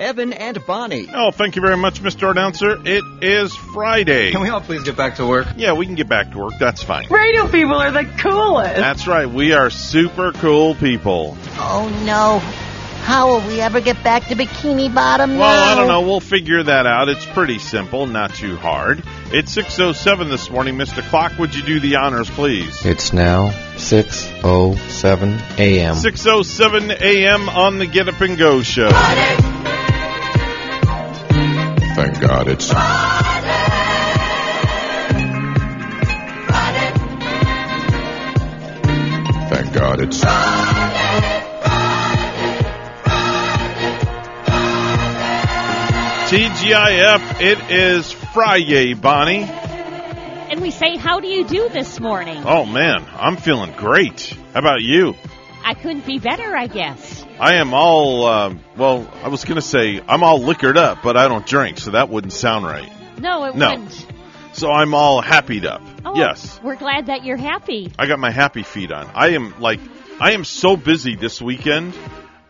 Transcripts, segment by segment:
Evan and Bonnie. Oh, thank you very much, Mr. Announcer. It is Friday. Can we all please get back to work? Yeah, we can get back to work. That's fine. Radio people are the coolest. That's right. We are super cool people. Oh no. How will we ever get back to Bikini Bottom Well, I don't know. We'll figure that out. It's pretty simple, not too hard. It's 6.07 this morning. Mr. Clock, would you do the honors, please? It's now 6:07 a.m. 6.07 a.m. on the Get Up and Go show. Thank God it's Thank God it's TGIF, it is Friday, Bonnie. And we say, How do you do this morning? Oh, man, I'm feeling great. How about you? I couldn't be better, I guess. I am all, um, well, I was going to say I'm all liquored up, but I don't drink, so that wouldn't sound right. No, it No. wouldn't. So I'm all happied up. Oh, yes. We're glad that you're happy. I got my happy feet on. I am like, I am so busy this weekend.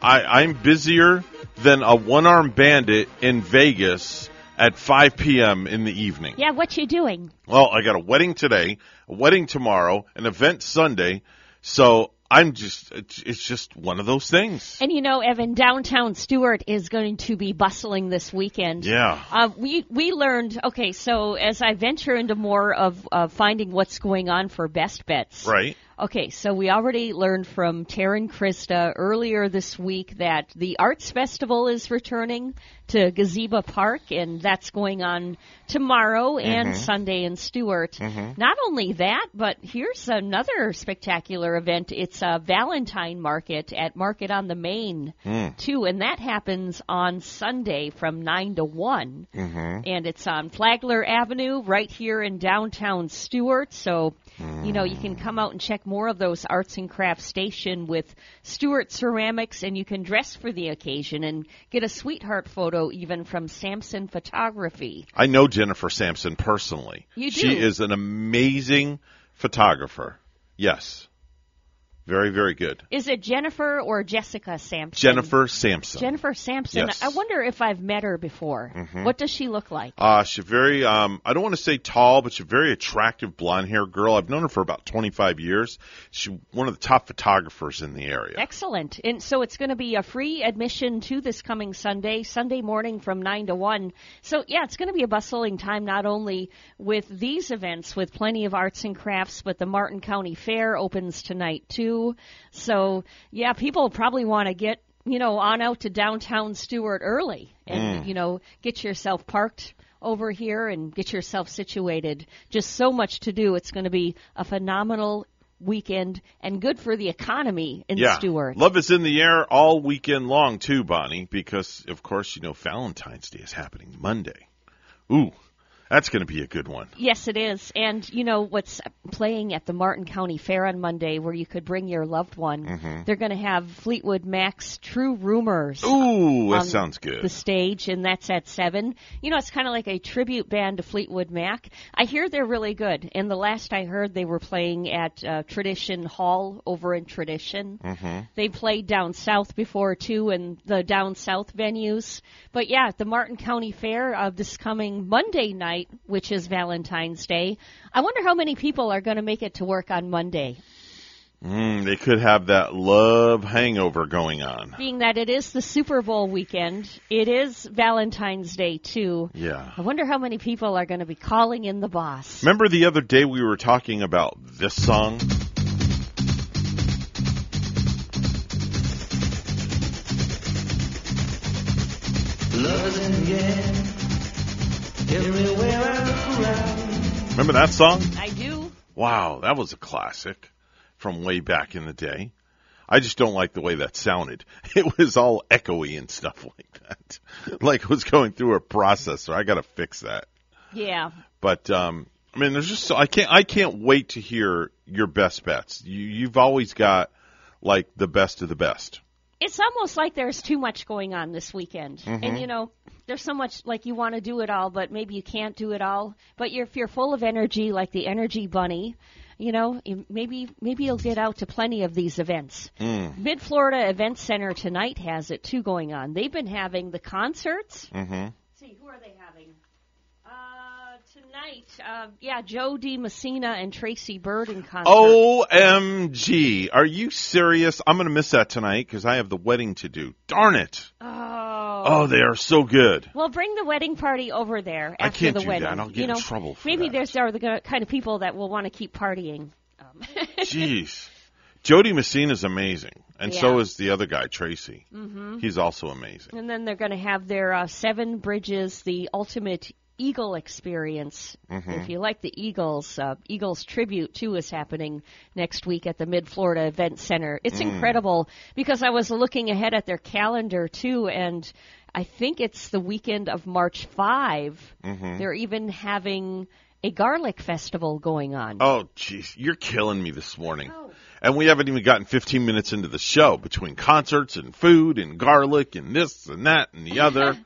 I, I'm busier than a one armed bandit in Vegas at 5 p.m. in the evening. Yeah, what you doing? Well, I got a wedding today, a wedding tomorrow, an event Sunday. So I'm just, it's just one of those things. And you know, Evan, downtown Stuart is going to be bustling this weekend. Yeah. Uh, we we learned. Okay, so as I venture into more of uh, finding what's going on for best bets, Right. Okay, so we already learned from Taryn Krista earlier this week that the Arts Festival is returning to Gazebo Park, and that's going on tomorrow and mm-hmm. Sunday in Stuart. Mm-hmm. Not only that, but here's another spectacular event. It's a Valentine Market at Market on the Main, mm. too, and that happens on Sunday from 9 to one. Mm-hmm. And it's on Flagler Avenue right here in downtown Stuart, so you know, you can mm. come out and check more of those arts and crafts station with Stuart ceramics, and you can dress for the occasion and get a sweetheart photo even from Samson Photography. I know Jennifer Sampson personally. You do. She is an amazing photographer. Yes. Very, very good. Is it Jennifer or Jessica Sampson? Jennifer Sampson. Jennifer Sampson. Yes. I wonder if I've met her before. What does she look like? Uh, she's very, um, I don't want to say tall, but she's a very attractive blonde haired girl. I've known her for about 25 years. She's one of the top photographers in the area. Excellent. And so it's going to be a free admission to this coming Sunday, Sunday morning from 9 to 1. So, yeah, it's going to be a bustling time not only with these events with plenty of arts and crafts, but the Martin County Fair opens tonight too. So, yeah, people probably want to get, you know, on out to downtown Stuart early and, mm. you know, get yourself parked over here and get yourself situated. Just so much to do. It's going to be a phenomenal weekend and good for the economy in yeah. Stuart. Love is in the air all weekend long, too, Bonnie, because, of course, you know, Valentine's Day is happening Monday. Ooh, that's going to be a good one. Yes, it is. And you know what's playing at the Martin County Fair on Monday where you could bring your loved one? Mm-hmm. They're going to have Fleetwood Mac's True Rumors. Ooh, that sounds good. The stage, and that's at seven. You know, it's kind of like a tribute band to Fleetwood Mac. I hear they're really good. And the last I heard, they were playing at uh, Tradition Hall over in Tradition. Mm-hmm. They played down south before too, in the down south venues. But yeah, the Martin County Fair of this coming Monday night, which is Valentine's Day. I wonder how many people are going to make it to work on Monday. Mm, they could have that love hangover going on. Being that it is the Super Bowl weekend, it is Valentine's Day too. Yeah. I wonder how many people are going to be calling in the boss. Remember the other day we were talking about this song? Remember that song? I do. Wow, that was a classic from way back in the day. I just don't like the way that sounded. It was all echoey and stuff like that. Like it was going through a processor. I got to fix that. Yeah. But um, I mean, there's just so I can't I can't wait to hear your best bets. You you've always got like the best of the best. It's almost like there's too much going on this weekend. Mm-hmm. And you know, there's so much like you want to do it all, but maybe you can't do it all. But you're, if you're full of energy, like the Energy Bunny, you know, you- maybe maybe you'll get out to plenty of these events. Mm. Mid Florida Event Center tonight has it too going on. They've been having the concerts. Mm-hmm. See, who are they having? Tonight, uh, yeah, Jo Dee Messina and Tracy Byrd in concert. OMG. Are you serious? I'm going to miss that tonight because I have the wedding to do. Darn it. Oh. Oh, they are so good. Well, bring the wedding party over there after I can't the do wedding. that. I'll get you in know, trouble for maybe that. there's are the kind of people that will want to keep partying. Um, Jeez. Jo Dee Messina is amazing. And so is the other guy, Tracy. Mm-hmm. He's also amazing. and then they're going to have their uh, Seven Bridges, the ultimate Eagle experience. Mm-hmm. If you like the Eagles, uh, Eagles tribute too is happening next week at the Mid Florida Event Center. It's Mm. incredible because I was looking ahead at their calendar too, and I think it's the weekend of March 5. Mm-hmm. They're even having a garlic festival going on. Oh, jeez. You're killing me this morning. And we haven't even gotten 15 minutes into the show between concerts and food and garlic and this and that and the other.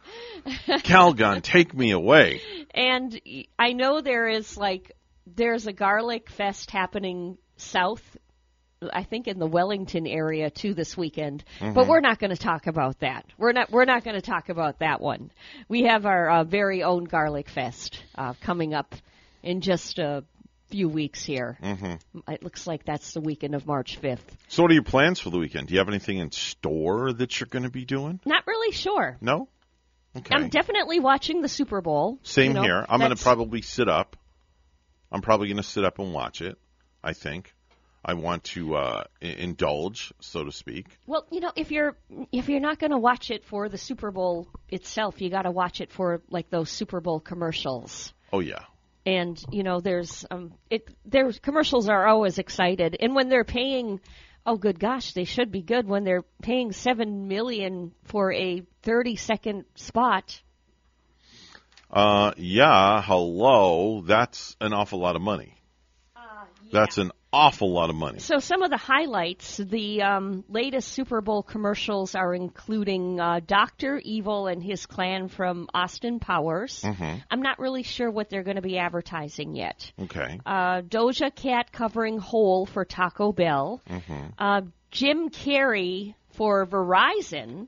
Calgon, take me away. And I know there is like there's a garlic fest happening south I think in the Wellington area too this weekend. But we're not going to talk about that. We're not we're not going to talk about that one. We have our uh, very own garlic fest uh, coming up in just a few weeks here. Mm-hmm. It looks like that's the weekend of March 5th. So, what are your plans for the weekend? Do you have anything in store that you're going to be doing? Not really sure. No? Okay. I'm definitely watching the Super Bowl. Same You know, here. I'm going to probably sit up. I'm probably going to sit up and watch it, I think. I want to uh, indulge, so to speak. Well, you know, if you're if you're not going to watch it for the Super Bowl itself, you got to watch it for like those Super Bowl commercials. Oh, yeah. And you know, there's um, it. There's commercials are always excited, and when they're paying, oh good gosh, they should be good when they're paying seven million for a thirty second spot. Uh, yeah, hello. That's an awful lot of money. That's an awful lot of money. So some of the highlights, the um, latest Super Bowl commercials are including uh, Doctor Evil and his clan from Austin Powers. I'm not really sure what they're going to be advertising yet. Okay. Uh, Doja Cat covering Hole for Taco Bell. Uh, Jim Carrey for Verizon,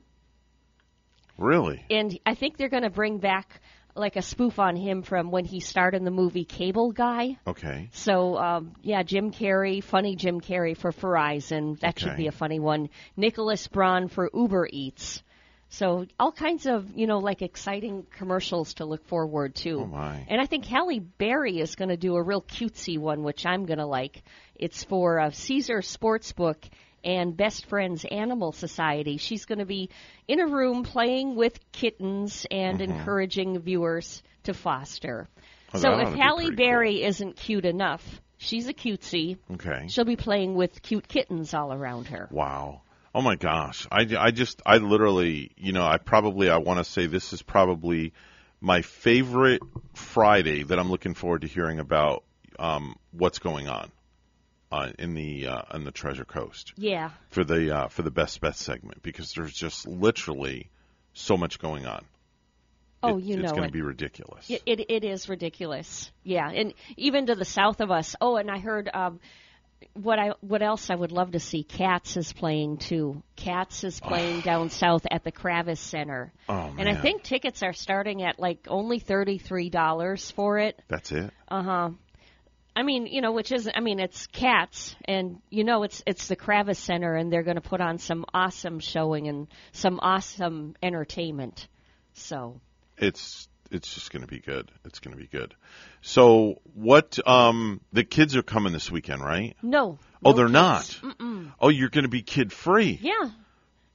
Really? and I think they're going to bring back like a spoof on him from when he starred in the movie Cable Guy. Okay. So um, yeah, Jim Carrey, funny Jim Carrey for Verizon. That should be a funny one. Nicholas Braun for Uber Eats. So all kinds of you know like exciting commercials to look forward to. Oh, my. And I think Halle Berry is going to do a real cutesy one, which I'm going to like. It's for uh, Caesar Sportsbook and Best Friends Animal Society. She's going to be in a room playing with kittens and encouraging viewers to foster. Oh, so if be Halle pretty Berry isn't cute enough, she's a cutesy. Okay. She'll be playing with cute kittens all around her. Wow. Oh my gosh. I, I just, I literally, you know, I probably, I want to say this is probably my favorite Friday that I'm looking forward to hearing about um, what's going on uh, in the uh, in the Treasure Coast Yeah. for the uh, for the best bet segment because there's just literally so much going on. Oh, It- you know, it's going it. to be ridiculous. It, it it is ridiculous. Yeah, and even to the south of us. Oh, and I heard um, what I what else I would love to see. Cats is playing too. Cats is playing down south at the Kravis Center. Oh, man. And I think tickets are starting at like only thirty three dollars for it. That's it. Uh huh. I mean, you know, which is, I mean, it's cats, and you know, it's it's the Kravis Center, and they're going to put on some awesome showing and some awesome entertainment. So, it's it's just going to be good. It's going to be good. So what? Um, the kids are coming this weekend, right? no. Oh, no they're kids. not. Oh, you're going to be kid free. Yeah.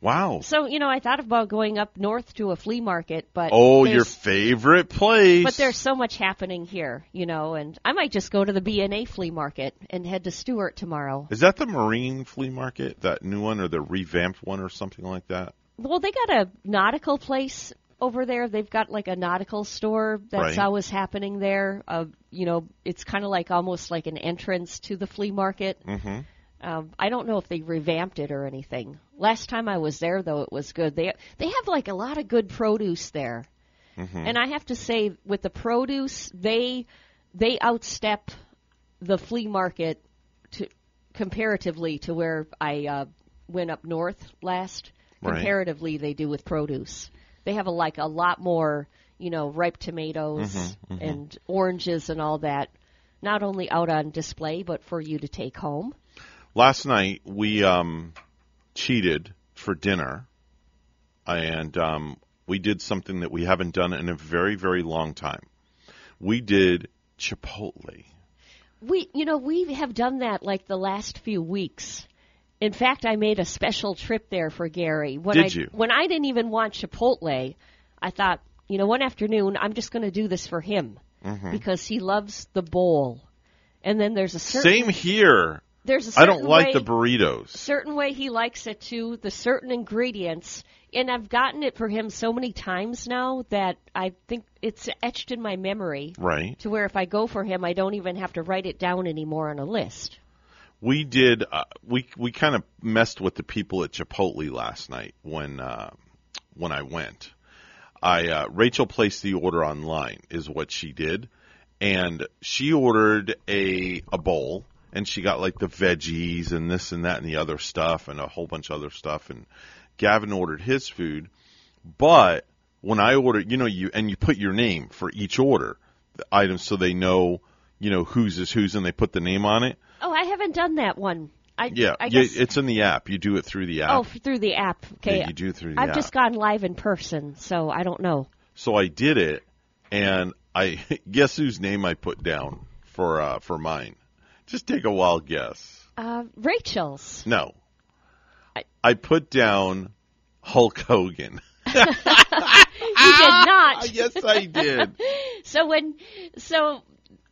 Wow. So, you know, I thought about going up north to a flea market, but Oh, your favorite place. but there's so much happening here, you know, and I might just go to the B&A flea market and head to Stuart tomorrow. Is that the Marine Flea Market, that new one, or the revamped one, or something like that? Well, they got a nautical place over there. They've got like a nautical store that's Right. always happening there. Uh, you know, it's kind of like almost like an entrance to the flea market. Mm-hmm. Um, I don't know if they revamped it or anything. Last time I was there, though, it was good. They they have like a lot of good produce there, and I have to say, with the produce, they they outstep the flea market to comparatively to where I uh, went up north last. Right. Comparatively, they do with produce. They have a like a lot more, you know, ripe tomatoes and oranges and all that. Not only out on display, but for you to take home. Last night we um, cheated for dinner, and um, we did something that we haven't done in a very, very long time. We did Chipotle. We, you know, we have done that like the last few weeks. In fact, I made a special trip there for Gary. When Did I, you? When I didn't even want Chipotle, I thought, you know, one afternoon I'm just going to do this for him Mm-hmm. because he loves the bowl. And then there's a certain Same here. There's a I don't like way, the burritos. certain way he likes it too. The certain ingredients, and I've gotten it for him so many times now that I think it's etched in my memory Right. to where if I go for him, I don't even have to write it down anymore on a list. We did. Uh, we we kind of messed with the people at Chipotle last night when uh, when I went. I uh, Rachel placed the order online, is what she did, and she ordered a a bowl, and she got like the veggies and this and that and the other stuff and a whole bunch of other stuff, and Gavin ordered his food, but when I ordered, you know, you and you put your name for each order, the items, so they know, you know, whose is whose, and they put the name on it. Oh, I haven't done that one. I, Yeah, I yeah, it's in the app. You do it through the app. oh, through the app. Okay. Yeah, you do it through the I've app. just gone live in person, so I don't know. So I did it, and I guess whose name I put down for uh, for mine. Just take a wild guess. Uh, Rachel's. No, I- I put down Hulk Hogan. You did not. yes, I did. So when, so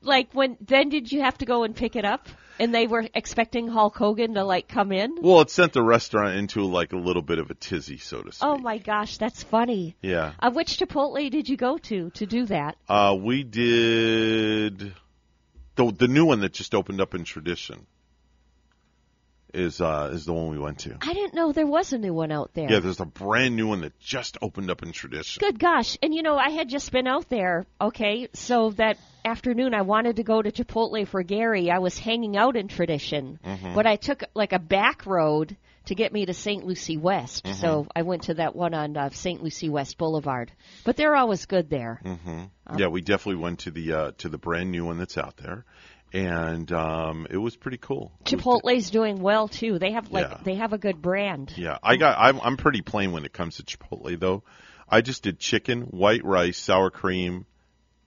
like when, then did you have to go and pick it up? And they were expecting Hulk Hogan to like come in? Well, it sent the restaurant into like a little bit of a tizzy, so to speak. Oh my gosh, that's funny. Yeah. Uh, which Chipotle did you go to to do that? Uh, we did the the new one that just opened up in Tradition. Is uh is the one we went to. I didn't know there was a new one out there. Yeah, there's a brand new one that just opened up in Tradition. Good gosh. And you know, I had just been out there, okay, so that afternoon I wanted to go to Chipotle for Gary. I was hanging out in tradition, but I took like a back road to get me to St. Lucie West. So I went to that one on uh, St. Lucie West Boulevard. But they're always good there. mhm Yeah, we definitely went to the uh, to the brand new one that's out there, and um, it was pretty cool. Chipotle's doing well too. They have like Yeah. they have a good brand. yeah, I got. I'm, I'm pretty plain when it comes to Chipotle though. I just did chicken, white rice, sour cream,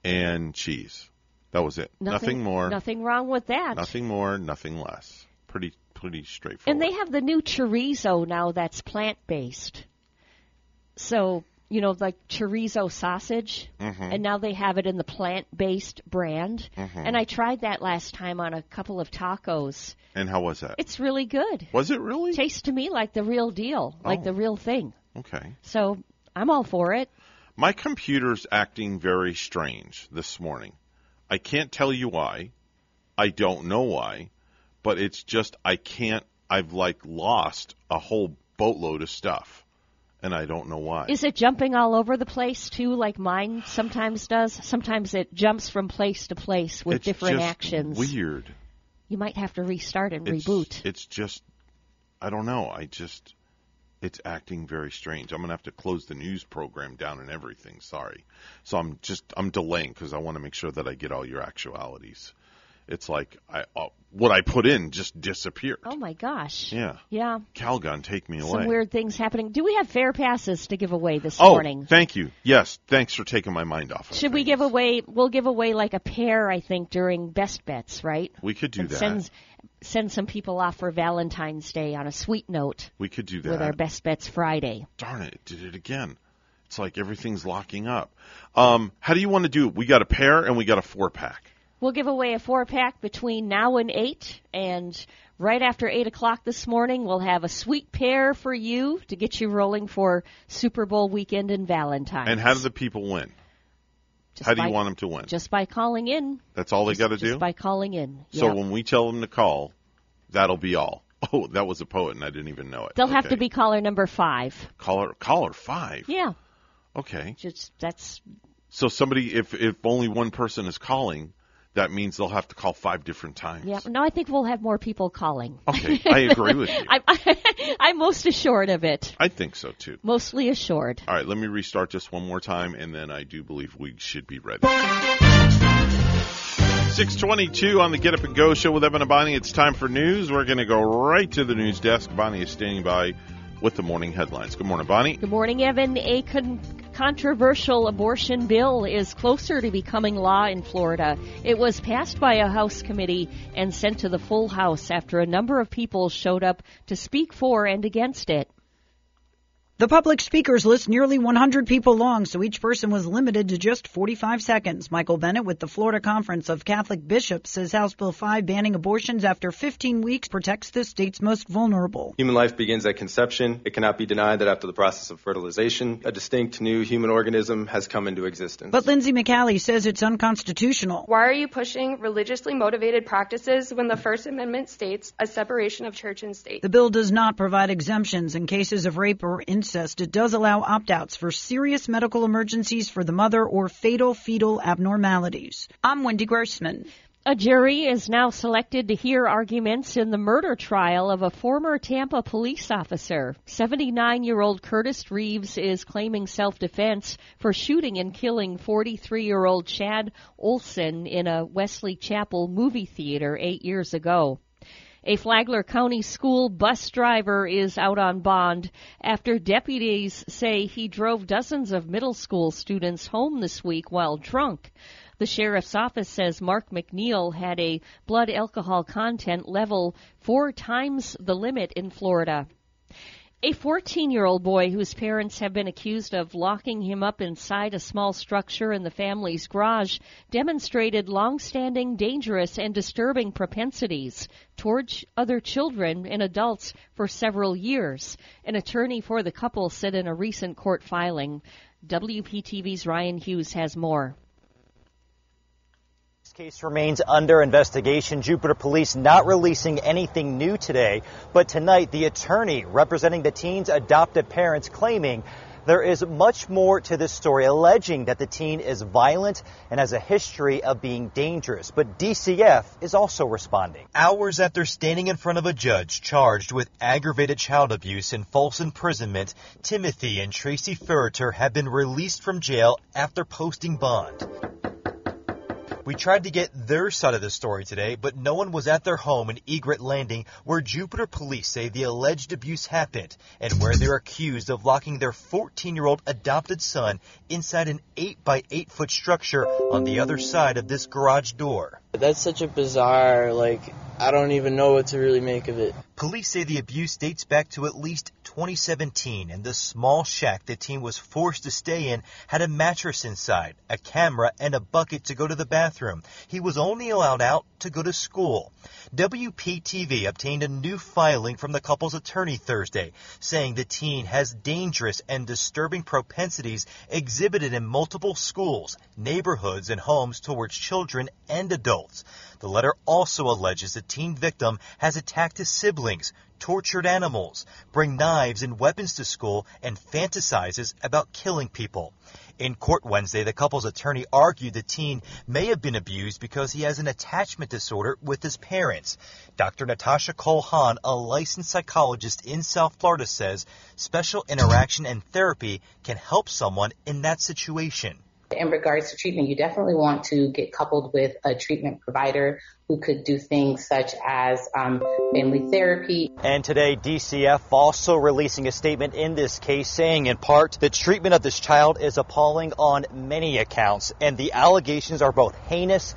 and cheese. That was it. Nothing, more. Nothing wrong with that. Nothing more. Nothing less. Pretty pretty straightforward. And they have the new chorizo now that's plant based. So, you know, like chorizo sausage, Mm-hmm. and now they have it in the plant based brand. And I tried that last time on a couple of tacos. And how was that? It's really good. was it really? Tastes to me like the real deal, like Oh. the real thing. Okay. So I'm all for it. My computer's acting very strange this morning. I can't tell you why. I don't know why, but it's just I can't. I've like lost a whole boatload of stuff, and I don't know why. Is it jumping all over the place too, like mine sometimes does? Sometimes it jumps from place to place with it's different just actions. Weird. You might have to restart and It's, reboot. It's just I don't know. I just it's acting very strange. I'm gonna have to close the news program down and everything. Sorry. So I'm just I'm delaying because I want to make sure that I get all your actualities. It's like I uh, what I put in just disappeared. Oh my gosh. Yeah. Yeah. Calgon, take me Some away. weird things happening. Do we have fair passes to give away this oh, morning? thank you. Yes, thanks for taking my mind off. Of Should we give away? We'll give away like a pair, I think, during best bets, right? We could do and that. Send send some people off for Valentine's Day on a sweet note we could do that with our best bets Friday. Darn it, it did it again. It's like everything's locking up. Um, how do you want to do it? We got a pair and we got a four pack. We'll give away a four pack between now and eight, and right after eight o'clock this morning, we'll have a sweet pair for you to get you rolling for Super Bowl weekend and Valentine's. And how do the people win? Just How do you want them to win? Just by calling in. That's all they got to Just do. by calling in. So when we tell them to call, that'll be all. Oh, that was a poet, and I didn't even know it. They'll have to be caller number five. caller caller five. Yeah, Okay. just that's So somebody, if if only one person is calling, that means they'll have to call five different times. yeah. No, I think we'll have more people calling. Okay, I agree with you. I'm, I'm most assured of it. I think so too. Mostly assured. All right, let me restart just one more time, and then I do believe we should be ready. 622 on the Get Up and Go show with Evan and Bonnie. It's time for news. We're going to go right to the news desk. Bonnie is standing by with the morning headlines. Good morning, Bonnie. Good morning, Evan. A con- controversial abortion bill is closer to becoming law in Florida. It was passed by a House committee and sent to the full House after a number of people showed up to speak for and against it. The public speakers list nearly 100 people long, so each person was limited to just 45 seconds. Michael Bennett with the Florida Conference of Catholic Bishops says House Bill 5 banning abortions after 15 weeks protects the state's most vulnerable. Human life begins at conception. It cannot be denied that after the process of fertilization, a distinct new human organism has come into existence. But Lindsay McCallie says it's unconstitutional. Why are you pushing religiously motivated practices when the First Amendment states a separation of church and state? The bill does not provide exemptions in cases of rape or incest. It does allow opt outs for serious medical emergencies for the mother or fatal fetal abnormalities. I'm Wendy Grossman. A jury is now selected to hear arguments in the murder trial of a former Tampa police officer. 79 year old Curtis Reeves is claiming self defense for shooting and killing 43 year old Chad Oulson in a Wesley Chapel movie theater eight years ago. A Flagler County school bus driver is out on bond after deputies say he drove dozens of middle school students home this week while drunk. The sheriff's office says Mark McNeil had a blood alcohol content level four times the limit in Florida. A 14 year old boy whose parents have been accused of locking him up inside a small structure in the family's garage demonstrated long standing dangerous and disturbing propensities towards other children and adults for several years. An attorney for the couple said in a recent court filing. WPTV's Ryan Hughes has more. Case remains under investigation. Jupiter Police not releasing anything new today, but tonight the attorney representing the teen's adoptive parents claiming there is much more to this story, alleging that the teen is violent and has a history of being dangerous. But DCF is also responding. Hours after standing in front of a judge charged with aggravated child abuse and false imprisonment, Timothy and Tracy Ferriter have been released from jail after posting bond. We tried to get their side of the story today, but no one was at their home in Egret Landing where Jupiter police say the alleged abuse happened and where they're accused of locking their 14 year old adopted son inside an 8 by 8 foot structure on the other side of this garage door. That's such a bizarre, like, I don't even know what to really make of it. Police say the abuse dates back to at least 2017, and the small shack the teen was forced to stay in had a mattress inside, a camera, and a bucket to go to the bathroom. He was only allowed out to go to school. WPTV obtained a new filing from the couple's attorney Thursday, saying the teen has dangerous and disturbing propensities exhibited in multiple schools, neighborhoods, and homes towards children and adults. The letter also alleges the teen victim has attacked his siblings, tortured animals, bring knives and weapons to school, and fantasizes about killing people. In court Wednesday, the couple's attorney argued the teen may have been abused because he has an attachment disorder with his parents. Dr. Natasha Cole a licensed psychologist in South Florida, says special interaction and therapy can help someone in that situation. In regards to treatment, you definitely want to get coupled with a treatment provider who could do things such as um, family therapy. And today, DCF also releasing a statement in this case saying, in part, the treatment of this child is appalling on many accounts, and the allegations are both heinous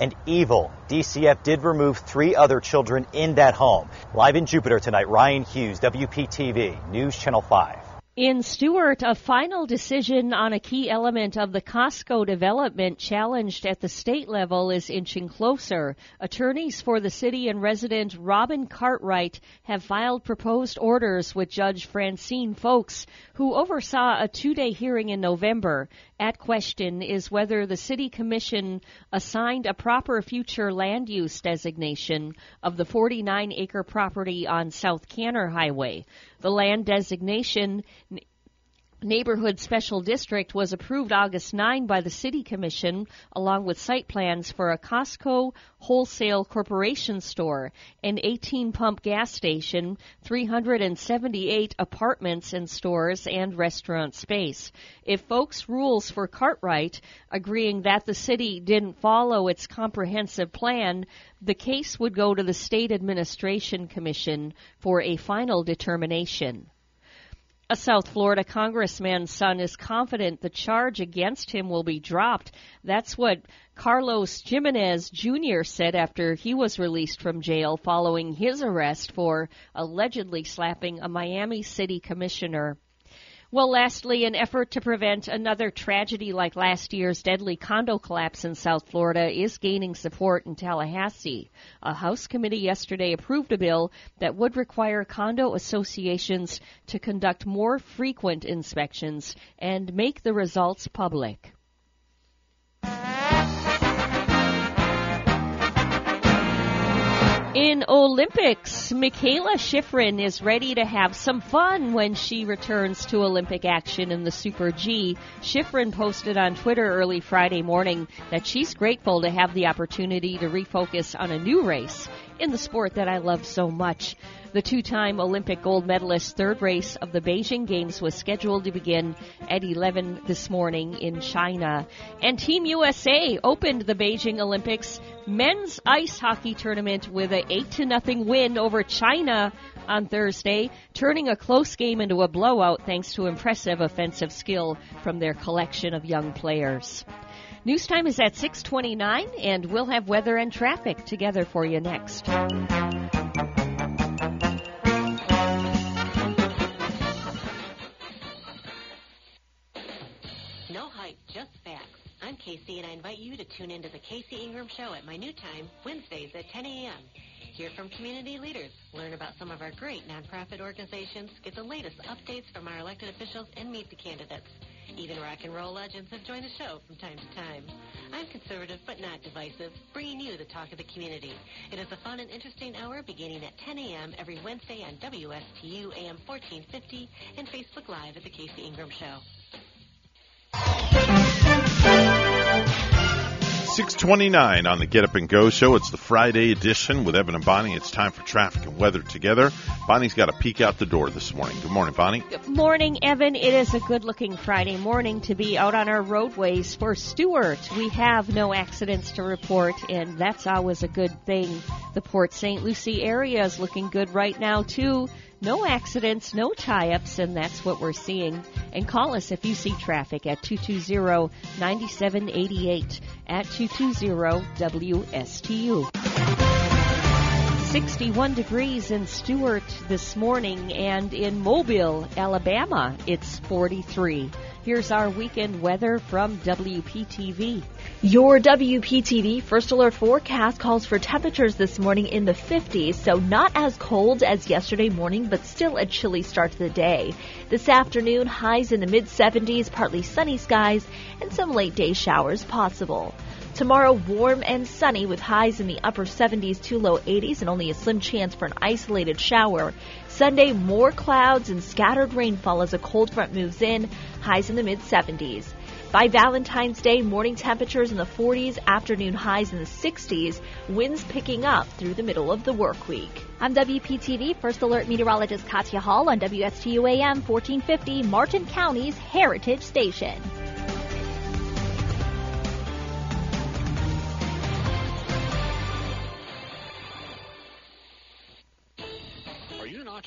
and evil. DCF did remove three other children in that home. Live in Jupiter tonight, Ryan Hughes, WPTV, News Channel 5. In Stuart, a final decision on a key element of the Costco development challenged at the state level is inching closer. Attorneys for the city and resident Robin Cartwright have filed proposed orders with Judge Francine Ffolkes, who oversaw a two-day hearing in November. At question is whether the City Commission assigned a proper future land use designation of the 49 acre property on South Kanner Highway. The land designation Neighborhood Special District was approved August 9 by the City Commission, along with site plans for a Costco Wholesale Corporation store, an 18 pump gas station, 378 apartments and stores, and restaurant space. If Ffolkes rules for Cartwright, agreeing that the city didn't follow its comprehensive plan, the case would go to the State Administration Commission for a final determination. A South Florida congressman's son is confident the charge against him will be dropped. That's what Carlos Gimenez Jr. said after he was released from jail following his arrest for allegedly slapping a Miami City commissioner. Well, lastly, an effort to prevent another tragedy like last year's deadly condo collapse in South Florida is gaining support in Tallahassee. A House committee yesterday approved a bill that would require condo associations to conduct more frequent inspections and make the results public. In Olympics, Mikaela Shiffrin is ready to have some fun when she returns to Olympic action in the Super G. Shiffrin posted on Twitter early Friday morning that she's grateful to have the opportunity to refocus on a new race in the sport that I love so much. The two time Olympic gold medalist third race of the Beijing Games was scheduled to begin at 11 this morning in China. And Team USA opened the Beijing Olympics men's ice hockey tournament with an 8 to nothing win over China on Thursday, turning a close game into a blowout thanks to impressive offensive skill from their collection of young players. News time is at 6:29 and we'll have weather and traffic together for you next. No hype, just facts. I'm Casey, and I invite you to tune into the Casey Ingram Show at my new time, Wednesdays at 10 a.m. Hear from community leaders, learn about some of our great nonprofit organizations, get the latest updates from our elected officials, and meet the candidates. Even rock and roll legends have joined the show from time to time. I'm conservative but not divisive, bringing you the talk of the community. It is a fun and interesting hour beginning at 10 a.m. every Wednesday on WSTU AM 1450 and Facebook Live at The Casey Ingram Show. 629 on the Get Up and Go show. It's the Friday edition with Evan and Bonnie. It's time for traffic and weather together. Bonnie's got a peek out the door this morning. Good morning, Bonnie. Good morning, Evan. It is a good looking Friday morning to be out on our roadways for Stuart. We have no accidents to report, and that's always a good thing. The Port St. Lucie area is looking good right now, too. No accidents, no tie-ups, and that's what we're seeing. And call us if you see traffic at 220-9788 at 220-WSTU. 61 degrees in Stuart this morning and in Mobile, Alabama, it's 43. Here's our weekend weather from WPTV. Your WPTV First Alert forecast calls for temperatures this morning in the 50s, so not as cold as yesterday morning, but still a chilly start to the day. This afternoon, highs in the mid 70s, partly sunny skies, and some late day showers possible. Tomorrow, warm and sunny with highs in the upper 70s to low 80s and only a slim chance for an isolated shower. Sunday, more clouds and scattered rainfall as a cold front moves in, highs in the mid 70s. By Valentine's Day, morning temperatures in the 40s, afternoon highs in the 60s, winds picking up through the middle of the work week. I'm WPTV First Alert Meteorologist Katya Hall on WSTU AM 1450, Martin County's Heritage Station.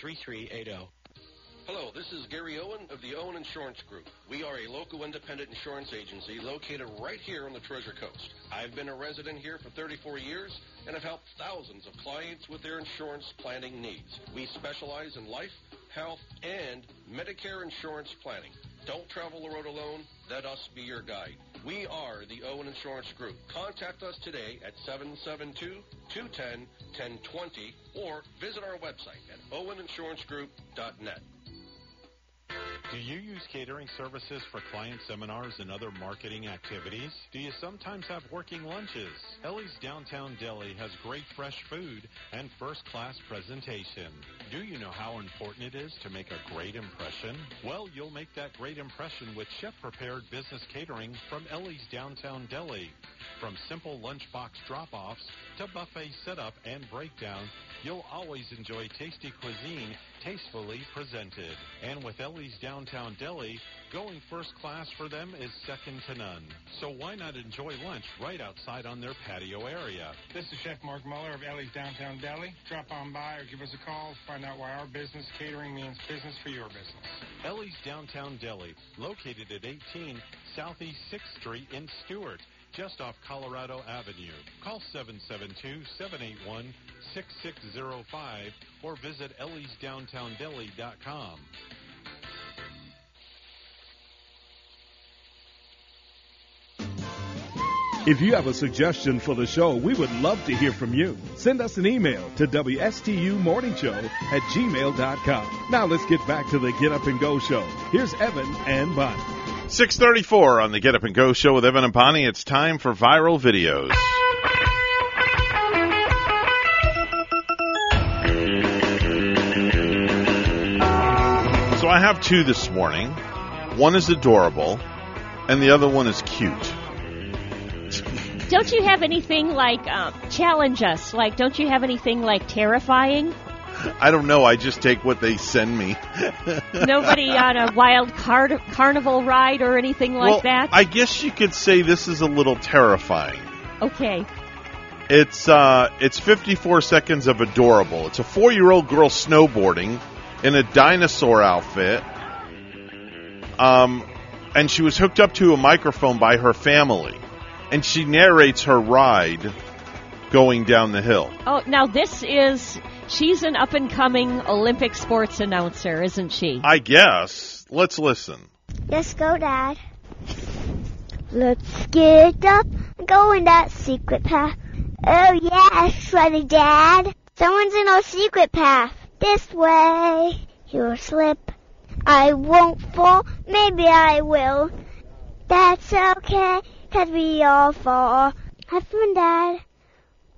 3380. Hello, this is Gary Owen of the Owen Insurance Group. We are a local independent insurance agency located right here on the Treasure Coast. I've been a resident here for 34 years and have helped thousands of clients with their insurance planning needs. We specialize in life, health, and Medicare insurance planning. Don't travel the road alone. Let us be your guide. We are the Owen Insurance Group. Contact us today at 772-210-1020 or visit our website at oweninsurancegroup.net. Do you use catering services for client seminars and other marketing activities? Do you sometimes have working lunches? Ellie's Downtown Deli has great fresh food and first-class presentation. Do you know how important it is to make a great impression? Well, you'll make that great impression with chef-prepared business catering from Ellie's Downtown Deli. From simple lunchbox drop-offs to buffet setup and breakdown, you'll always enjoy tasty cuisine tastefully presented. And with Ellie's Downtown Deli, going first class for them is second to none. So why not enjoy lunch right outside on their patio area? This is Chef Mark Muller of Ellie's Downtown Deli. Drop on by or give us a call to find out why our business catering means business for your business. Ellie's Downtown Deli, located at 18 Southeast 6th Street in Stuart just off Colorado Avenue. Call 772-781-6605 or visit elliesdowntowndeli.com. If you have a suggestion for the show, we would love to hear from you. Send us an email to WSTUmorningshow at gmail.com. Now let's get back to the Get Up and Go show. Here's Evan and Bonnie. 634 on the Get Up and Go show with Evan and Bonnie. It's time for viral videos. So I have two this morning. One is adorable, and the other one is cute. Don't you have anything like um, challenge us? Like, don't you have anything like terrifying? I don't know. I just take what they send me. Nobody on a wild car- carnival ride or anything like well, that? I guess you could say this is a little terrifying. Okay. It's uh, it's 54 seconds of adorable. It's a four-year-old girl snowboarding in a dinosaur outfit, um, and she was hooked up to a microphone by her family, and she narrates her ride going down the hill. Oh, now this is she's an up and coming Olympic sports announcer, isn't she? I guess. Let's listen. Let's go, Dad. Let's get up and go in that secret path. Oh yes, ready, Dad. Someone's in our secret path. This way. You'll slip. I won't fall. Maybe I will. That's okay, cause we all fall. Have fun, Dad.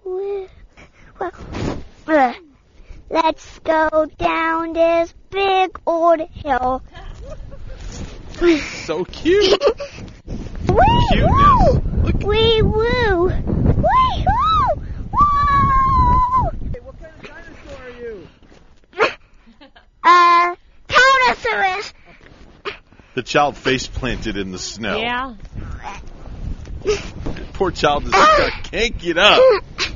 Well, let's go down this big old hill. so cute. Wee woo! Wee woo! Wee woo! Woo! What kind of dinosaur are you? Uh, Tyrannosaurus. The child face planted in the snow. Yeah. Poor child is stuck. Can't get up.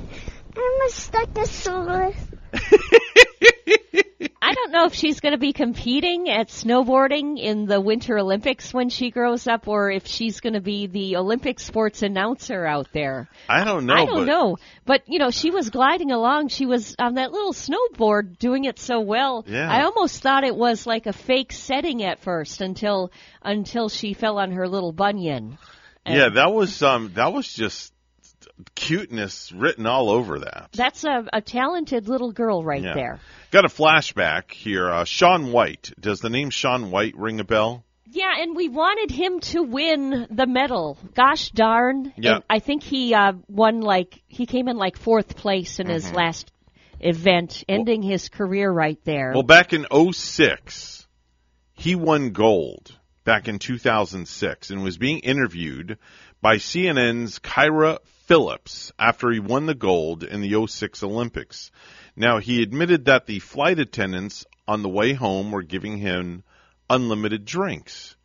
I'm a Stegosaurus. I don't know if she's going to be competing at snowboarding in the Winter Olympics when she grows up, or if she's going to be the Olympic sports announcer out there. I don't know. I don't but know, but you know, she was gliding along. She was on that little snowboard, doing it so well. Yeah. I almost thought it was like a fake setting at first, until until she fell on her little bunion. And- Yeah, that was um that was just cuteness written all over that. That's a, a talented little girl right Yeah. there. Got a flashback here. Uh, Shaun White. Does the name Shaun White ring a bell? Yeah, and we wanted him to win the medal. Gosh darn. Yeah. And I think he uh, won like he came in like fourth place in his Mhm. last event, ending his career right there. Well, back in '06, he won gold back in 2006 and was being interviewed by CNN's Kyra Phillips after he won the gold in the 06 Olympics. Now, he admitted that the flight attendants on the way home were giving him unlimited drinks.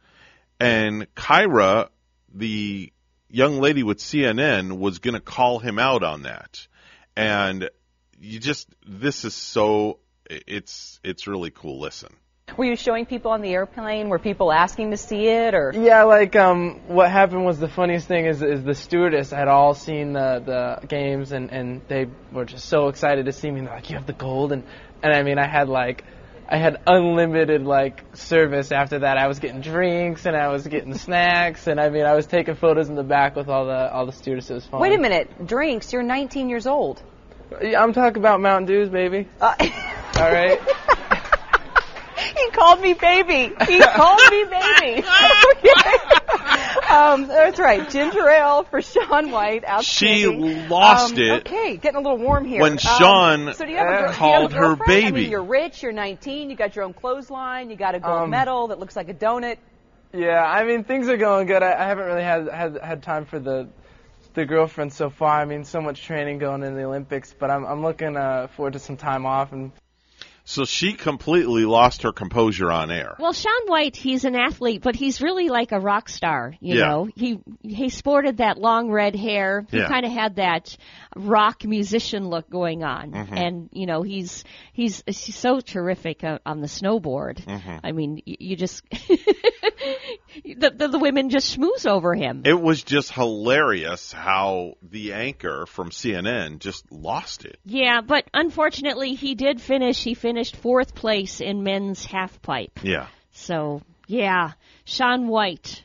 And Kyra, the young lady with CNN, was going to call him out on that. And you just, this is so, it's, it's really cool. Listen. Were you showing people on the airplane? Were people asking to see it, or? Yeah, like um, what happened was the funniest thing is is the stewardess had all seen the the games and and they were just so excited to see me. And they're like, "You have the gold," and and I mean, I had like. I had unlimited like service after that. I was getting drinks and I was getting snacks and I mean I was taking photos in the back with all the all the stewardesses. It was fun. Wait a minute, drinks. You're 19 years old. Yeah, I'm talking about Mountain Dews, baby. Uh, all right. he called me baby. He called me baby. Um, that's right. Ginger ale for Shaun White. She lost Um, it Okay, getting a little warm here. when Um, Shaun so do you have a, gir- do you called have a her girlfriend? I baby. mean, you're rich. You're 19. You got your own clothesline. You got a gold Um, medal that looks like a donut. Yeah, I mean things are going good. I, I haven't really had, had had time for the the girlfriend so far. I mean, so much training going in the Olympics, but I'm I'm looking uh, forward to some time off and So she completely lost her composure on air. Well, Shaun White, he's an athlete, but he's really like a rock star. You Yeah. know, he he sported that long red hair. He Yeah. kind of had that rock musician look going on, Mhm. and you know, he's he's he's so terrific on the snowboard. Mhm. I mean, you just the, the the women just schmooze over him. It was just hilarious how the anchor from CNN just lost it. Yeah, but unfortunately, he did finish. He finished fourth place in men's half pipe. Yeah. So, yeah, Shaun White.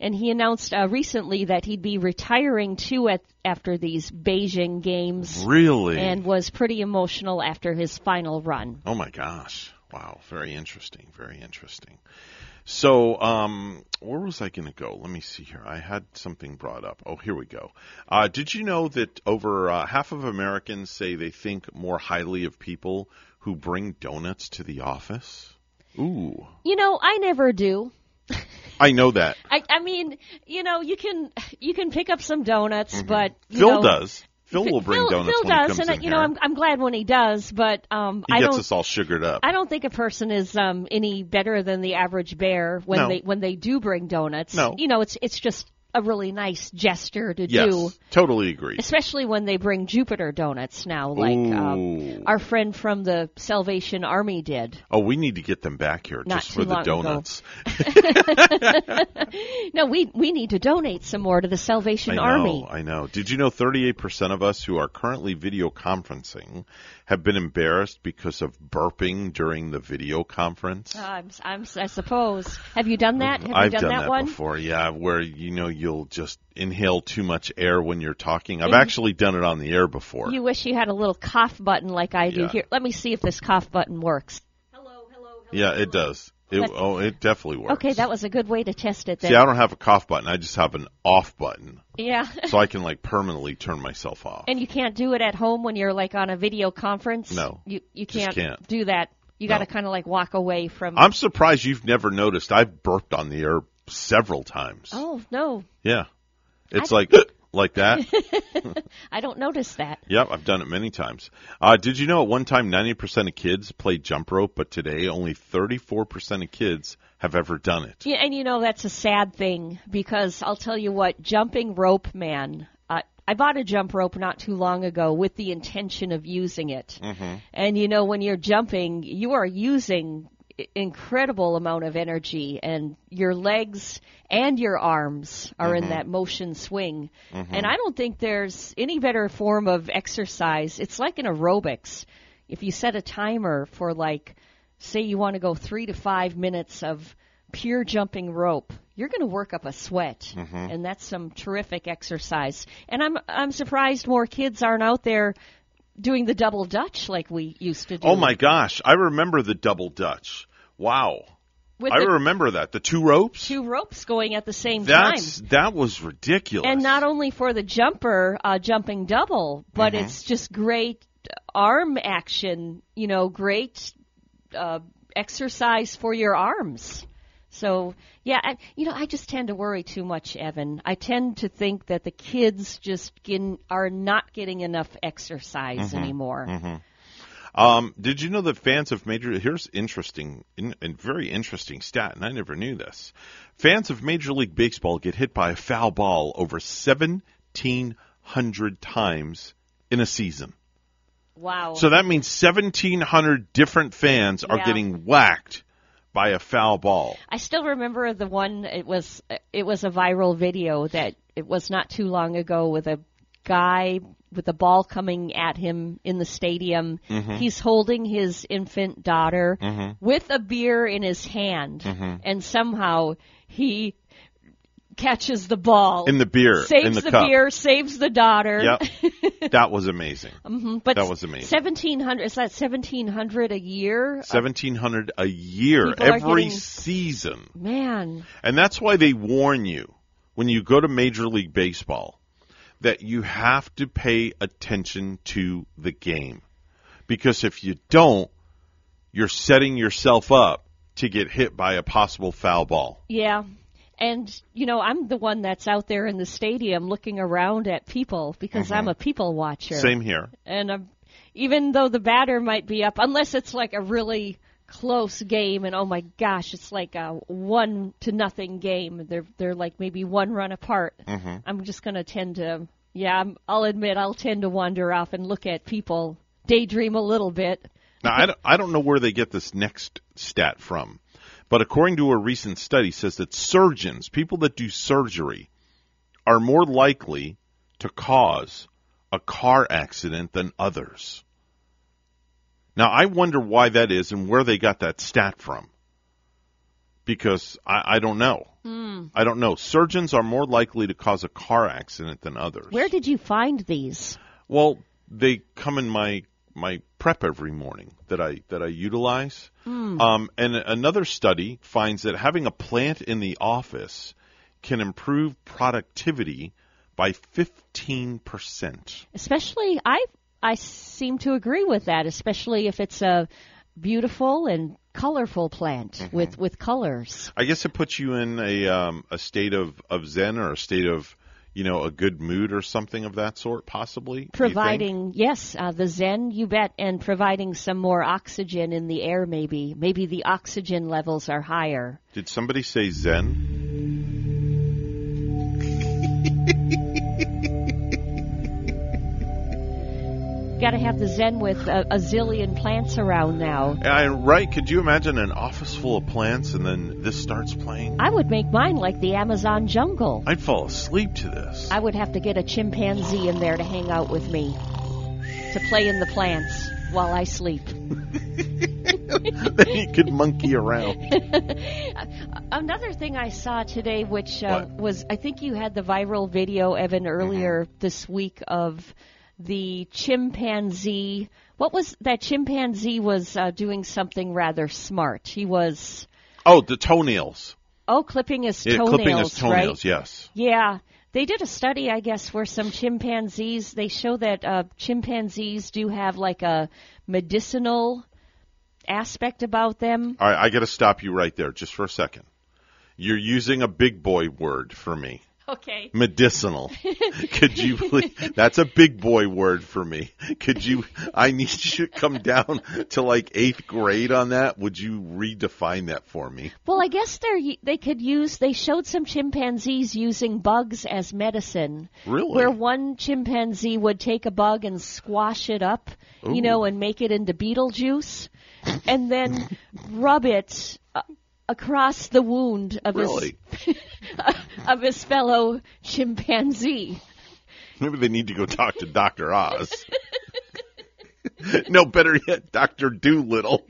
And he announced uh, recently that he'd be retiring too at, after these Beijing games. Really? And was pretty emotional after his final run. Oh my gosh. Wow. Very interesting. Very interesting. So, um, where was I going to go? Let me see here. I had something brought up. Oh, here we go. Uh, did you know that over uh, half of Americans say they think more highly of people who bring donuts to the office? Ooh. You know, I never do. I know that. I, I mean, you know, you can you can pick up some donuts, but you Mm-hmm. Phil know, does. Phil will bring Phil, donuts Phil does, and you know. I'm I'm glad when he does, but um, he I gets don't. us all sugared up. I don't think a person is um, any better than the average bear when No. they when they do bring donuts. No. You know, it's it's just a really nice gesture to yes, do. totally agree. Especially when they bring Jupiter donuts now, like um, our friend from the Salvation Army did. Oh, we need to get them back here Not just for the donuts. no, we we need to donate some more to the Salvation I know, Army. I know. Did you know 38% of us who are currently video conferencing have been embarrassed because of burping during the video conference? Uh, I'm, I'm, I suppose. Have you done that? Have I've done, done that, that one? before, yeah, where you know you'll just inhale too much air when you're talking. I've And- actually done it on the air before. You wish you had a little cough button like I do Yeah. here. Let me see if this cough button works. Hello, hello, hello. yeah, it does. It, But- oh, it definitely works. Okay, that was a good way to test it. Then. See, I don't have a cough button. I just have an off button, Yeah. so I can like permanently turn myself off. and you can't do it at home when you're like on a video conference. No, you you can't, can't. do that. You got to kind of like walk away from. I'm surprised you've never noticed. I've burped on the air several times. oh no, Yeah, it's like like that. I don't notice that. Yep, I've done it many times. Uh, did you know at one time 90% of kids played jump rope, but today only 34% of kids have ever done it? Yeah, and you know that's a sad thing because I'll tell you what, jumping rope, man. Uh, I bought a jump rope not too long ago with the intention of using it. Mm-hmm. And you know, when you're jumping, you are using incredible amount of energy and your legs and your arms are in Mhm. that motion swing. Mhm. And I don't think there's any better form of exercise. It's like an aerobics. If you set a timer for like say you want to go 3 to 5 minutes of pure jumping rope, you're going to work up a sweat, Mhm. and that's some terrific exercise. And I'm I'm surprised more kids aren't out there doing the double dutch like we used to do. Oh my gosh, I remember the double dutch. Wow. With I the remember that. The two ropes? two ropes going at the same That's time. that was ridiculous. And not only for the jumper uh, jumping double, but Mhm. it's just great arm action. You know, great uh, exercise for your arms. So yeah, I, you know, I just tend to worry too much, Evan. I tend to think that the kids just get, are not getting enough exercise Mhm. anymore. Mhm. Um, did you know that fans of Major? Here's interesting in, and very interesting stat, and I never knew this. Fans of Major League Baseball get hit by a foul ball over seventeen hundred times in a season. Wow. So that means seventeen hundred different fans are Yeah. getting whacked by a foul ball. I still remember the one. It was it was a viral video that it was not too long ago with a guy with the ball coming at him in the stadium. Mhm. He's holding his infant daughter Mhm. with a beer in his hand, Mhm. and somehow he catches the ball In the beer, saves in the the beer, saves the daughter. Yep, that was amazing. hmm But that was amazing. Seventeen hundred is that seventeen hundred a year? Seventeen hundred a year, People every getting- season. Man, And that's why they warn you when you go to Major League Baseball that you have to pay attention to the game. Because if you don't, you're setting yourself up to get hit by a possible foul ball. Yeah. And, you know, I'm the one that's out there in the stadium looking around at people because Mhm. I'm a people watcher. Same here. And um, even though the batter might be up, unless it's like a really close game and oh my gosh, it's like a one to nothing game. They're they're like maybe one run apart. Mhm. I'm just going to tend to yeah, I'm, I'll admit I'll tend to wander off and look at people, daydream a little bit. Now, I don't, I don't know where they get this next stat from, but according to a recent study says that surgeons, people that do surgery, are more likely to cause a car accident than others. Now, I wonder why that is and where they got that stat from. Because I, I don't know. Hmm. I don't know. Surgeons are more likely to cause a car accident than others. Where did you find these? Well, they come in my my prep every morning that I that I utilize. Hmm. Um, and another study finds that having a plant in the office can improve productivity by fifteen percent. Especially, I I seem to agree with that. Especially if it's a beautiful and colorful plant Mm-hmm. with with colors. I guess it puts you in a um, a state of, of zen or a state of you know a good mood or something of that sort, possibly. do you think? Providing yes, uh, the Zen, you bet, and providing some more oxygen in the air. Maybe maybe the oxygen levels are higher. Did somebody say zen? Got to have the Zen with a, a zillion plants around now. I, right? Could you imagine an office full of plants and then this starts playing? I would make mine like the Amazon jungle. I'd fall asleep to this. I would have to get a chimpanzee in there to hang out with me, to play in the plants while I sleep. then you could monkey around. Another thing I saw today, which uh, was, I think you had the viral video, Evan, earlier this week of the chimpanzee. What was that chimpanzee was uh, doing something rather smart. He was Oh, the toenails. oh clipping his Yeah, toenails, clipping his toenails. right? Yes. Yeah. They did a study, I guess, where some chimpanzees, they show that uh, chimpanzees do have like a medicinal aspect about them. All right, I got to stop you right there just for a second. You're using a big boy word for me. Okay. Medicinal. Could you please? That's a big boy word for me. Could you? I need you to come down to like eighth grade on that. Would you redefine that for me? Well, I guess they they could use. They showed some chimpanzees using bugs as medicine. Really? Where one chimpanzee would take a bug and squash it up, Ooh. you know, and make it into beetle juice, and then rub it uh, across the wound of Really? his of his fellow chimpanzee. Maybe they need to go talk to Doctor Oz. no, better yet, Doctor Dolittle.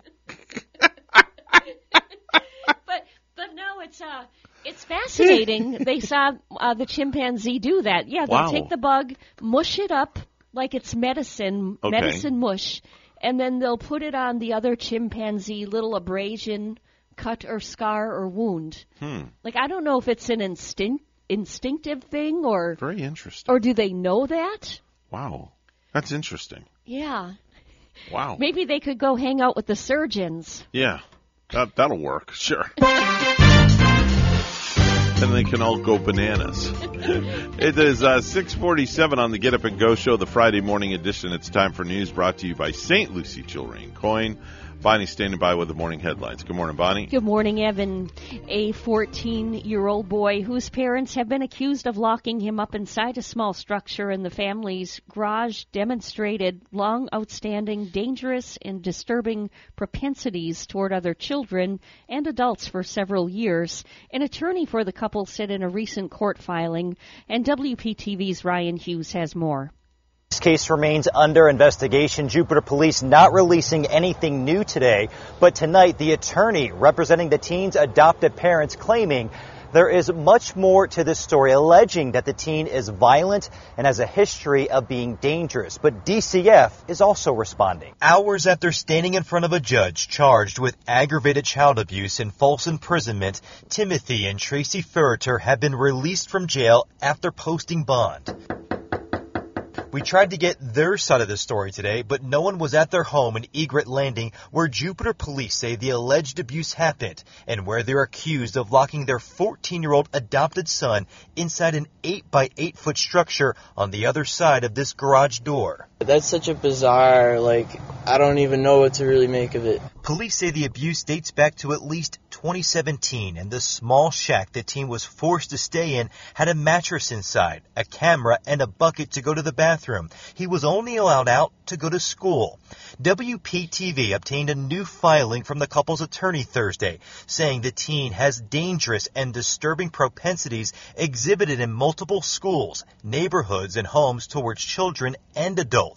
But but no, it's uh, it's fascinating. they saw uh, the chimpanzee do that. Yeah, they Wow. take the bug, mush it up like it's medicine, Okay. medicine mush, and then they'll put it on the other chimpanzee, little abrasion, cut or scar or wound. Hmm. Like I don't know if it's an instinct instinctive thing or Very interesting. or do they know that? Wow. That's interesting. Yeah. Wow. Maybe they could go hang out with the surgeons. Yeah. That that'll work. Sure. and they can all go bananas. it is uh, 647 on the Get Up and Go show, the Friday morning edition. It's time for news brought to you by St. Lucie Jewelry and Coin. Bonnie standing by with the morning headlines. Good morning, Bonnie. Good morning, Evan. A 14 year old boy whose parents have been accused of locking him up inside a small structure in the family's garage demonstrated long outstanding, dangerous, and disturbing propensities toward other children and adults for several years. An attorney for the couple said in a recent court filing, and WPTV's Ryan Hughes has more. This case remains under investigation. Jupiter Police not releasing anything new today, but tonight the attorney representing the teen's adopted parents claiming there is much more to this story, alleging that the teen is violent and has a history of being dangerous. But DCF is also responding. Hours after standing in front of a judge charged with aggravated child abuse and false imprisonment, Timothy and Tracy Ferriter have been released from jail after posting bond. We tried to get their side of the story today, but no one was at their home in Egret Landing where Jupiter police say the alleged abuse happened and where they're accused of locking their 14 year old adopted son inside an 8 by 8 foot structure on the other side of this garage door. That's such a bizarre, like, I don't even know what to really make of it. Police say the abuse dates back to at least 2017, and the small shack the teen was forced to stay in had a mattress inside, a camera, and a bucket to go to the bathroom. He was only allowed out to go to school. WPTV obtained a new filing from the couple's attorney Thursday, saying the teen has dangerous and disturbing propensities exhibited in multiple schools, neighborhoods, and homes towards children and adults.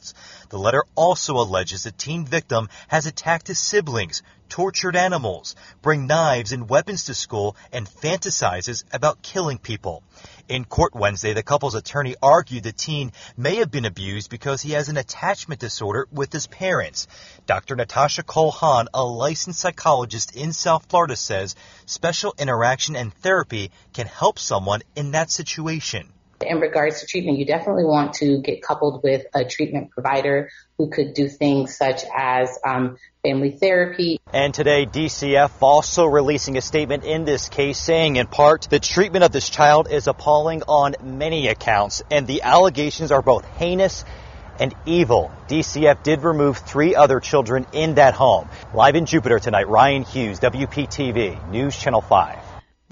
The letter also alleges the teen victim has attacked his siblings, tortured animals, bring knives and weapons to school, and fantasizes about killing people. In court Wednesday, the couple's attorney argued the teen may have been abused because he has an attachment disorder with his parents. Dr. Natasha Cole a licensed psychologist in South Florida, says special interaction and therapy can help someone in that situation. In regards to treatment, you definitely want to get coupled with a treatment provider who could do things such as um, family therapy. And today, DCF also releasing a statement in this case saying, in part, the treatment of this child is appalling on many accounts, and the allegations are both heinous and evil. DCF did remove three other children in that home. Live in Jupiter tonight, Ryan Hughes, WPTV, News Channel 5.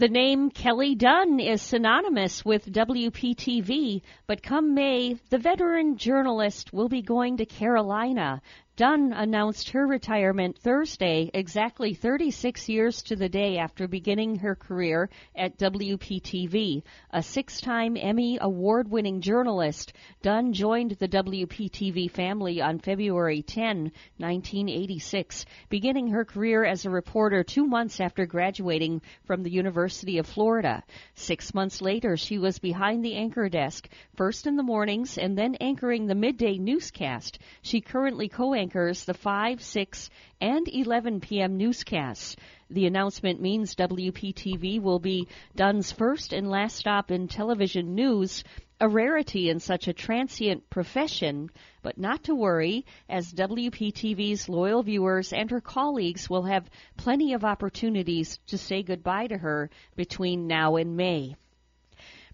The name Kelly Dunn is synonymous with WPTV, but come May, the veteran journalist will be going to Carolina. Dunn announced her retirement Thursday, exactly 36 years to the day after beginning her career at WPTV. A six time Emmy award winning journalist, Dunn joined the WPTV family on February 10, 1986, beginning her career as a reporter two months after graduating from the University of Florida. Six months later, she was behind the anchor desk, first in the mornings and then anchoring the midday newscast. She currently co anchors the 5, 6, and 11 p.m. newscasts. The announcement means WPTV will be Dunn's first and last stop in television news, a rarity in such a transient profession, but not to worry, as WPTV's loyal viewers and her colleagues will have plenty of opportunities to say goodbye to her between now and May.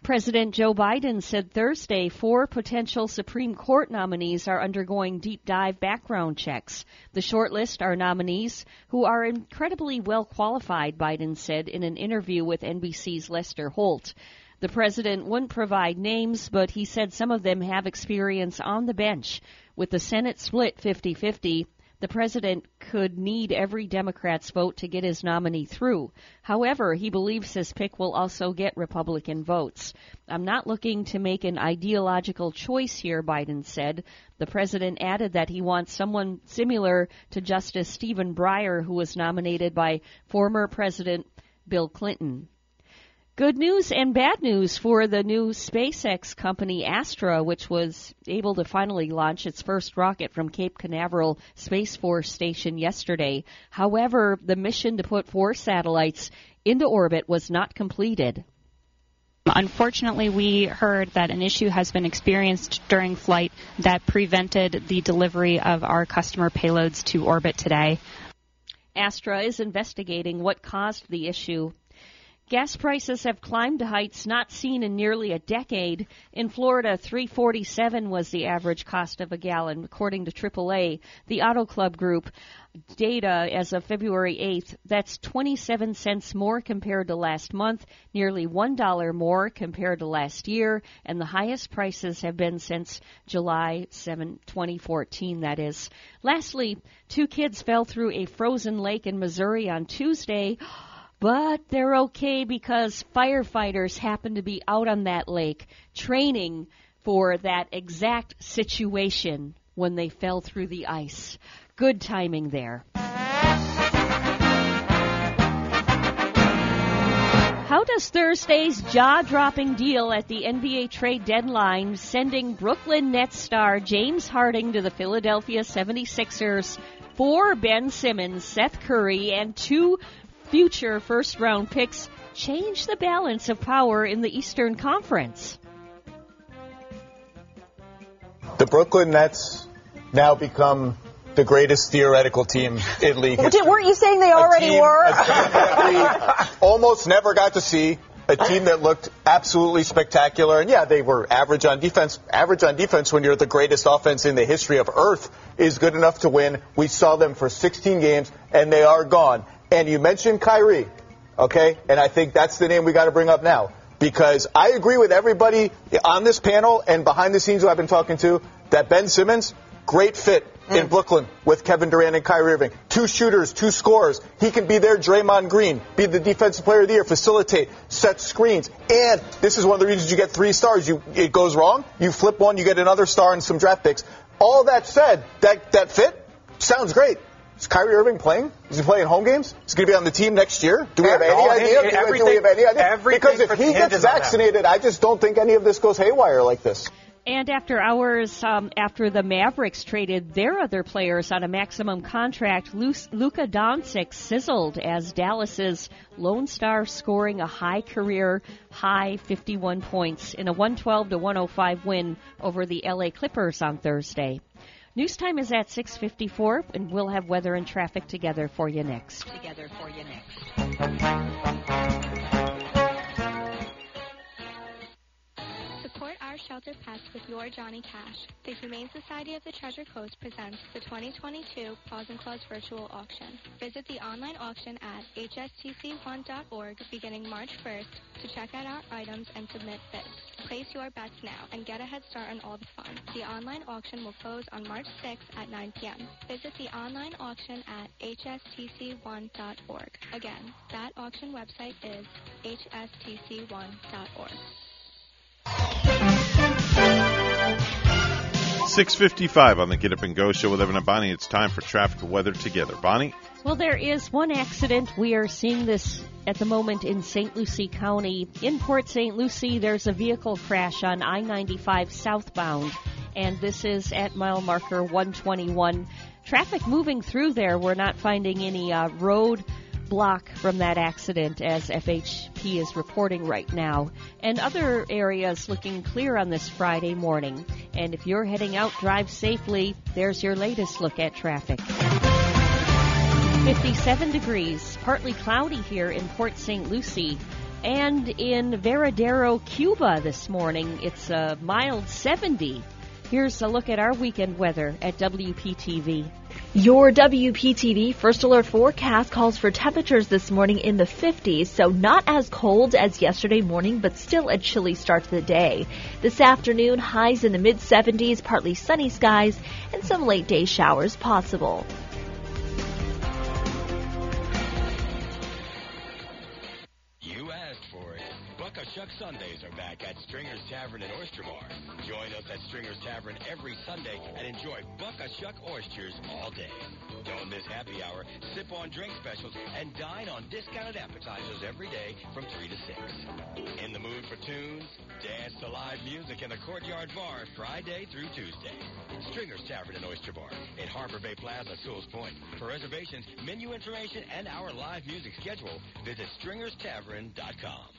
President Joe Biden said Thursday four potential Supreme Court nominees are undergoing deep dive background checks. The shortlist are nominees who are incredibly well qualified, Biden said in an interview with NBC's Lester Holt. The president wouldn't provide names, but he said some of them have experience on the bench. With the Senate split 50 50, the president could need every Democrat's vote to get his nominee through. However, he believes his pick will also get Republican votes. I'm not looking to make an ideological choice here, Biden said. The president added that he wants someone similar to Justice Stephen Breyer, who was nominated by former President Bill Clinton. Good news and bad news for the new SpaceX company Astra, which was able to finally launch its first rocket from Cape Canaveral Space Force Station yesterday. However, the mission to put four satellites into orbit was not completed. Unfortunately, we heard that an issue has been experienced during flight that prevented the delivery of our customer payloads to orbit today. Astra is investigating what caused the issue. Gas prices have climbed to heights not seen in nearly a decade. In Florida, 347 was the average cost of a gallon, according to AAA, the Auto Club Group data as of February 8th. That's 27 cents more compared to last month, nearly $1 more compared to last year, and the highest prices have been since July 7, 2014, that is. Lastly, two kids fell through a frozen lake in Missouri on Tuesday. But they're okay because firefighters happen to be out on that lake training for that exact situation when they fell through the ice. Good timing there. How does Thursday's jaw dropping deal at the NBA trade deadline, sending Brooklyn Nets star James Harden to the Philadelphia 76ers for Ben Simmons, Seth Curry, and two future first round picks change the balance of power in the Eastern Conference? The Brooklyn Nets now become the greatest theoretical team in league history. Weren't you saying they already team, were? A team that we almost never got to see. A team that looked absolutely spectacular. And yeah, they were average on defense. Average on defense when you're the greatest offense in the history of Earth is good enough to win. We saw them for 16 games and they are gone. And you mentioned Kyrie, okay? And I think that's the name we got to bring up now because I agree with everybody on this panel and behind the scenes who I've been talking to that Ben Simmons, great fit mm. in Brooklyn with Kevin Durant and Kyrie Irving. Two shooters, two scorers. He can be there, Draymond Green, be the defensive player of the year, facilitate, set screens. And this is one of the reasons you get three stars. You, it goes wrong, you flip one, you get another star and some draft picks. All that said, that, that fit sounds great. Is Kyrie Irving playing? Is he playing home games? Is he going to be on the team next year? Do we have any No, idea? it- Do we- do we everything- have any idea? everything Because if he gets hinges on that. vaccinated, I just don't think any of this goes haywire like this. And after hours um, after the Mavericks traded their other players on a maximum contract, Lu- Luka Doncic sizzled as Dallas's Lone Star scoring a high career high 51 points in a 112 to 105 win over the LA Clippers on Thursday. News time is at 6:54, and we'll have weather and traffic together for you next. Together for you next. Shelter pets with your Johnny Cash. The Humane Society of the Treasure Coast presents the 2022 Paws and Claws virtual auction. Visit the online auction at hstc1.org beginning March 1st to check out our items and submit bids. Place your bets now and get a head start on all the fun. The online auction will close on March 6th at 9 p.m. Visit the online auction at hstc1.org. Again, that auction website is hstc1.org. 655 on the Get Up and Go show with Evan and Bonnie. It's time for traffic weather together. Bonnie? Well, there is one accident. We are seeing this at the moment in St. Lucie County. In Port St. Lucie, there's a vehicle crash on I 95 southbound, and this is at mile marker 121. Traffic moving through there. We're not finding any uh, road block from that accident as FHP is reporting right now. And other areas looking clear on this Friday morning. And if you're heading out, drive safely. There's your latest look at traffic. 57 degrees, partly cloudy here in Port St. Lucie. And in Varadero, Cuba this morning, it's a mild 70. Here's a look at our weekend weather at WPTV. Your WPTV First Alert forecast calls for temperatures this morning in the 50s, so not as cold as yesterday morning, but still a chilly start to the day. This afternoon, highs in the mid 70s, partly sunny skies, and some late day showers possible. Sundays are back at Stringer's Tavern and Oyster Bar. Join us at Stringer's Tavern every Sunday and enjoy Buck a Shuck oysters all day. Don't miss happy hour, sip on drink specials, and dine on discounted appetizers every day from 3 to 6. In the mood for tunes? Dance to live music in the Courtyard Bar Friday through Tuesday. Stringer's Tavern and Oyster Bar in Harbor Bay Plaza, Sewall's Point. For reservations, menu information, and our live music schedule, visit stringerstavern.com.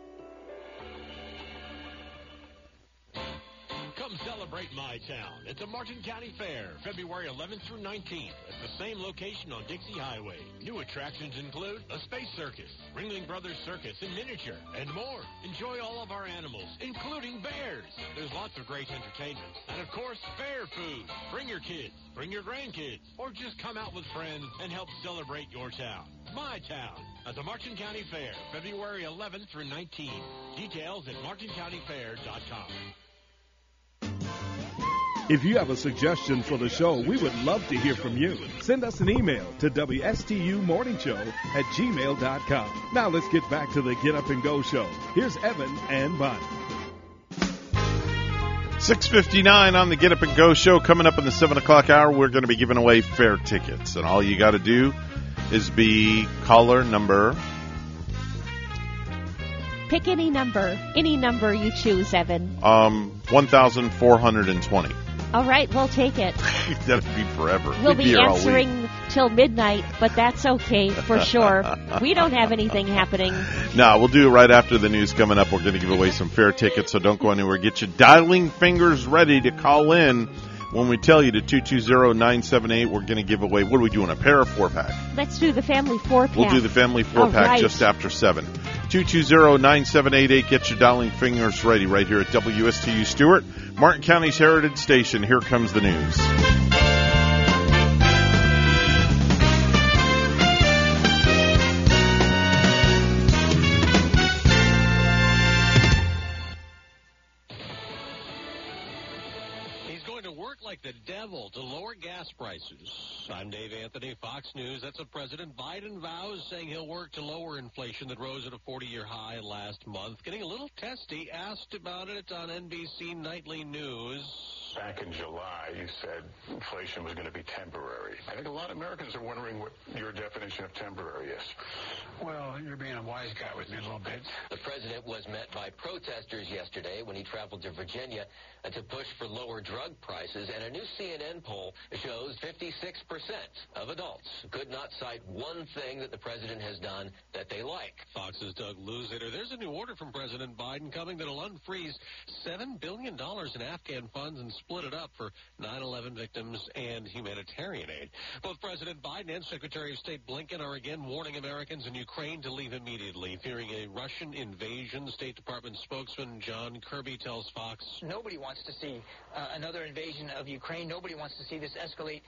Come celebrate My Town at the Martin County Fair, February 11th through 19th at the same location on Dixie Highway. New attractions include a space circus, Ringling Brothers Circus in miniature, and more. Enjoy all of our animals, including bears. There's lots of great entertainment. And of course, fair food. Bring your kids, bring your grandkids, or just come out with friends and help celebrate your town. My Town at the Martin County Fair, February 11th through 19th. Details at martincountyfair.com. If you have a suggestion for the show, we would love to hear from you. Send us an email to WSTUmorningshow at gmail.com. Now let's get back to the Get Up and Go show. Here's Evan and Bonnie. 659 on the Get Up and Go show. Coming up in the 7 o'clock hour, we're going to be giving away fair tickets. And all you got to do is be caller number. Pick any number, any number you choose, Evan. Um, 1,420. All right, we'll take it. That'd be forever. We'll We'd be answering till midnight, but that's okay for sure. we don't have anything happening. No, we'll do it right after the news coming up. We're going to give away some fair tickets, so don't go anywhere. Get your dialing fingers ready to call in. When we tell you to 220-978, we're going to give away, what are we doing, a pair or four pack? Let's do the family four pack. We'll do the family four All pack right. just after 7. 220-9788. Get your dialing fingers ready right here at WSTU Stuart, Martin County's Heritage Station. Here comes the news. Gas prices. I'm Dave Anthony, Fox News. That's what President Biden vows, saying he'll work to lower inflation that rose at a 40-year high last month. Getting a little testy, asked about it on NBC Nightly News. Back in July, you said inflation was going to be temporary. I think a lot of Americans are wondering what your definition of temporary is. Well, you're being a wise guy with me a little bit. The president was met by protesters yesterday when he traveled to Virginia to push for lower drug prices. And a new CNN poll shows 56% of adults could not cite one thing that the president has done that they like. Fox's Doug Luzader. There's a new order from President Biden coming that'll unfreeze $7 billion in Afghan funds and split it up for 9/11 victims and humanitarian aid. Both President Biden and Secretary of State Blinken are again warning Americans in Ukraine to leave immediately, fearing a Russian invasion. State Department spokesman John Kirby tells Fox. Nobody wants to see uh, another invasion of Ukraine. Nobody wants to see this escalate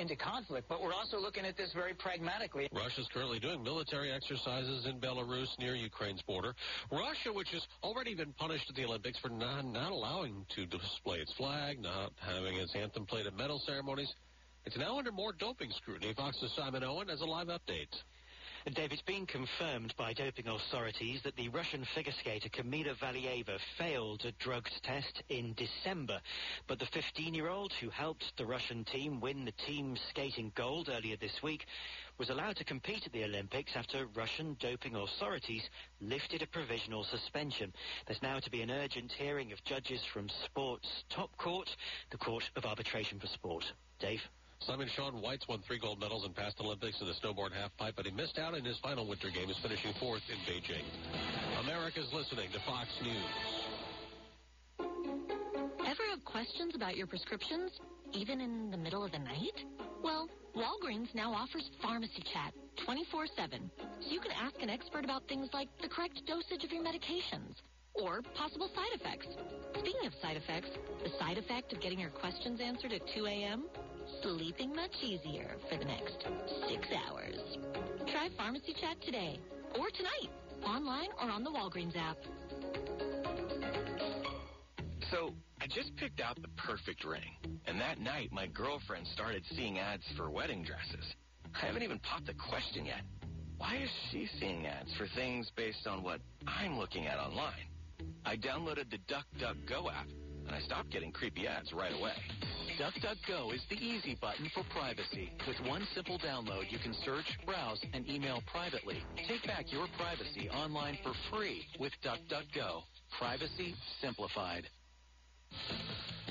into conflict. But we're also looking at this very pragmatically. Russia's currently doing military exercises in Belarus near Ukraine's border. Russia, which has already been punished at the Olympics for not, not allowing to display its flag, not having its anthem played at medal ceremonies, it's now under more doping scrutiny. Fox's Simon Owen has a live update. Dave, it's been confirmed by doping authorities that the Russian figure skater Kamila Valieva failed a drugs test in December. But the 15-year-old who helped the Russian team win the team skating gold earlier this week was allowed to compete at the Olympics after Russian doping authorities lifted a provisional suspension. There's now to be an urgent hearing of judges from sport's top court, the Court of Arbitration for Sport. Dave? Simon Shaun Whites won three gold medals in past Olympics in the snowboard halfpipe, but he missed out in his final winter games, finishing fourth in Beijing. America's listening to Fox News. Ever have questions about your prescriptions, even in the middle of the night? Well, Walgreens now offers pharmacy chat 24-7, so you can ask an expert about things like the correct dosage of your medications or possible side effects. Speaking of side effects, the side effect of getting your questions answered at 2 a.m.? Sleeping much easier for the next six hours. Try Pharmacy Chat today or tonight, online or on the Walgreens app. So, I just picked out the perfect ring, and that night my girlfriend started seeing ads for wedding dresses. I haven't even popped the question yet. Why is she seeing ads for things based on what I'm looking at online? I downloaded the DuckDuckGo app, and I stopped getting creepy ads right away. DuckDuckGo is the easy button for privacy. With one simple download, you can search, browse, and email privately. Take back your privacy online for free with DuckDuckGo. Privacy simplified.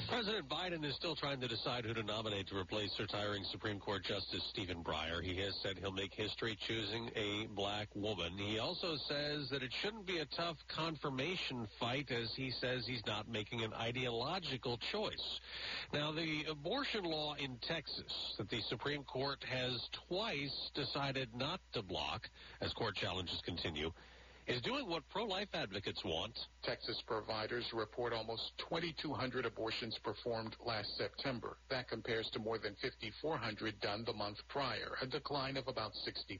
President Biden is still trying to decide who to nominate to replace retiring Supreme Court Justice Stephen Breyer. He has said he'll make history choosing a black woman. He also says that it shouldn't be a tough confirmation fight as he says he's not making an ideological choice. Now, the abortion law in Texas that the Supreme Court has twice decided not to block as court challenges continue is doing what pro-life advocates want. Texas providers report almost 2,200 abortions performed last September. That compares to more than 5,400 done the month prior, a decline of about 60%.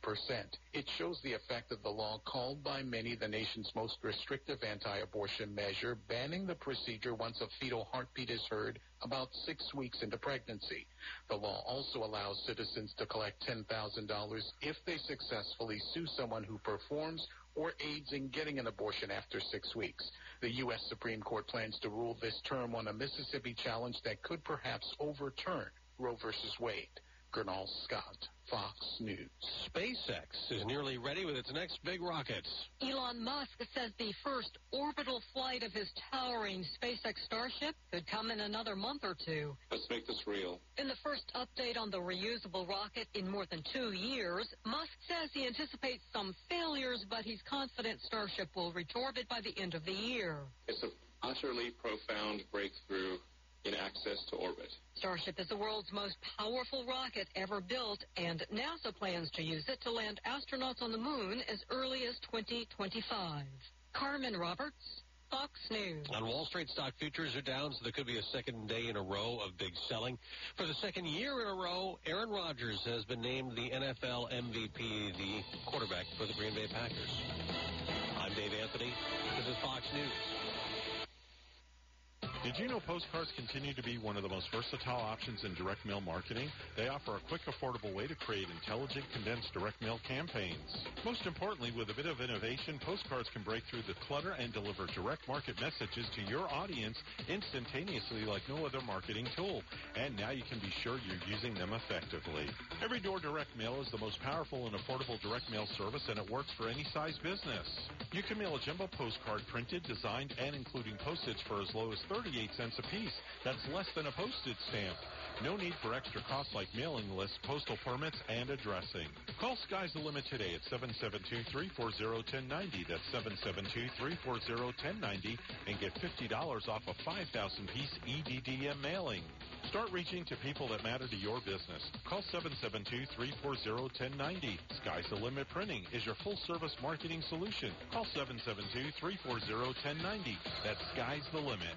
It shows the effect of the law called by many the nation's most restrictive anti-abortion measure, banning the procedure once a fetal heartbeat is heard about six weeks into pregnancy. The law also allows citizens to collect $10,000 if they successfully sue someone who performs or aids in getting an abortion after six weeks. The U.S. Supreme Court plans to rule this term on a Mississippi challenge that could perhaps overturn Roe versus Wade. Gurnal Scott, Fox News. SpaceX is nearly ready with its next big rocket. Elon Musk says the first orbital flight of his towering SpaceX Starship could come in another month or two. Let's make this real. In the first update on the reusable rocket in more than two years, Musk says he anticipates some failures, but he's confident Starship will reach orbit by the end of the year. It's an utterly profound breakthrough in access to orbit. Starship is the world's most powerful rocket ever built, and NASA plans to use it to land astronauts on the moon as early as 2025. Carmen Roberts, Fox News. On Wall Street, stock futures are down, so there could be a second day in a row of big selling. For the second year in a row, Aaron Rodgers has been named the NFL MVP, the quarterback for the Green Bay Packers. I'm Dave Anthony. This is Fox News. Did you know postcards continue to be one of the most versatile options in direct mail marketing? They offer a quick, affordable way to create intelligent, condensed direct mail campaigns. Most importantly, with a bit of innovation, postcards can break through the clutter and deliver direct market messages to your audience instantaneously like no other marketing tool. And now you can be sure you're using them effectively. Every Door Direct Mail is the most powerful and affordable direct mail service, and it works for any size business. You can mail a jumbo postcard printed, designed, and including postage for as low as 38 98 cents apiece. That's less than a postage stamp. No need for extra costs like mailing lists, postal permits, and addressing. Call Sky's the Limit today at 772-340-1090. That's 772-340-1090 and get $50 off a 5,000-piece EDDM mailing. Start reaching to people that matter to your business. Call 772-340-1090. Sky's the Limit Printing is your full-service marketing solution. Call 772-340-1090. That's Sky's the Limit.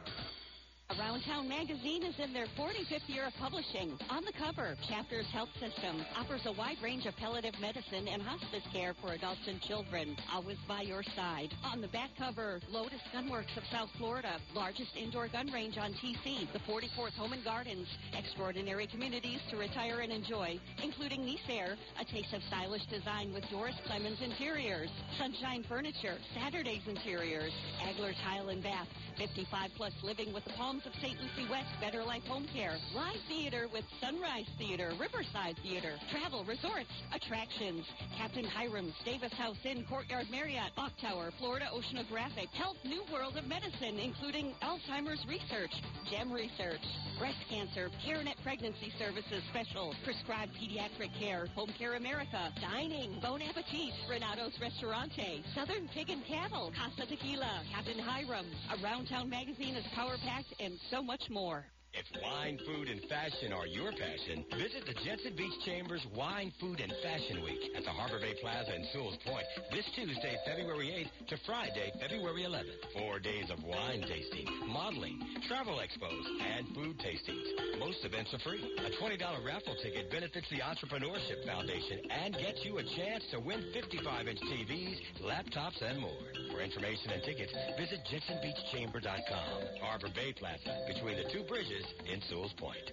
Around Town magazine is in their 45th year of publishing. On the cover, Chapters Health System offers a wide range of palliative medicine and hospice care for adults and children, always by your side. On the back cover, Lotus Gunworks of South Florida, largest indoor gun range on TC, the 44th Home and Gardens, extraordinary communities to retire and enjoy, including Nice Air, a taste of stylish design with Doris Clemens Interiors, Sunshine Furniture, Saturday's Interiors, Agler Tile and Bath, 55 plus living with the Palms of St. Lucie West, Better Life Home Care, Live Theater with Sunrise Theater, Riverside Theater, Travel, Resorts, Attractions, Captain Hiram's, Davis House Inn, Courtyard Marriott, Off Tower, Florida Oceanographic, Health New World of Medicine, including Alzheimer's Research, GEM Research, Breast Cancer, CareNet Pregnancy Services Special, Prescribed Pediatric Care, Home Care America, Dining, Bon Appetit, Renato's Restaurante, Southern Pig and Cattle, Casa Tequila, Captain Hiram's, Around Town Magazine is power packed and so much more. If wine, food, and fashion are your passion, visit the Jensen Beach Chambers Wine, Food, and Fashion Week at the Harbor Bay Plaza in Sewall's Point this Tuesday, February 8th to Friday, February 11th. Four days of wine tasting, modeling, travel expos, and food tastings. Most events are free. A $20 raffle ticket benefits the Entrepreneurship Foundation and gets you a chance to win 55-inch TVs, laptops, and more. For information and tickets, visit JensenBeachChamber.com. Harbor Bay Plaza, between the two bridges in Sewall's Point.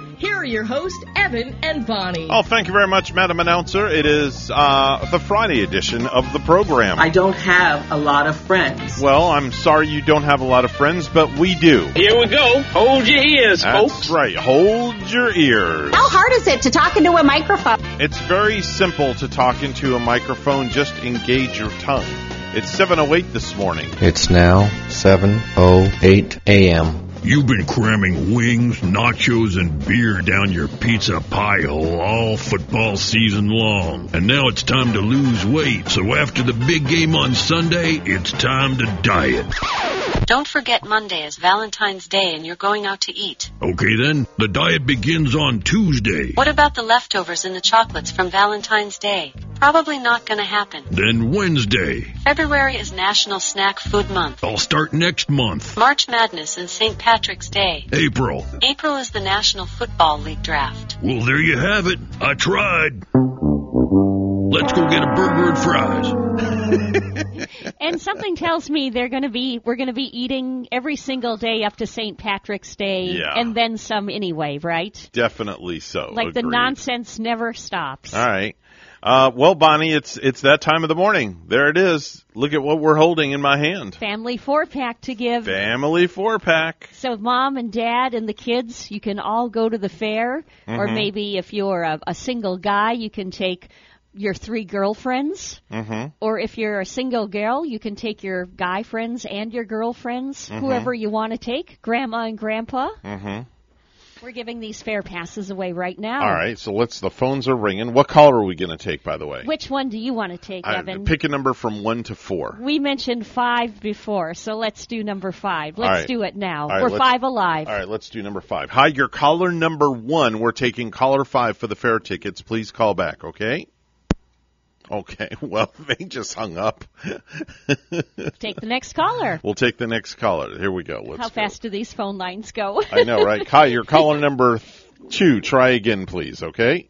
here are your hosts, Evan and Bonnie. Oh, thank you very much, Madam Announcer. It is uh, the Friday edition of the program. I don't have a lot of friends. Well, I'm sorry you don't have a lot of friends, but we do. Here we go. Hold your ears, That's folks. right. Hold your ears. How hard is it to talk into a microphone? It's very simple to talk into a microphone. Just engage your tongue. It's 7:08 this morning. It's now 7:08 a.m. You've been cramming wings, nachos, and beer down your pizza pie hole all football season long. And now it's time to lose weight. So after the big game on Sunday, it's time to diet. Don't forget Monday is Valentine's Day and you're going out to eat. Okay then, the diet begins on Tuesday. What about the leftovers and the chocolates from Valentine's Day? Probably not gonna happen. Then Wednesday. February is National Snack Food Month. I'll start next month. March Madness and St. Patrick's Day. April. April is the National Football League Draft. Well, there you have it. I tried. Let's go get a burger and fries. and something tells me they're going to be we're going to be eating every single day up to St. Patrick's Day Yeah. and then some anyway, right? Definitely so. Like the nonsense never stops. All right. Uh, well, Bonnie, it's it's that time of the morning. There it is. Look at what we're holding in my hand. Family four pack to give. Family four pack. So mom and dad and the kids, you can all go to the fair, or Mhm. maybe if you're a, a single guy, you can take your three girlfriends. Mm-hmm. Or if you're a single girl, you can take your guy friends and your girlfriends, Mhm. whoever you want to take, grandma and grandpa. Mm-hmm. We're giving these fair passes away right now. All right. So let's. The phones are ringing. What caller are we going to take, by the way? Which one do you want to take, I- Evan? pick a number from one to four. We mentioned five before, so let's do number five. Let's right. do it now. Right, We're five alive. All right, let's do number five. Hi, you're caller number one. We're taking caller five for the fair tickets. Please call back, okay? Okay, well, they just hung up. Take the next caller. we'll take the next caller. Here we go. Let's How fast do these phone lines go? I know, right? Hi, you're caller number two. Try again, please, okay?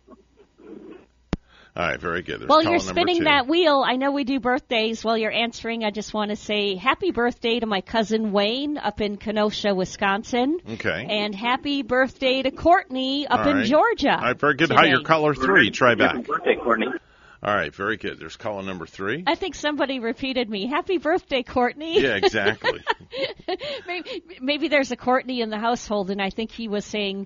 All right, very good. There's While caller you're spinning that wheel, I know we do birthdays. While you're answering, I just want to say happy birthday to my cousin Wayne up in Kenosha, Wisconsin. Okay. And happy birthday to Courtney up All in. Georgia. All right, very good. Hi, today. you're caller three. Try back. Happy birthday, Courtney. All right, very good. There's caller number three. I think somebody repeated me. Happy birthday, Courtney. Yeah, exactly. maybe, maybe there's a Courtney in the household, and I think he was saying,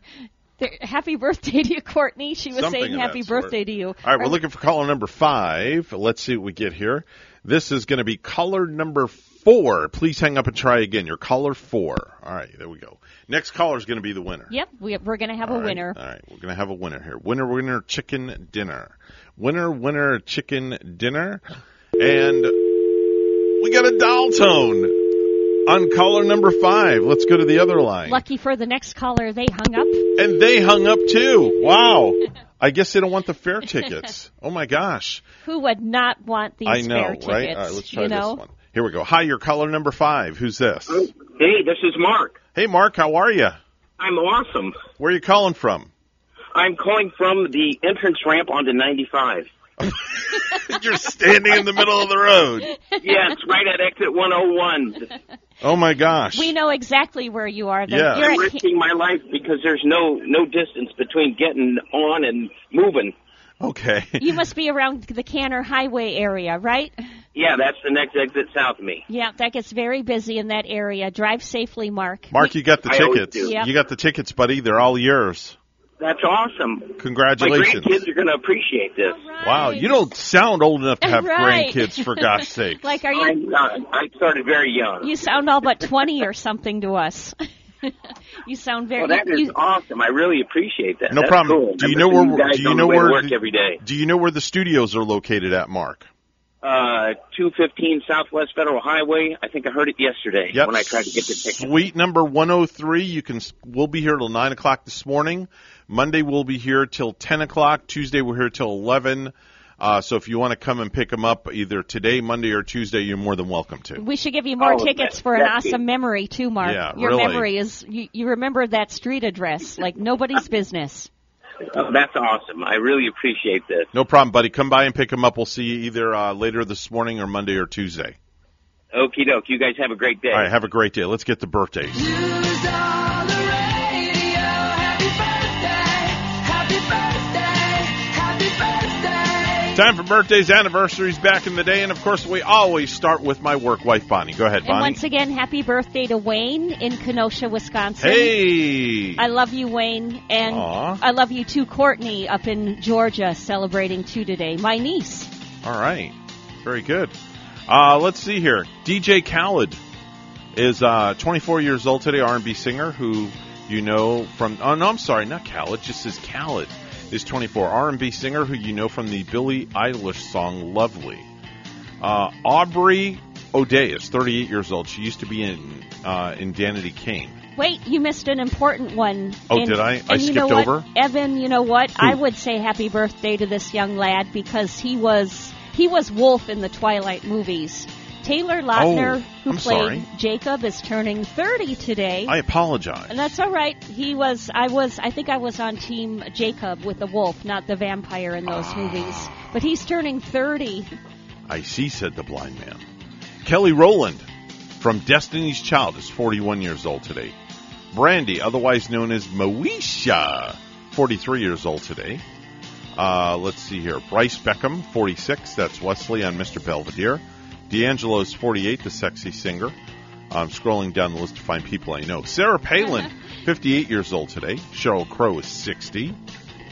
"Happy birthday to you, Courtney." She was Something saying, "Happy that sort. birthday to you." All right, we're looking for caller number five. Let's see what we get here. This is going to be caller number four. Please hang up and try again. You're caller four. All right, there we go. Next caller is going to be the winner. Yep, we, we're going to have All a right, winner. All right, we're going to have a winner here. Winner, winner, chicken dinner. Winner, winner, chicken dinner. And we got a dial tone on caller number five. Let's go to the other line. Lucky for the next caller, they hung up. And they hung up too. Wow. I guess they don't want the fair tickets. Oh my gosh. Who would not want these I know, fair right? tickets? All right, let's try you know? this one. Here we go. Hi, you're caller number five. Who's this? Hey, this is Mark. Hey, Mark. How are you? I'm awesome. Where are you calling from? I'm calling from the entrance ramp onto 95. You're standing in the middle of the road. yes, right at exit 101. Oh my gosh. We know exactly where you are. The- Yeah. You're I'm risking my life because there's no no distance between getting on and moving. Okay. you must be around the Kanner Highway area, right? Yeah, that's the next exit south of me. Yeah, that gets very busy in that area. Drive safely, Mark. Mark, you got the I tickets. do. Yep. You got the tickets, buddy. They're all yours. That's awesome. Congratulations. My Congratulations. grandkids are going to appreciate this. Wow, you don't sound old enough to have Right. grandkids, for God's sake. Like, are you? I'm not. I started very young. You sound all but twenty or something to us. you sound very. Well, that is you, awesome. I really appreciate that. No That's problem. Cool. Do you know where? you guys Do you on know the way to where? work every day? Do you know where the studios are located at, Mark? Uh, 215 Southwest Federal Highway. I think I heard it yesterday Yep. when I tried to get the ticket. Suite number 103. You can. We'll be here till nine o'clock this morning. Monday we'll be here till 10 o'clock. Tuesday we're here till 11. Uh, so if you want to come and pick them up either today, Monday, or Tuesday, you're more than welcome to. we should give you more Oh, tickets that- for an awesome good. memory too, Mark. Yeah, Your really. memory is you, you remember that street address like nobody's business. Oh, that's awesome. I really appreciate this. No problem, buddy. Come by and pick them up. We'll see you either uh, later this morning or Monday or Tuesday. Okie doke. You guys have a great day. All right. Have a great day. Let's get the birthdays. Time for birthdays, anniversaries back in the day, and of course, we always start with my work wife, Bonnie. Go ahead, Bonnie. And once again, happy birthday to Wayne in Kenosha, Wisconsin. Hey! I love you, Wayne, and Aw. I love you too, Courtney, up in Georgia, celebrating two today. My niece. All right. Very good. Uh, let's see here. DJ Khaled is uh, 24 years old today, R&B singer who you know from. Oh no, I'm sorry, not Khaled. Just says Khalid is 24. R&B singer who you know from the Billie Eilish song "Lovely." Uh, Aubrey O'Day is 38 years old. She used to be in uh, in Danity Kane. Wait, you missed an important one. Oh, And- did I? I and you know skipped over? Evan, you know what? Who? I would say happy birthday to this young lad because he was he was Wolf in the Twilight movies. Taylor Lautner, Oh, who I'm played sorry. Jacob, is turning 30 today. I apologize. and that's all right. He was I was I think I was on team Jacob with the wolf, not the vampire in those Ah. movies. But he's turning 30. I see, said the blind man. Kelly Rowland from Destiny's Child is 41 years old today. Brandy, otherwise known as Moesha, 43 years old today. Uh, let's see here. Brice Beckham, 46. That's Wesley on Mr. Belvedere. D'Angelo's 48, the sexy singer. I'm scrolling down the list to find people I know. Sarah Palin, 58 years old today. Sheryl Crow is 60.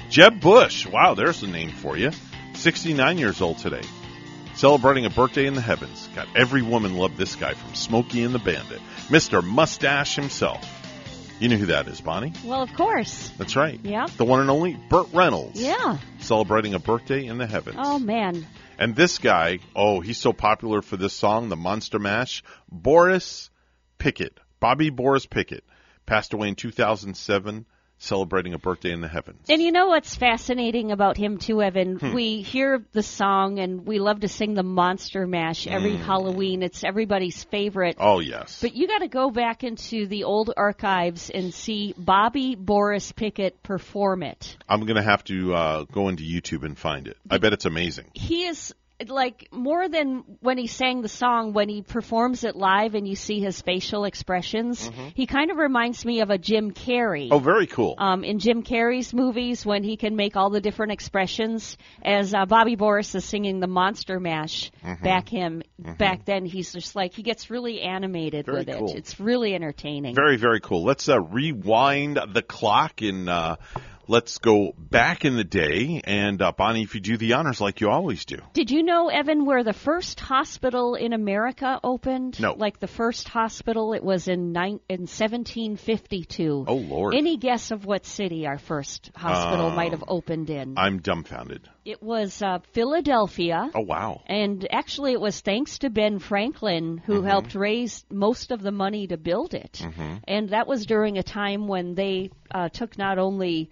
Jeb Bush, wow, there's a name for you. 69 years old today. Celebrating a birthday in the heavens. Got every woman love this guy from Smokey and the Bandit. Mr. Mustache himself. You know who that is, Bonnie? Well, of course. That's right. Yeah. The one and only Burt Reynolds. Yeah. Celebrating a birthday in the heavens. Oh man. And this guy, oh, he's so popular for this song, the Monster Mash. Boris Pickett, Bobby Boris Pickett, passed away in 2007, celebrating a birthday in the heavens. And you know what's fascinating about him too, Evan? Hmm. We hear the song and we love to sing the Monster Mash every Mm. Halloween. It's everybody's favorite. Oh yes. But you got to go back into the old archives and see Bobby Boris Pickett perform it. I'm going to have to uh, go into YouTube and find it. I bet it's amazing. He is like more than when he sang the song when he performs it live and you see his facial expressions he kind of reminds me of a jim carrey Mm-hmm. Oh, very cool. um, in Jim Carrey's movies when he can make all the different expressions. As uh, Bobby Boris is singing the Monster Mash Mhm. back him back then, he's just like he gets really animated Very with cool. it. It's really entertaining. Very, very cool. Let's uh, rewind the clock and uh, let's go back in the day. And uh, Bonnie, if you do the honors like you always do. Did you know, Evan, where the first hospital in America opened? No. Like the first hospital, it was in nine, in 1752. Oh Lord, Any guess of what city our first hospital Um, might have opened in? I'm dumbfounded. It was uh, Philadelphia. Oh wow. And actually, it was thanks to Ben Franklin who Mhm. helped raise most of the money to build it. Mhm. And that was during a time when they uh, took not only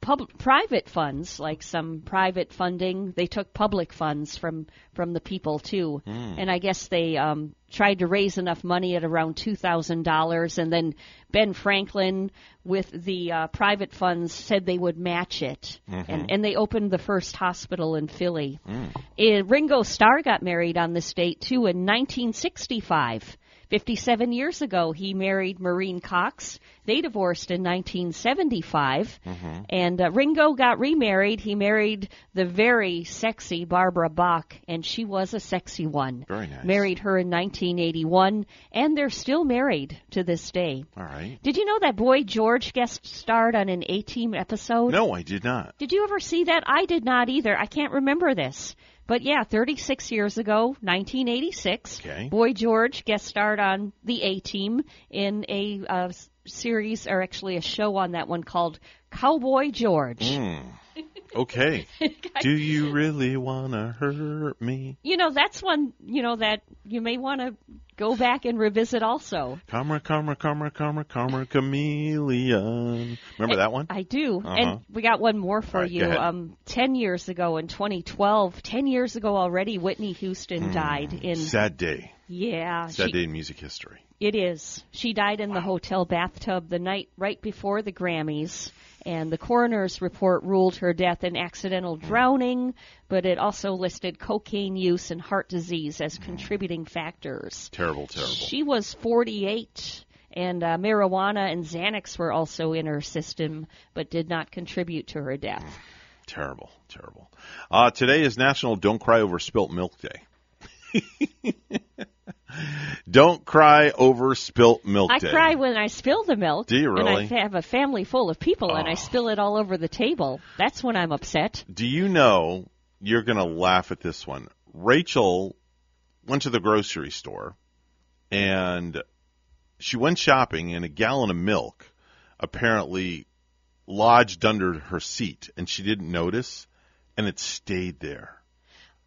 pub- private funds, like some private funding, they took public funds from from the people too. Mm. And I guess they um, tried to raise enough money at around two thousand dollars, and then Ben Franklin, with the uh, private funds, said they would match it, Mhm. and and they opened the first hospital in Philly. Mm. Uh, Ringo Starr got married on this date too in 1965. 57 years ago, he married Maureen Cox. They divorced in 1975. Mhm. And uh, Ringo got remarried. He married the very sexy Barbara Bach, and she was a sexy one. Very nice. Married her in 1981, and they're still married to this day. All right. Did you know that Boy George guest starred on an A Team episode? No, I did not. Did you ever see that? I did not either. I can't remember this. But yeah, 36 years ago, 1986, Okay. Boy George guest starred on the A Team in a uh, series, or actually a show on that one called Cowboy George. Mm. Okay. do you really want to hurt me? You know, that's one, you know, that you may want to go back and revisit also. Karma, karma, karma, karma, karma, chameleon. Remember that one? I do. Uh-huh. And we got one more for right, you. Um, 10 years ago in 2012, 10 years ago already, Whitney Houston Hmm. died in. Sad day. Yeah. Sad she- day in music history. It is. She died in the hotel bathtub the night right before the Grammys, and the coroner's report ruled her death an accidental drowning, but it also listed cocaine use and heart disease as contributing factors. Terrible, terrible. She was 48, and uh, marijuana and Xanax were also in her system, but did not contribute to her death. Terrible, terrible. Uh, today is National Don't Cry Over Spilt Milk Day. Don't cry over spilt milk I day. cry when I spill the milk. Do you really? And I have a family full of people, and I Oh. spill it all over the table. That's when I'm upset. Do you know you're going to laugh at this one? Rachel went to the grocery store and she went shopping and a gallon of milk apparently lodged under her seat and she didn't notice and it stayed there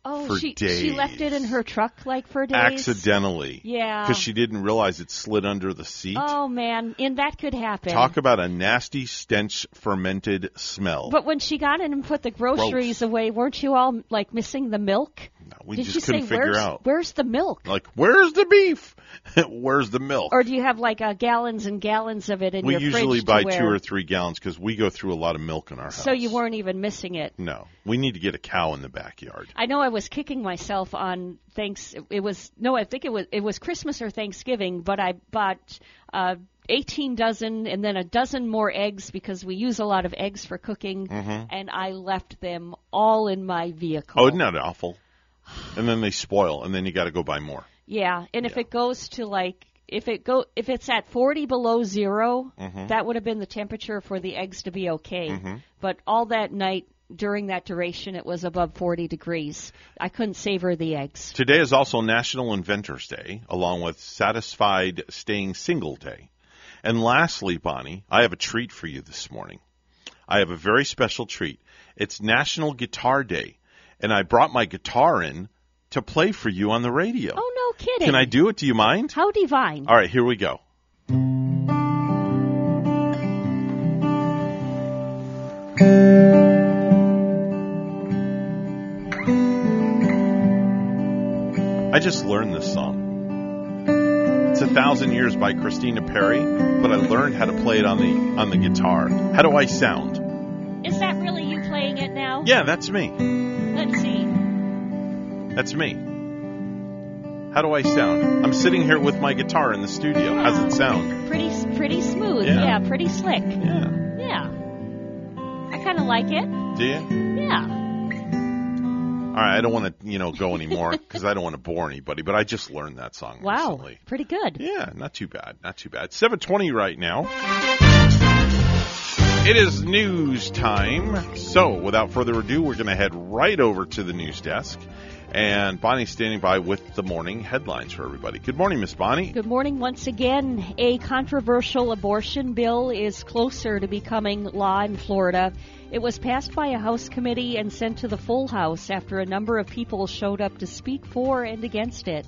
Oh, For she days. she left it in her truck like for days. accidentally. Yeah. Because she didn't realize it slid under the seat. Oh man, and that could happen. Talk about a nasty stench fermented smell. But when she got in and put the groceries away, weren't you all like missing the milk? No, we Did just you couldn't say figure where's out. where's the milk? Like, where's the beef? where's the milk? Or do you have like uh, gallons and gallons of it in we your usually fridge buy to where, two or three gallons because we go through a lot of milk in our house. so you weren't even missing it? No, we need to get a cow in the backyard. I know I was kicking myself on thanks. It was no, I think it was it was Christmas or Thanksgiving, but I bought uh, 18 dozen and then a dozen more eggs because we use a lot of eggs for cooking, Mhm. and I left them all in my vehicle. Oh, isn't that awful? And then they spoil, and then you got to go buy more. Yeah, and if it goes to like if it go if it's at 40 below 0, Mhm. that would have been the temperature for the eggs to be okay. Mhm. But all that night during that duration it was above 40 degrees. I couldn't savor the eggs. Today is also National Inventors Day, along with Satisfied Staying Single Day. And lastly, Bonnie, I have a treat for you this morning. I have a very special treat. It's National Guitar Day, and I brought my guitar in to play for you on the radio. Oh no kidding. Can I do it? Do you mind? How divine. All right, here we go. I just learned this song. It's a thousand years by Christina Perri, but I learned how to play it on the on the guitar. How do I sound? Is that really you playing it now? Yeah, that's me. Let's see. That's me. How do I sound? I'm sitting here with my guitar in the studio. How's it sound? Pretty pretty smooth. Yeah. Yeah, pretty slick. Yeah. Yeah. I kind of like it. Do you? Yeah. All right, I don't want to, you know, go anymore because I don't want to bore anybody. But I just learned that song Wow. recently. Pretty good. Yeah, not too bad. Not too bad. 720 right now. It is news time. So, without further ado, we're going to head right over to the news desk. And Bonnie's standing by with the morning headlines for everybody. Good morning, Miss Bonnie. Good morning once again. A controversial abortion bill is closer to becoming law in Florida. It was passed by a House committee and sent to the full House after a number of people showed up to speak for and against it.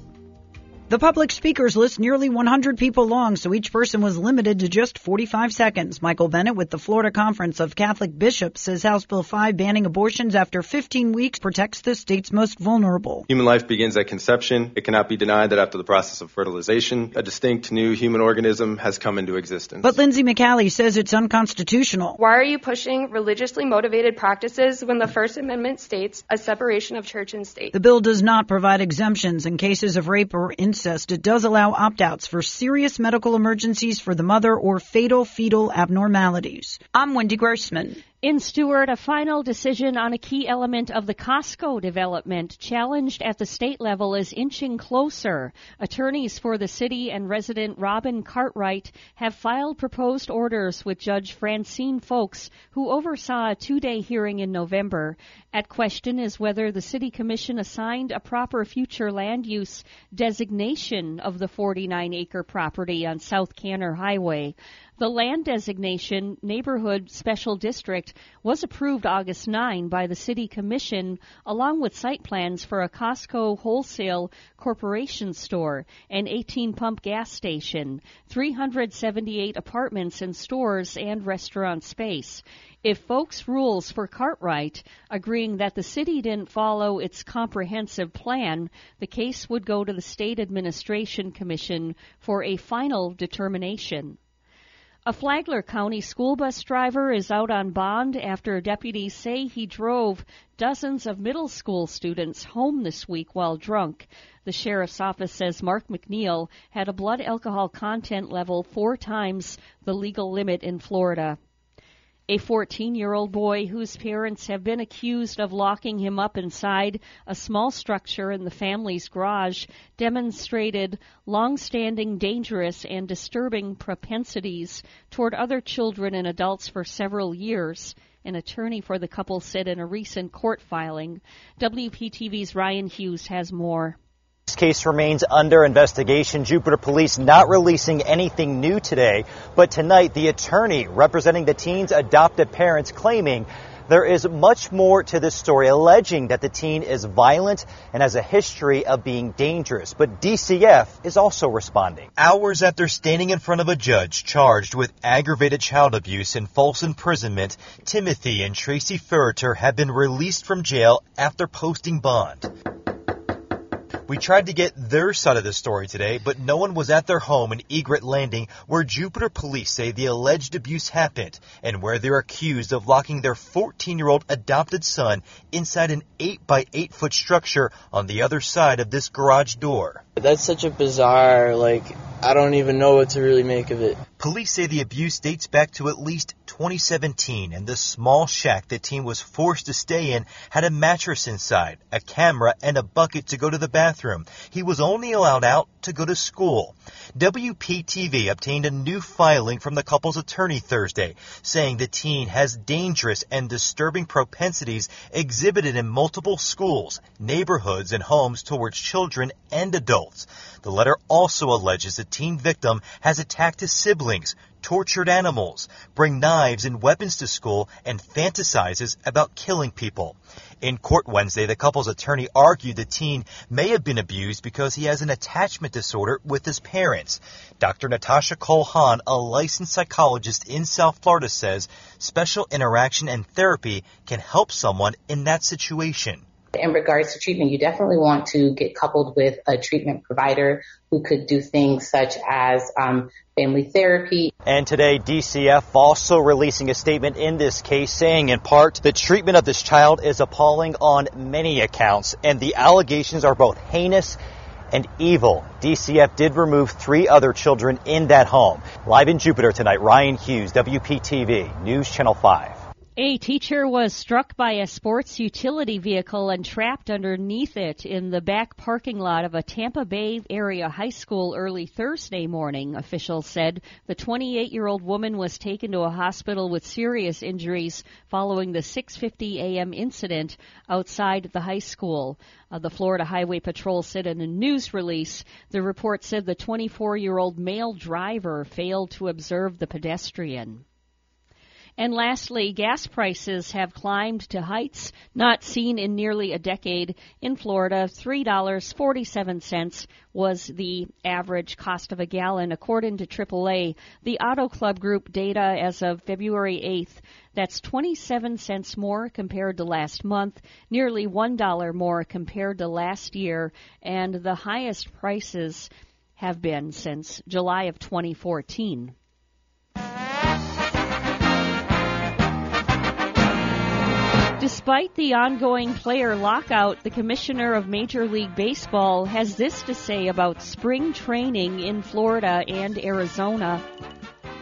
The public speakers list nearly 100 people long, so each person was limited to just 45 seconds. Michael Bennett with the Florida Conference of Catholic Bishops says House Bill 5 banning abortions after 15 weeks protects the state's most vulnerable. Human life begins at conception. It cannot be denied that after the process of fertilization, a distinct new human organism has come into existence. But Lindsay McCallie says it's unconstitutional. Why are you pushing religiously motivated practices when the First Amendment states a separation of church and state? The bill does not provide exemptions in cases of rape or incest. It does allow opt-outs for serious medical emergencies for the mother or fatal fetal abnormalities. I'm Wendy Grossman. In Stuart, a final decision on a key element of the Costco development challenged at the state level is inching closer. Attorneys for the city and resident Robin Cartwright have filed proposed orders with Judge Francine Ffolkes, who oversaw a two-day hearing in November. At question is whether the city commission assigned a proper future land use designation of the 49-acre property on South Kanner Highway. The land designation Neighborhood Special District was approved August 9 by the City Commission along with site plans for a Costco wholesale corporation store, an 18 pump gas station, 378 apartments and stores and restaurant space. If Ffolkes rules for Cartwright, agreeing that the city didn't follow its comprehensive plan, the case would go to the State Administration Commission for a final determination. A Flagler County school bus driver is out on bond after deputies say he drove dozens of middle school students home this week while drunk. The sheriff's office says Mark McNeil had a blood alcohol content level four times the legal limit in Florida. A 14 year old boy whose parents have been accused of locking him up inside a small structure in the family's garage demonstrated long standing dangerous and disturbing propensities toward other children and adults for several years. An attorney for the couple said in a recent court filing. WPTV's Ryan Hughes has more. This case remains under investigation. Jupiter police not releasing anything new today, but tonight the attorney representing the teen's adopted parents claiming there is much more to this story, alleging that the teen is violent and has a history of being dangerous. But DCF is also responding. Hours after standing in front of a judge charged with aggravated child abuse and false imprisonment, Timothy and Tracy Ferriter have been released from jail after posting bond. We tried to get their side of the story today, but no one was at their home in Egret Landing where Jupiter police say the alleged abuse happened and where they're accused of locking their 14 year old adopted son inside an 8 by 8 foot structure on the other side of this garage door. That's such a bizarre, like, I don't even know what to really make of it. Police say the abuse dates back to at least 2017, and the small shack the teen was forced to stay in had a mattress inside, a camera, and a bucket to go to the bathroom. He was only allowed out to go to school. WPTV obtained a new filing from the couple's attorney Thursday, saying the teen has dangerous and disturbing propensities exhibited in multiple schools, neighborhoods, and homes towards children and adults. The letter also alleges the teen victim has attacked his siblings, tortured animals, bring knives and weapons to school, and fantasizes about killing people. In court Wednesday, the couple's attorney argued the teen may have been abused because he has an attachment disorder with his parents. Dr. Natasha Cole a licensed psychologist in South Florida, says special interaction and therapy can help someone in that situation in regards to treatment, you definitely want to get coupled with a treatment provider who could do things such as um, family therapy. And today, DCF also releasing a statement in this case saying, in part, the treatment of this child is appalling on many accounts, and the allegations are both heinous and evil. DCF did remove three other children in that home. Live in Jupiter tonight, Ryan Hughes, WPTV, News Channel 5. A teacher was struck by a sports utility vehicle and trapped underneath it in the back parking lot of a Tampa Bay area high school early Thursday morning, officials said. The 28 year old woman was taken to a hospital with serious injuries following the 6.50 a.m. incident outside the high school. Uh, the Florida Highway Patrol said in a news release, the report said the 24 year old male driver failed to observe the pedestrian. And lastly, gas prices have climbed to heights not seen in nearly a decade. In Florida, $3.47 was the average cost of a gallon, according to AAA. The Auto Club Group data as of February 8th, that's 27 cents more compared to last month, nearly $1 more compared to last year, and the highest prices have been since July of 2014. Despite the ongoing player lockout, the commissioner of Major League Baseball has this to say about spring training in Florida and Arizona.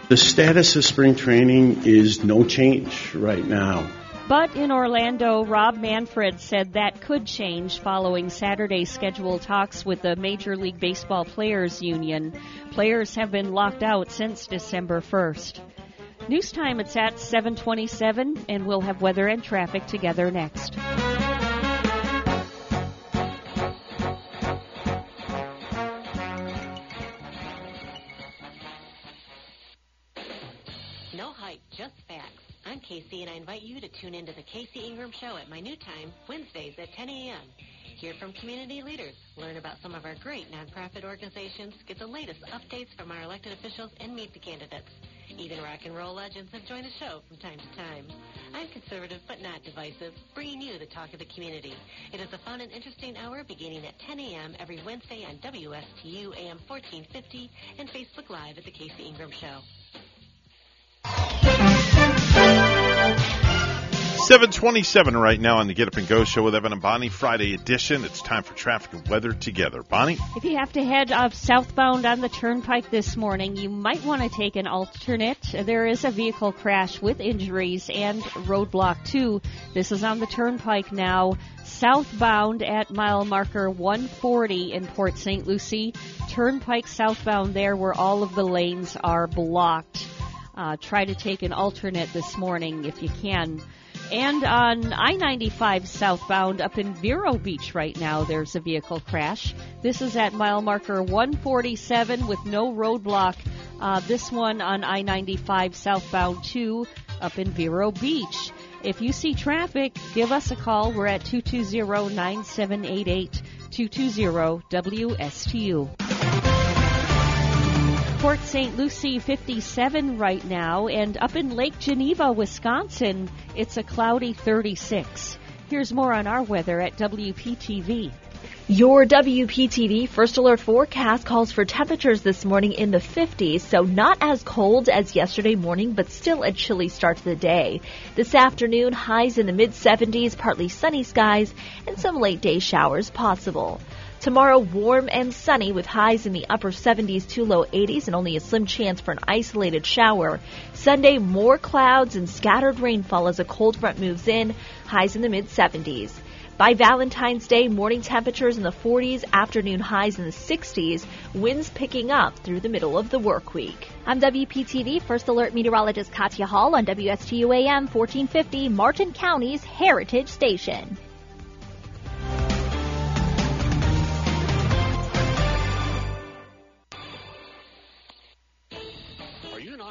The status of spring training is no change right now. But in Orlando, Rob Manfred said that could change following Saturday's scheduled talks with the Major League Baseball Players Union. Players have been locked out since December 1st. News time, it's at 727, and we'll have weather and traffic together next. No hype, just facts. I'm Casey, and I invite you to tune into the Casey Ingram Show at my new time, Wednesdays at 10 a.m. Hear from community leaders, learn about some of our great nonprofit organizations, get the latest updates from our elected officials, and meet the candidates. Even rock and roll legends have joined the show from time to time. I'm conservative but not divisive, bringing you the talk of the community. It is a fun and interesting hour beginning at 10 a.m. every Wednesday on WSTU AM 1450 and Facebook Live at The Casey Ingram Show. 727 right now on the Get Up and Go show with Evan and Bonnie, Friday edition. It's time for traffic and weather together. Bonnie? If you have to head off southbound on the turnpike this morning, you might want to take an alternate. There is a vehicle crash with injuries and roadblock 2. This is on the turnpike now. Southbound at mile marker 140 in Port St. Lucie. Turnpike southbound there where all of the lanes are blocked. Uh, try to take an alternate this morning if you can. And on I 95 southbound up in Vero Beach right now, there's a vehicle crash. This is at mile marker 147 with no roadblock. Uh, this one on I 95 southbound 2 up in Vero Beach. If you see traffic, give us a call. We're at 220 9788 220 WSTU. Port St. Lucie 57 right now, and up in Lake Geneva, Wisconsin, it's a cloudy 36. Here's more on our weather at WPTV. Your WPTV First Alert forecast calls for temperatures this morning in the 50s, so not as cold as yesterday morning, but still a chilly start to the day. This afternoon, highs in the mid 70s, partly sunny skies, and some late day showers possible. Tomorrow, warm and sunny with highs in the upper 70s to low 80s and only a slim chance for an isolated shower. Sunday, more clouds and scattered rainfall as a cold front moves in, highs in the mid 70s. By Valentine's Day, morning temperatures in the 40s, afternoon highs in the 60s, winds picking up through the middle of the work week. I'm WPTV First Alert Meteorologist Katya Hall on WSTU AM 1450, Martin County's Heritage Station.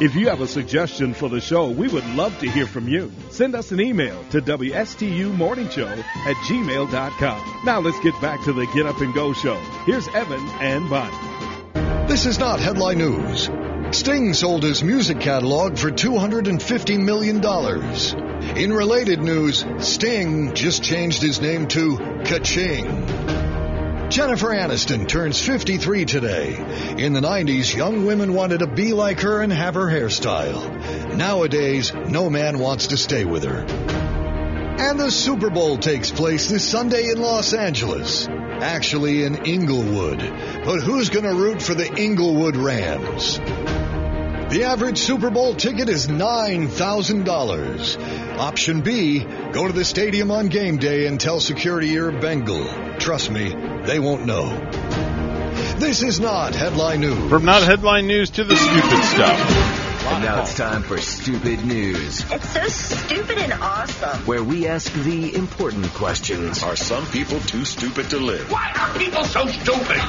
If you have a suggestion for the show, we would love to hear from you. Send us an email to WSTUmorningshow at gmail.com. Now let's get back to the Get Up and Go show. Here's Evan and Bonnie. This is not headline news. Sting sold his music catalog for $250 million. In related news, Sting just changed his name to Kaching. Jennifer Aniston turns 53 today. In the 90s, young women wanted to be like her and have her hairstyle. Nowadays, no man wants to stay with her. And the Super Bowl takes place this Sunday in Los Angeles. Actually in Inglewood. But who's going to root for the Inglewood Rams? The average Super Bowl ticket is $9,000. Option B, go to the stadium on game day and tell security you're a Bengal. Trust me, they won't know. This is not headline news. From not headline news to the stupid stuff. And now it's time for Stupid News. It's so stupid and awesome. Where we ask the important questions. Are some people too stupid to live? Why are people so stupid?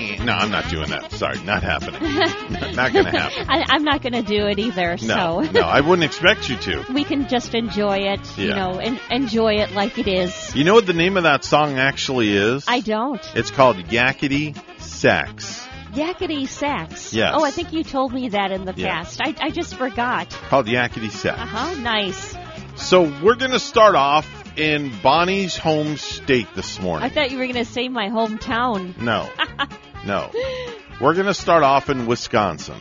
no, I'm not doing that. Sorry, not happening. not going to happen. I, am not going to do it either. No, so no, I wouldn't expect you to. We can just enjoy it. Yeah. You know, and enjoy it like it is. You know what the name of that song actually is? I don't. It's called Yakety Sax. Yakety sax. Yes. Oh, I think you told me that in the Yeah. past. I, I just forgot. Called Yakety Sax. Uh huh. Nice. So we're going to start off in Bonnie's home state this morning. I thought you were going to say my hometown. No. no. We're going to start off in Wisconsin.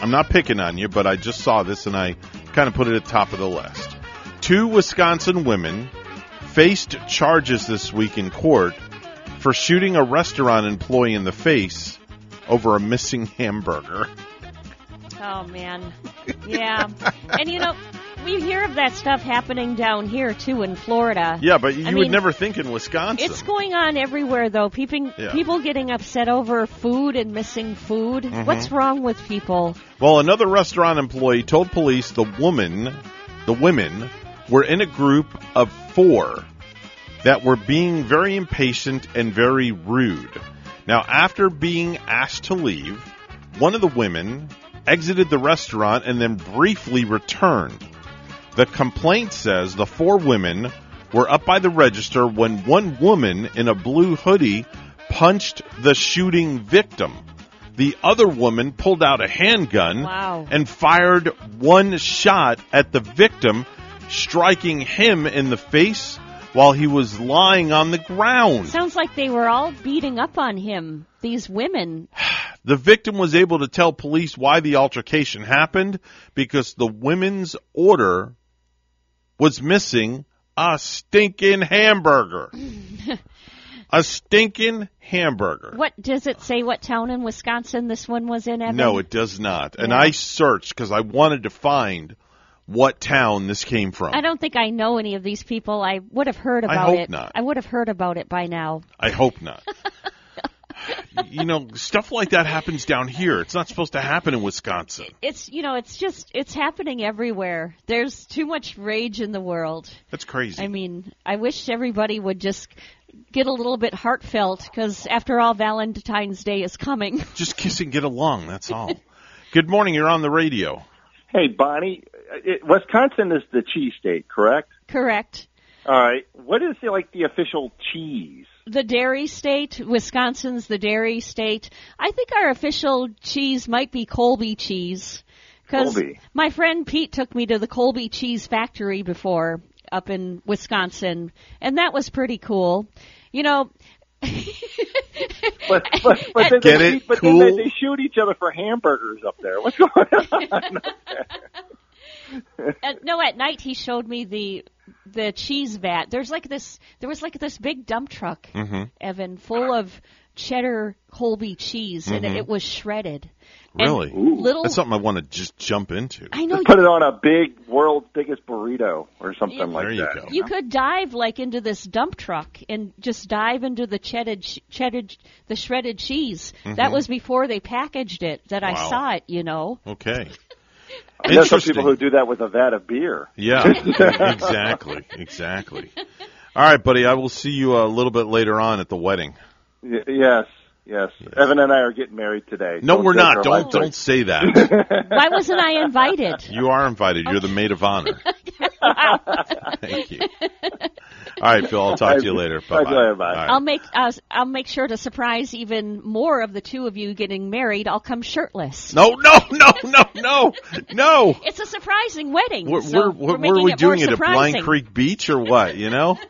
I'm not picking on you, but I just saw this and I kind of put it at top of the list. Two Wisconsin women faced charges this week in court for shooting a restaurant employee in the face over a missing hamburger. Oh man. Yeah. and you know, we hear of that stuff happening down here too in Florida. Yeah, but you I would mean, never think in Wisconsin. It's going on everywhere though. People Yeah. people getting upset over food and missing food. Mhm. What's wrong with people? Well, another restaurant employee told police the woman, the women, were in a group of four that were being very impatient and very rude. Now, after being asked to leave, one of the women exited the restaurant and then briefly returned. The complaint says the four women were up by the register when one woman in a blue hoodie punched the shooting victim. The other woman pulled out a handgun Wow. and fired one shot at the victim, striking him in the face while he was lying on the ground. Sounds like they were all beating up on him. These women. The victim was able to tell police why the altercation happened because the women's order was missing a stinking hamburger. a stinking hamburger. What does it say? What town in Wisconsin this one was in? Evan? No, it does not. And I searched because I wanted to find what town this came from. I don't think I know any of these people. I would have heard about I hope it. not. I would have heard about it by now. I hope not. you know, stuff like that happens down here. It's not supposed to happen in Wisconsin. It's you know, it's just it's happening everywhere. There's too much rage in the world. That's crazy. I mean, I wish everybody would just get a little bit heartfelt because after all, Valentine's Day is coming. Just kiss and get along. That's all. Good morning. You're on the radio. Hey, Bonnie, uh, it, Wisconsin is the cheese state, correct? Correct. All right. What is the, like the official cheese? The dairy state, Wisconsin's the dairy state. I think our official cheese might be Colby cheese. Because my friend Pete took me to the Colby cheese factory before up in Wisconsin, and that was pretty cool. You know, But but, but then, Get they, it? but Cool? then they, they shoot each other for hamburgers up there. What's going on? uh, no, at night he showed me the the cheese vat. There's like this. There was like this big dump truck, Mhm. Evan, full of cheddar Colby cheese, and Mhm. it, it was shredded. Really? little. That's something I want to just jump into. I know Just put it on a big world's biggest burrito or something Yeah. like There you that. go. You could dive like into this dump truck and just dive into the cheddar, cheddar, the shredded cheese. That Mhm. was before they packaged it. That I saw it. You know. Okay. And there's some people who do that with a vat of beer. Yeah, exactly, exactly. All right, buddy. I will see you a little bit later on at the wedding. Y- yes, yes, Evan and I are getting married today. No, Don't we're not. Don't life don't say that. Why wasn't I invited? You are invited. You're the maid of honor. Thank you. All right, Phil. I'll talk to you later. Bye Talk to you later, bye. I'll make uh, I'll make sure to surprise even more of the two of you getting married. I'll come shirtless. No, no, no, no, no, no. It's a surprising wedding. We're, so we're, we're, we're, making we it doing it at. Blind Creek Beach or what? You know.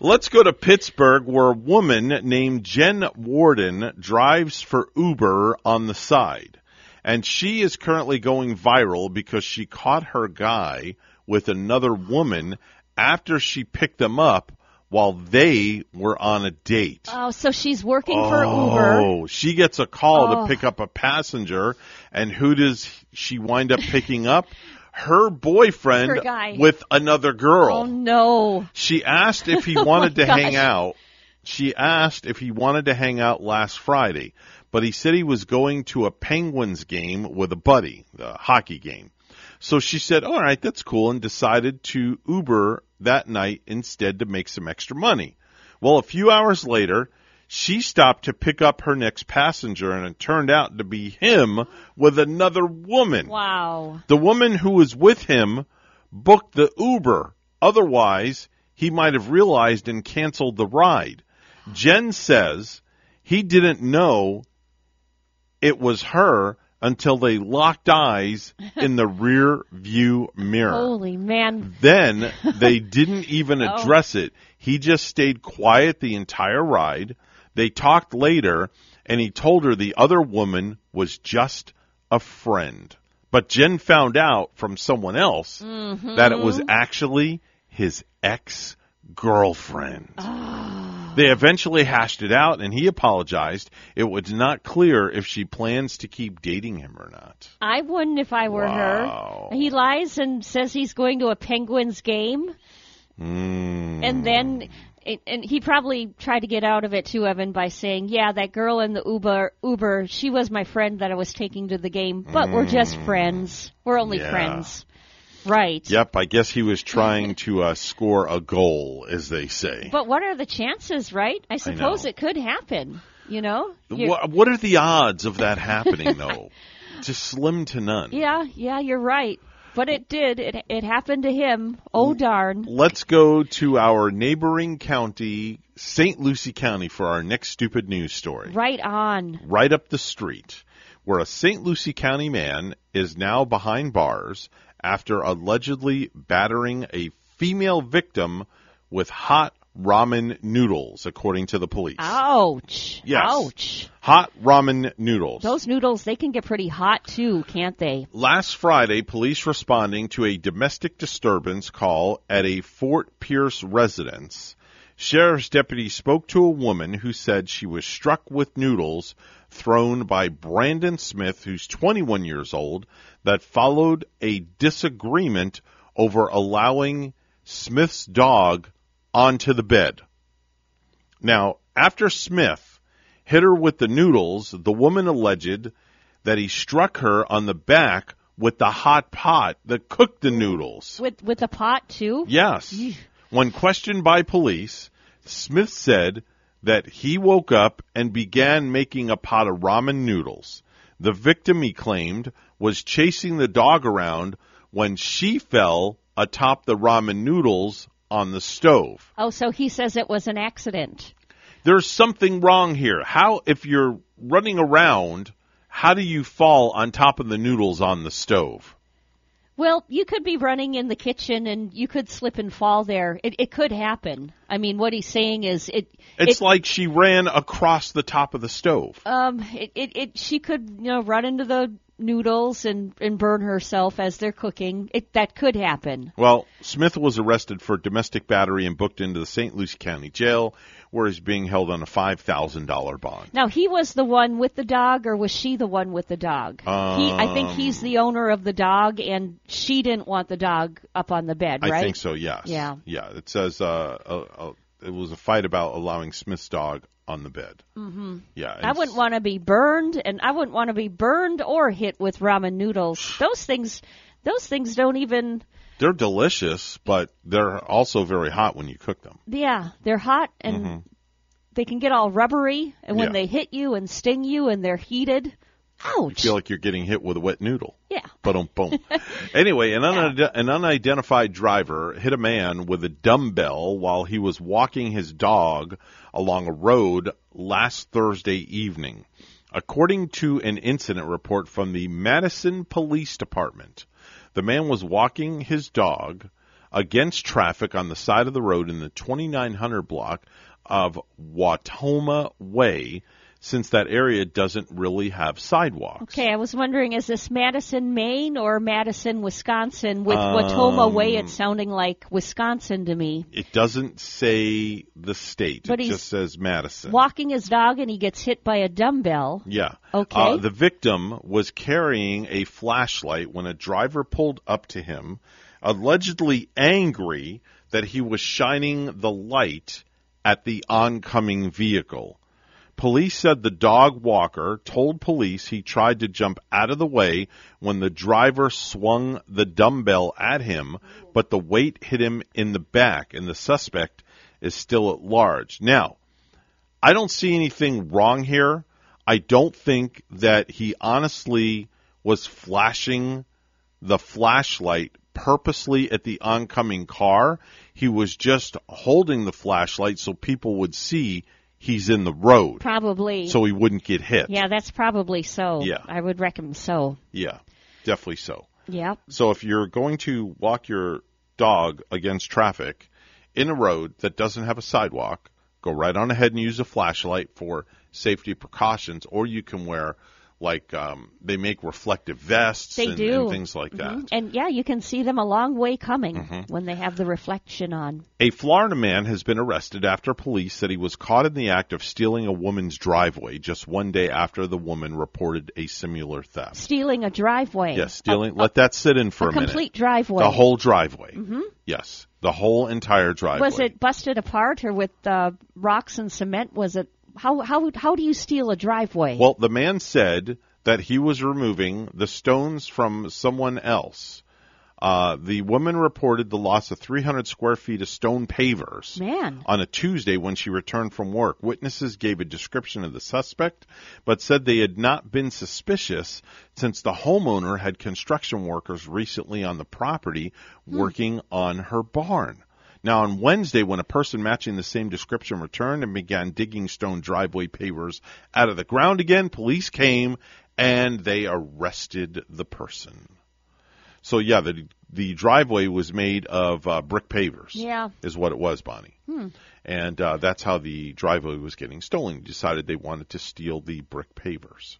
Let's go to Pittsburgh, where a woman named Jen Warden drives for Uber on the side. And she is currently going viral because she caught her guy with another woman after she picked them up while they were on a date. Oh, so she's working for Uber. Oh, she gets a call Oh. to pick up a passenger, and who does she wind up picking up? Her boyfriend Her with another girl. Oh no. She asked if he Oh, wanted my to hang out. She asked if he wanted to hang out last Friday, but he said he was going to a Penguins game with a buddy, the hockey game. So she said, all right, that's cool, and decided to Uber that night instead to make some extra money. Well, a few hours later, she stopped to pick up her next passenger, and it turned out to be him with another woman. Wow. The woman who was with him booked the Uber. Otherwise, he might have realized and canceled the ride. Jen says he didn't know it was her until they locked eyes in the rear view mirror. Holy man. Then they didn't even Oh. address it. He just stayed quiet the entire ride. They talked later, and he told her the other woman was just a friend. But Jen found out from someone else Mhm. that it was actually his ex girlfriend. Ah. They eventually hashed it out, and he apologized. It was not clear if she plans to keep dating him or not. I wouldn't if I were Wow. her. He lies and says he's going to a Penguins game, Mm. and then and he probably tried to get out of it too, Evan, by saying, "Yeah, that girl in the Uber, Uber, she was my friend that I was taking to the game, but we're just friends. We're only Mm. Yeah. friends." Right. Yep, I guess he was trying to uh, score a goal, as they say. But what are the chances, right? I suppose know. it could happen. You know? What, what are the odds of that happening, though? Just slim to none. Yeah, yeah, you're right. But it did. It it happened to him. Oh darn. Let's go to our neighboring county, St. Lucie County, for our next stupid news story. Right on. right up the street, where a St. Lucie County man is now behind bars after allegedly battering a female victim with hot ramen noodles, according to the police. Ouch. Yes. Ouch. Hot ramen noodles. Those noodles, they can get pretty hot too, can't they? Last Friday, police responding to a domestic disturbance call at a Fort Pierce residence. Sheriff's deputy spoke to a woman who said she was struck with noodles thrown by Brandon Smith, who's 21 years old, that followed a disagreement over allowing Smith's dog onto the bed. Now, after Smith hit her with the noodles, the woman alleged that he struck her on the back with the hot pot that cooked the noodles. With with the pot too? Yes. When questioned by police, Smith said that he woke up and began making a pot of ramen noodles. The victim, he claimed, was chasing the dog around when she fell atop the ramen noodles on the stove. Oh, so he says it was an accident. There's something wrong here. How, if you're running around, how do you fall on top of the noodles on the stove? Well, you could be running in the kitchen and you could slip and fall there. It, it could happen. I mean, what he's saying is it. It's it, like she ran across the top of the stove. um, it, it, it she could you know run into the noodles and and burn herself as they're cooking. It that could happen. Well, Smith was arrested for domestic battery and booked into the St. Lucie County Jail, where he's being held on a five thousand dollar bond. Now he was the one with the dog, or was she the one with the dog? he, I think he's Um, the owner of the dog, and she didn't want the dog up on the bed, right? I think so. Yes. Yeah. Yeah. It says uh, uh, uh, it was a fight about allowing Smith's dog on the bed. hmm Yeah. I wouldn't want to be burned, and I wouldn't want to be burned or hit with ramen noodles. Those things, those things don't even. They're delicious, but they're also very hot when you cook them. Yeah, they're hot and Mhm. they can get all rubbery, and when Yeah. they hit you and sting you, and they're heated. Ouch. You feel like you're getting hit with a wet noodle. Yeah. Boom, boom. anyway, an, unide- an unidentified driver hit a man with a dumbbell while he was walking his dog along a road last Thursday evening. According to an incident report from the Madison Police Department, the man was walking his dog against traffic on the side of the road in the 2900 block of Watoma Way, since that area doesn't really have sidewalks. Okay, I was wondering, is this Madison, Maine, or Madison, Wisconsin? With Watoma Way, Um, it's sounding like Wisconsin to me. It doesn't say the state. But it just says Madison. Walking his dog, and he gets hit by a dumbbell. Yeah. Okay. Uh, the victim was carrying a flashlight when a driver pulled up to him, allegedly angry that he was shining the light at the oncoming vehicle. Police said the dog walker told police he tried to jump out of the way when the driver swung the dumbbell at him, but the weight hit him in the back, and the suspect is still at large. Now, I don't see anything wrong here. I don't think that he honestly was flashing the flashlight purposely at the oncoming car. He was just holding the flashlight so people would see he's in the road. Probably. So he wouldn't get hit. Yeah, that's probably so. Yeah. I would reckon so. Yeah, definitely so. Yeah. So if you're going to walk your dog against traffic in a road that doesn't have a sidewalk, go right on ahead and use a flashlight for safety precautions, or you can wear like um, they make reflective vests They and, do. and things like that. Mhm. And yeah, you can see them a long way coming Mhm. when they have the reflection on. A Florida man has been arrested after police said he was caught in the act of stealing a woman's driveway just one day after the woman reported a similar theft. Stealing a driveway. Yes, stealing. let that sit in for a a, minute. complete driveway. The whole driveway. hmm Yes, the whole entire driveway. Was it busted apart or with uh, rocks and cement? Was it how how how do you steal a driveway? Well, the man said that he was removing the stones from someone else. Uh, the woman reported the loss of 300 square feet of stone pavers Man. on a Tuesday when she returned from work. Witnesses gave a description of the suspect, but said they had not been suspicious since the homeowner had construction workers recently on the property working on her barn. Now, on Wednesday, when a person matching the same description returned and began digging stone driveway pavers out of the ground again, police came and they arrested the person. So yeah, the the driveway was made of uh, brick pavers. Yeah. is what it was, Bonnie. Hmm. And uh, that's how the driveway was getting stolen. They Decided they wanted to steal the brick pavers.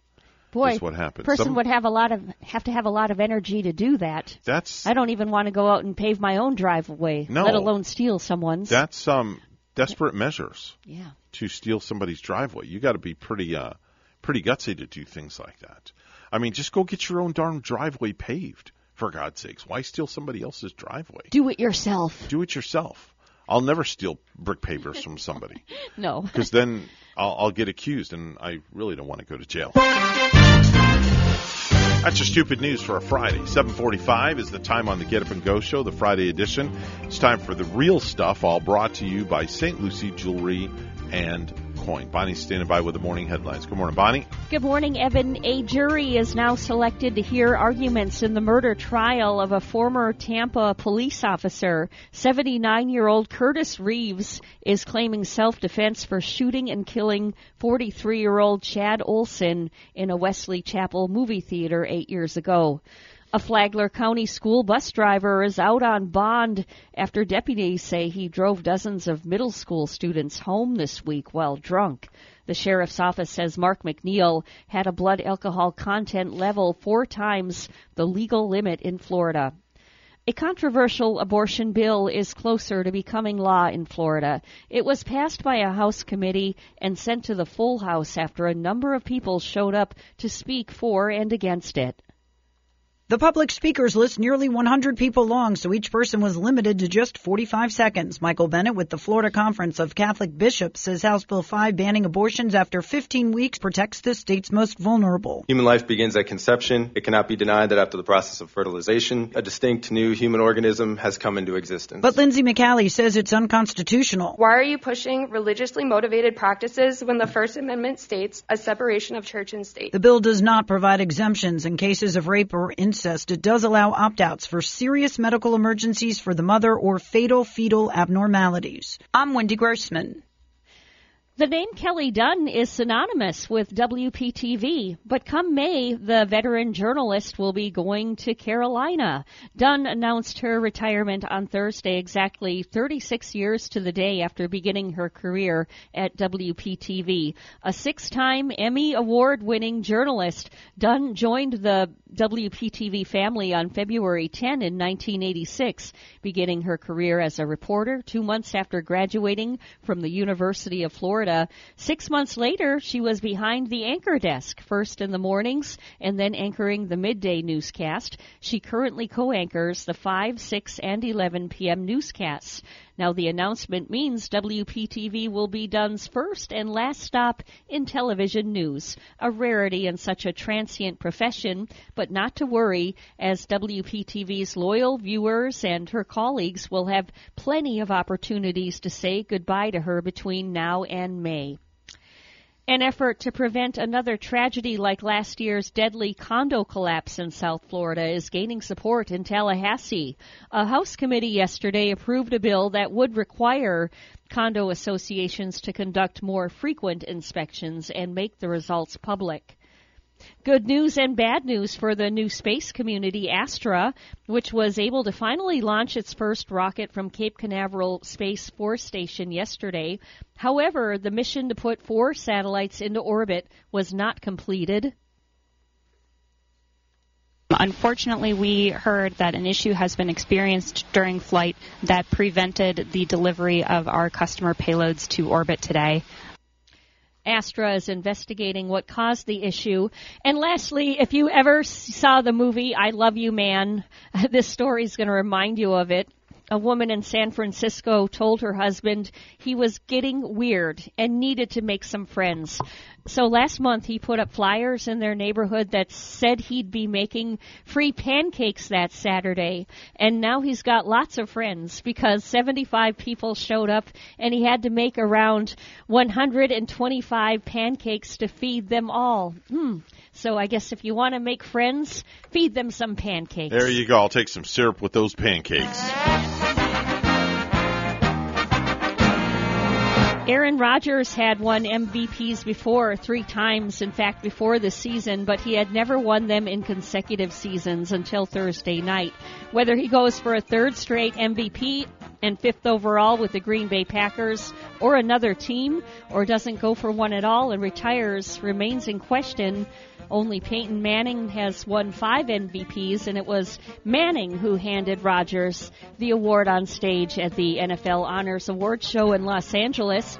Boy, what happened. person Some- would have a lot of have to have a lot of energy to do that. That's I don't even want to go out and pave my own driveway, No. let alone steal someone's. that's um desperate measures. Yeah. To steal somebody's driveway, you got to be pretty uh pretty gutsy to do things like that. I mean, just go get your own darn driveway paved. For God's sakes, why steal somebody else's driveway? Do it yourself. Do it yourself. I'll never steal brick pavers from somebody No. because then I'll, I'll get accused, and I really don't want to go to jail. That's your stupid news for a Friday. 7:45 is the time on the Get Up and Go show, the Friday edition. It's time for the real stuff, all brought to you by St. Lucie Jewelry and Coin. Bonnie's standing by with the morning headlines. Good morning, Bonnie. Good morning, Evan. A jury is now selected to hear arguments in the murder trial of a former Tampa police officer. 79 year old Curtis Reeves is claiming self defense for shooting and killing 43 year old Chad Oulson in a Wesley Chapel movie theater eight years ago. A Flagler County school bus driver is out on bond after deputies say he drove dozens of middle school students home this week while drunk. The sheriff's office says Mark McNeil had a blood alcohol content level four times the legal limit in Florida. A controversial abortion bill is closer to becoming law in Florida. It was passed by a House committee and sent to the full House after a number of people showed up to speak for and against it. The public speakers list nearly 100 people long, so each person was limited to just 45 seconds. Michael Bennett with the Florida Conference of Catholic Bishops says House Bill 5 banning abortions after 15 weeks protects the state's most vulnerable. Human life begins at conception. It cannot be denied that after the process of fertilization, a distinct new human organism has come into existence. But Lindsay McCallie says it's unconstitutional. Why are you pushing religiously motivated practices when the First Amendment states a separation of church and state? The bill does not provide exemptions in cases of rape or incest. It does allow opt-outs for serious medical emergencies for the mother or fatal fetal abnormalities. I'm Wendy Grossman. The name Kelly Dunn is synonymous with WPTV, but come May, the veteran journalist will be going to Carolina. Dunn announced her retirement on Thursday, exactly 36 years to the day after beginning her career at WPTV. A six-time Emmy award-winning journalist, Dunn joined the WPTV family on February 10 in 1986, beginning her career as a reporter two months after graduating from the University of Florida. Six months later, she was behind the anchor desk, first in the mornings and then anchoring the midday newscast. She currently co-anchors the 5, 6, and 11 p.m. newscasts. Now, the announcement means WPTV will be Dunn's first and last stop in television news, a rarity in such a transient profession, but not to worry, as WPTV's loyal viewers and her colleagues will have plenty of opportunities to say goodbye to her between now and May. An effort to prevent another tragedy like last year's deadly condo collapse in South Florida is gaining support in Tallahassee. A House committee yesterday approved a bill that would require condo associations to conduct more frequent inspections and make the results public. Good news and bad news for the new space community, Astra, which was able to finally launch its first rocket from Cape Canaveral Space Force Station yesterday. However, the mission to put four satellites into orbit was not completed. Unfortunately, we heard that an issue has been experienced during flight that prevented the delivery of our customer payloads to orbit today. Astra is investigating what caused the issue. And lastly, if you ever saw the movie I Love You Man, this story is going to remind you of it. A woman in San Francisco told her husband he was getting weird and needed to make some friends. So last month he put up flyers in their neighborhood that said he'd be making free pancakes that Saturday. And now he's got lots of friends because 75 people showed up and he had to make around 125 pancakes to feed them all. Hmm. So I guess if you want to make friends, feed them some pancakes. There you go. I'll take some syrup with those pancakes. Aaron Rodgers had won MVPs before, three times, in fact, before the season, but he had never won them in consecutive seasons until Thursday night. Whether he goes for a third straight MVP and fifth overall with the Green Bay Packers or another team, or doesn't go for one at all and retires, remains in question. Only Peyton Manning has won five MVPs, and it was Manning who handed Rodgers the award on stage at the NFL Honors Awards show in Los Angeles.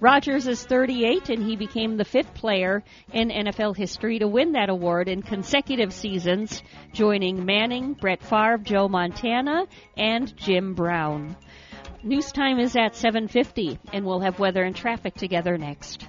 Rodgers is 38, and he became the fifth player in NFL history to win that award in consecutive seasons, joining Manning, Brett Favre, Joe Montana, and Jim Brown. News time is at 7:50, and we'll have weather and traffic together next.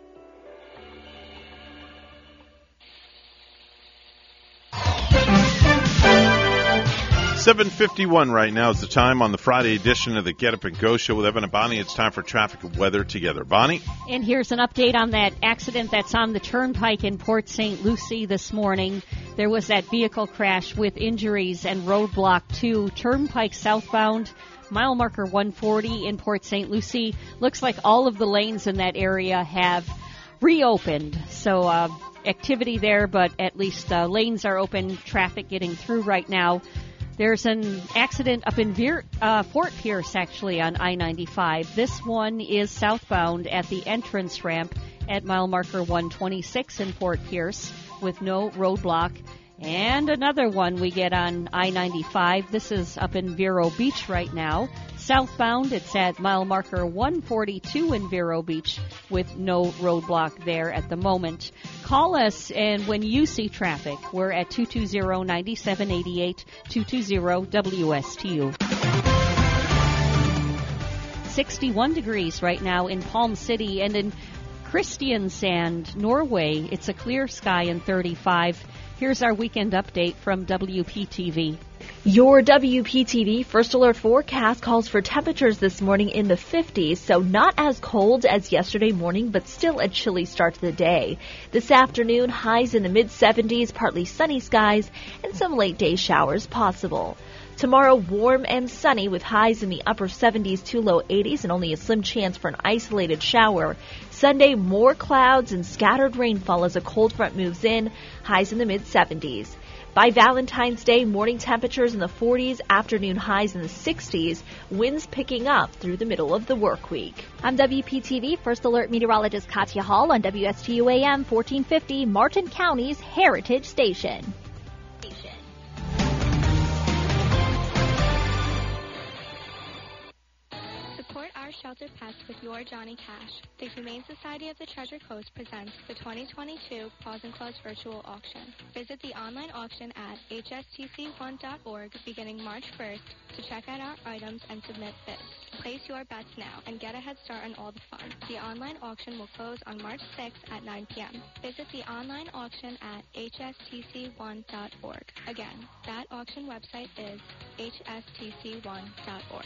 751 right now is the time on the Friday edition of the Get Up and Go show with Evan and Bonnie. It's time for traffic and weather together. Bonnie? And here's an update on that accident that's on the turnpike in Port St. Lucie this morning. There was that vehicle crash with injuries and roadblock 2, turnpike southbound. Mile marker 140 in Port St. Lucie. Looks like all of the lanes in that area have reopened. So, uh, activity there, but at least uh, lanes are open, traffic getting through right now. There's an accident up in Veer, uh, Fort Pierce, actually, on I 95. This one is southbound at the entrance ramp at mile marker 126 in Fort Pierce with no roadblock. And another one we get on I 95. This is up in Vero Beach right now. Southbound, it's at mile marker 142 in Vero Beach with no roadblock there at the moment. Call us and when you see traffic, we're at 220-9788, 220-WSTU. 61 degrees right now in Palm City and in Kristiansand, Norway. It's a clear sky and 35. Here's our weekend update from WPTV. Your WPTV First Alert forecast calls for temperatures this morning in the 50s, so not as cold as yesterday morning, but still a chilly start to the day. This afternoon, highs in the mid 70s, partly sunny skies, and some late day showers possible. Tomorrow, warm and sunny with highs in the upper 70s to low 80s and only a slim chance for an isolated shower. Sunday, more clouds and scattered rainfall as a cold front moves in, highs in the mid 70s. By Valentine's Day, morning temperatures in the 40s, afternoon highs in the 60s, winds picking up through the middle of the work week. I'm WPTV First Alert Meteorologist Katya Hall on WSTU AM 1450, Martin County's Heritage Station. Our shelter pets with your Johnny Cash. The Humane Society of the Treasure Coast presents the 2022 Paws and Claws virtual auction. Visit the online auction at hstc1.org beginning March 1st to check out our items and submit bids. Place your bets now and get a head start on all the fun. The online auction will close on March 6th at 9 p.m. Visit the online auction at hstc1.org. Again, that auction website is hstc1.org.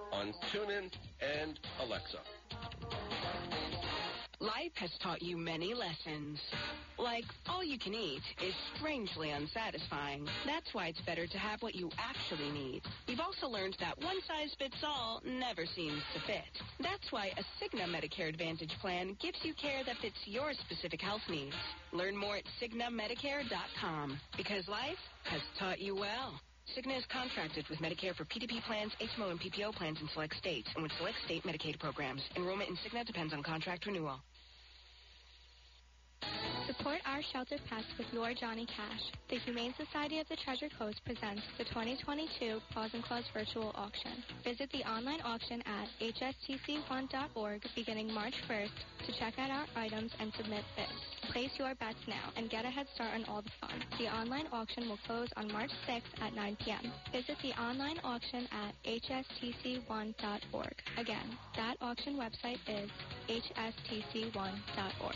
on TuneIn and Alexa. Life has taught you many lessons. Like, all you can eat is strangely unsatisfying. That's why it's better to have what you actually need. You've also learned that one size fits all never seems to fit. That's why a Cigna Medicare Advantage plan gives you care that fits your specific health needs. Learn more at CignaMedicare.com because life has taught you well. Cigna is contracted with Medicare for PDP plans, HMO, and PPO plans in select states and with select state Medicaid programs. Enrollment in Cigna depends on contract renewal. Support our shelter pets with your Johnny Cash. The Humane Society of the Treasure Coast presents the 2022 Paws and Claws virtual auction. Visit the online auction at hstc1.org beginning March 1st to check out our items and submit bids. Place your bets now and get a head start on all the fun. The online auction will close on March 6th at 9 p.m. Visit the online auction at hstc1.org. Again, that auction website is hstc1.org.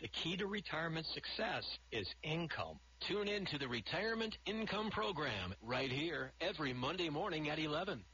The key to retirement success is income. Tune in to the Retirement Income Program right here every Monday morning at 11.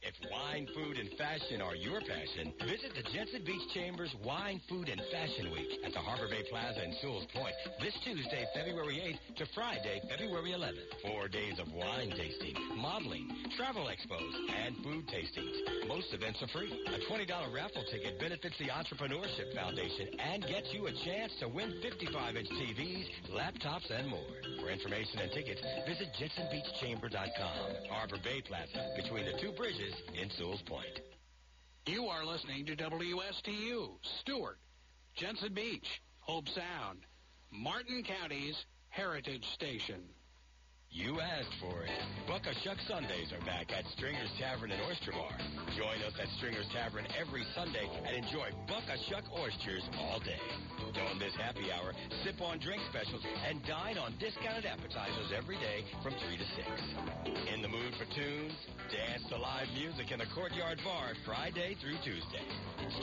If wine, food, and fashion are your passion, visit the Jensen Beach Chambers Wine, Food, and Fashion Week at the Harbor Bay Plaza in Sewall's Point this Tuesday, February 8th to Friday, February 11th. Four days of wine tasting, modeling, travel expos, and food tastings. Most events are free. A $20 raffle ticket benefits the Entrepreneurship Foundation and gets you a chance to win 55-inch TVs, laptops, and more. For information and tickets, visit JensenBeachChamber.com. Harbor Bay Plaza, between the two bridges in Sewall's Point. You are listening to WSTU, Stuart, Jensen Beach, Hobe Sound, Martin County's Heritage Station. You asked for it. Buck a Shuck Sundays are back at Stringer's Tavern and Oyster Bar. Join us at Stringer's Tavern every Sunday and enjoy Buck a Shuck oysters all day. Don't miss happy hour, sip on drink specials, and dine on discounted appetizers every day from 3 to 6. In the mood for tunes? Dance to live music in the Courtyard Bar Friday through Tuesday.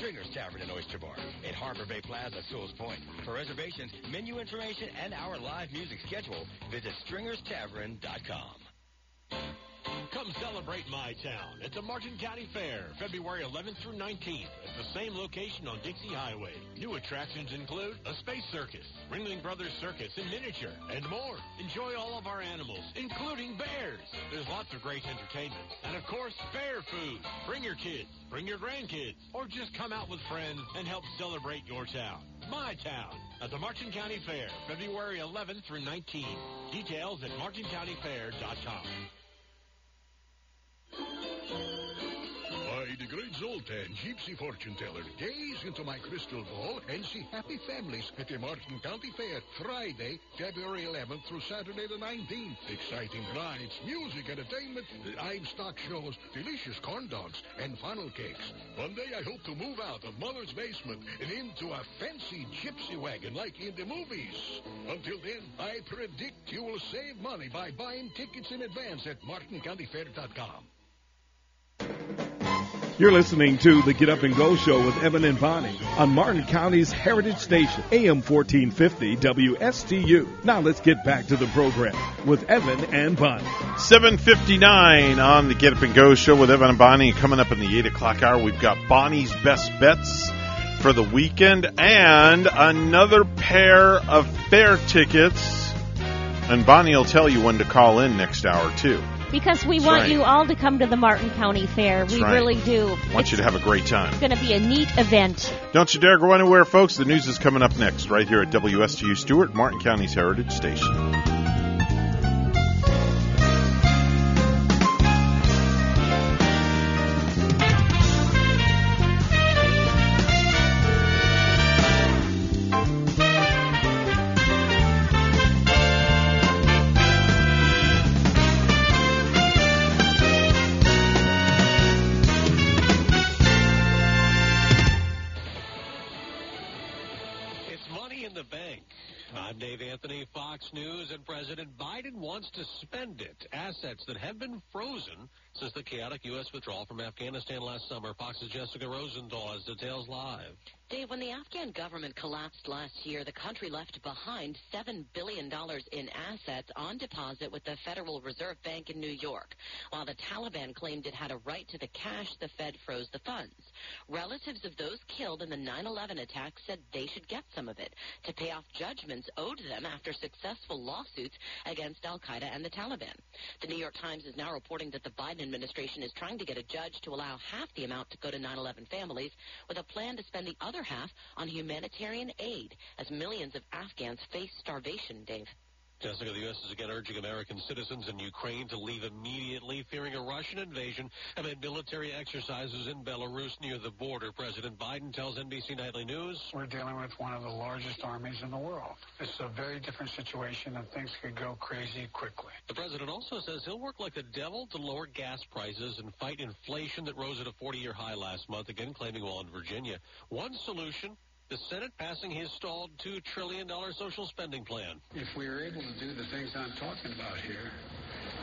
Stringer's Tavern and Oyster Bar in Harbor Bay Plaza, Sewall's Point. For reservations, menu information, and our live music schedule, visit StringersTavern.com. Come celebrate My Town at the Martin County Fair, February 11th through 19th at the same location on Dixie Highway. New attractions include a space circus, Ringling Brothers Circus in miniature, and more. Enjoy all of our animals, including bears. There's lots of great entertainment. And of course, fair food. Bring your kids, bring your grandkids, or just come out with friends and help celebrate your town. My Town at the Martin County Fair, February 11th through 19th. Details at martincountyfair.com. I, the great Zoltan, gypsy fortune teller, gaze into my crystal ball and see happy families at the Martin County Fair, Friday, February 11th through Saturday the 19th. Exciting rides, music, entertainment, livestock shows, delicious corn dogs, and funnel cakes. One day I hope to move out of Mother's basement and into a fancy gypsy wagon like in the movies. Until then, I predict you will save money by buying tickets in advance at martincountyfair.com. You're listening to the Get Up and Go Show with Evan and Bonnie on Martin County's Heritage Station, AM 1450 WSTU. Now let's get back to the program with Evan and Bonnie. 759 on the Get Up and Go Show with Evan and Bonnie. Coming up in the 8 o'clock hour, we've got Bonnie's Best Bets for the weekend and another pair of fair tickets. And Bonnie will tell you when to call in next hour, too. Because we That's want right. you all to come to the Martin County Fair. we right. really do. Want you to have a great time. It's going to be a neat event. Don't you dare go anywhere, folks. The news is coming up next, right here at WSTU Stuart, Martin County's Heritage Station. Biden wants to spend it. Assets that have been frozen since the chaotic U.S. withdrawal from Afghanistan last summer. Fox's Jessica Rosenthal has details live. Dave, when the Afghan government collapsed last year, the country left behind $7 billion in assets on deposit with the Federal Reserve Bank in New York, while the Taliban claimed it had a right to the cash the Fed froze the funds. Relatives of those killed in the 9-11 attack said they should get some of it to pay off judgments owed them after successful lawsuits against al-Qaeda and the Taliban. The New York Times is now reporting that the Biden administration is trying to get a judge to allow half the amount to go to 9-11 families with a plan to spend the other half on humanitarian aid as millions of Afghans face starvation, Dave. Jessica, the U.S. is again urging American citizens in Ukraine to leave immediately, fearing a Russian invasion amid military exercises in Belarus near the border. President Biden tells NBC Nightly News. We're dealing with one of the largest armies in the world. This is a very different situation, and things could go crazy quickly. The president also says he'll work like the devil to lower gas prices and fight inflation that rose at a 40-year high last month, again claiming oil in Virginia. One solution, the Senate passing his stalled $2 trillion social spending plan. If we are able to do the things I'm talking about here,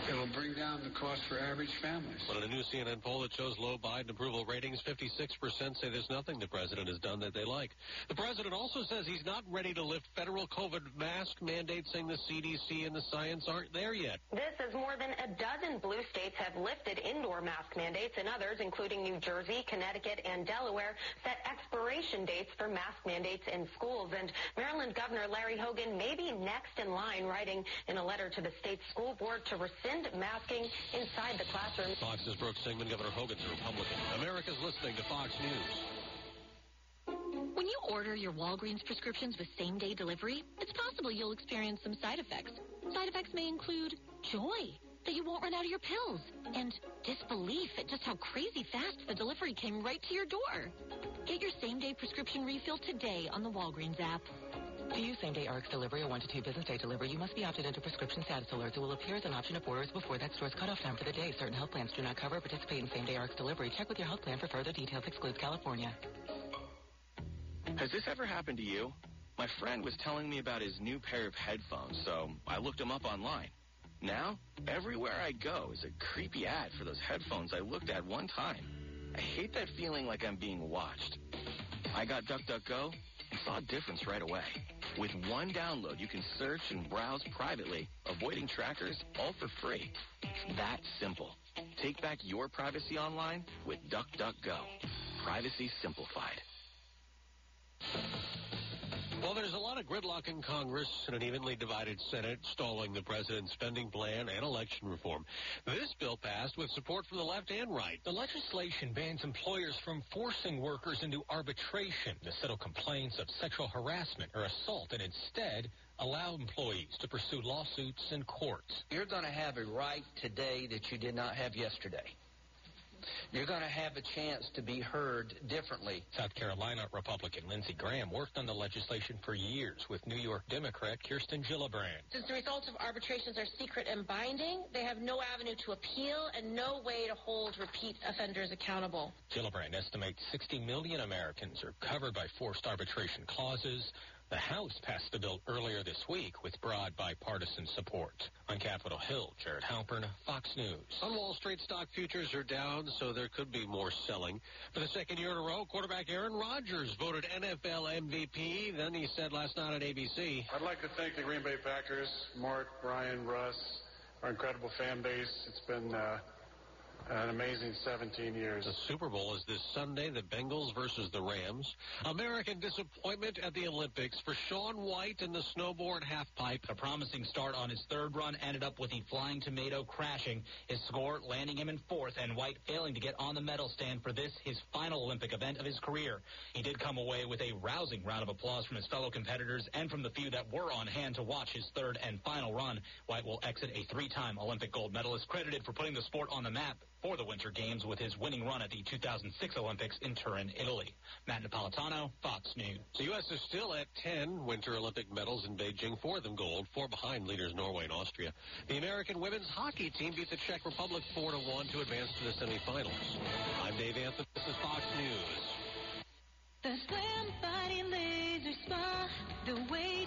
it'll bring down the cost for average families. But in a new CNN poll that shows low Biden approval ratings, 56% say there's nothing the president has done that they like. The president also says he's not ready to lift federal COVID mask mandates, saying the CDC and the science aren't there yet. This is more than a dozen blue states have lifted indoor mask mandates, and others, including New Jersey, Connecticut, and Delaware, set expiration dates for mask mandates in schools. And Maryland Governor Larry Hogan may be next in line, writing in a letter to the state school board to rescind masking inside the classroom. Fox's Brooke Singman, Governor Hogan's a Republican. America's listening to Fox News. When you order your Walgreens prescriptions with same day delivery, it's possible you'll experience some side effects. Side effects may include joy that you won't run out of your pills and disbelief at just how crazy fast the delivery came right to your door. Get your same day prescription refill today on the Walgreens app. To use same-day RX delivery or one to two business day delivery, you must be opted into prescription status alerts. It will appear as an option of orders before that store's cutoff time for the day. Certain health plans do not cover or participate in same-day RX delivery. Check with your health plan for further details. Excludes California. Has this ever happened to you? My friend was telling me about his new pair of headphones, so I looked them up online. Now, everywhere I go is a creepy ad for those headphones I looked at one time. I hate that feeling like I'm being watched. I got DuckDuckGo saw a difference right away. With one download, you can search and browse privately, avoiding trackers, all for free. That simple. Take back your privacy online with DuckDuckGo. Privacy simplified. Well, there's a lot of gridlock in Congress and an evenly divided Senate stalling the president's spending plan and election reform. This bill passed with support from the left and right. The legislation bans employers from forcing workers into arbitration to settle complaints of sexual harassment or assault and instead allow employees to pursue lawsuits in courts. You're going to have a right today that you did not have yesterday. You're going to have a chance to be heard differently. South Carolina Republican Lindsey Graham worked on the legislation for years with New York Democrat Kirsten Gillibrand. Since the results of arbitrations are secret and binding, they have no avenue to appeal and no way to hold repeat offenders accountable. Gillibrand estimates 60 million Americans are covered by forced arbitration clauses. The House passed the bill earlier this week with broad bipartisan support. On Capitol Hill, Jared Halpern, Fox News. On Wall Street, stock futures are down, so there could be more selling. For the second year in a row, quarterback Aaron Rodgers voted NFL MVP. Then he said last night on ABC, I'd like to thank the Green Bay Packers, Mark, Brian, Russ, our incredible fan base. It's been uh, an amazing 17 years. The Super Bowl is this Sunday, the Bengals versus the Rams. American disappointment at the Olympics for Shaun White in the snowboard halfpipe. A promising start on his third run ended up with the flying tomato crashing. His score landing him in fourth and White failing to get on the medal stand for this, his final Olympic event of his career. He did come away with a rousing round of applause from his fellow competitors and from the few that were on hand to watch his third and final run. White will exit a three-time Olympic gold medalist credited for putting the sport on the map for the Winter Games with his winning run at the 2006 Olympics in Turin, Italy. Matt Napolitano, Fox News. The U.S. is still at 10 Winter Olympic medals in Beijing, four of them gold, four behind leaders Norway and Austria. The American women's hockey team beat the Czech Republic 4 to 1 to advance to the semifinals. I'm Dave Anthony. This is Fox News. The Slim Body Laser Spa, the wait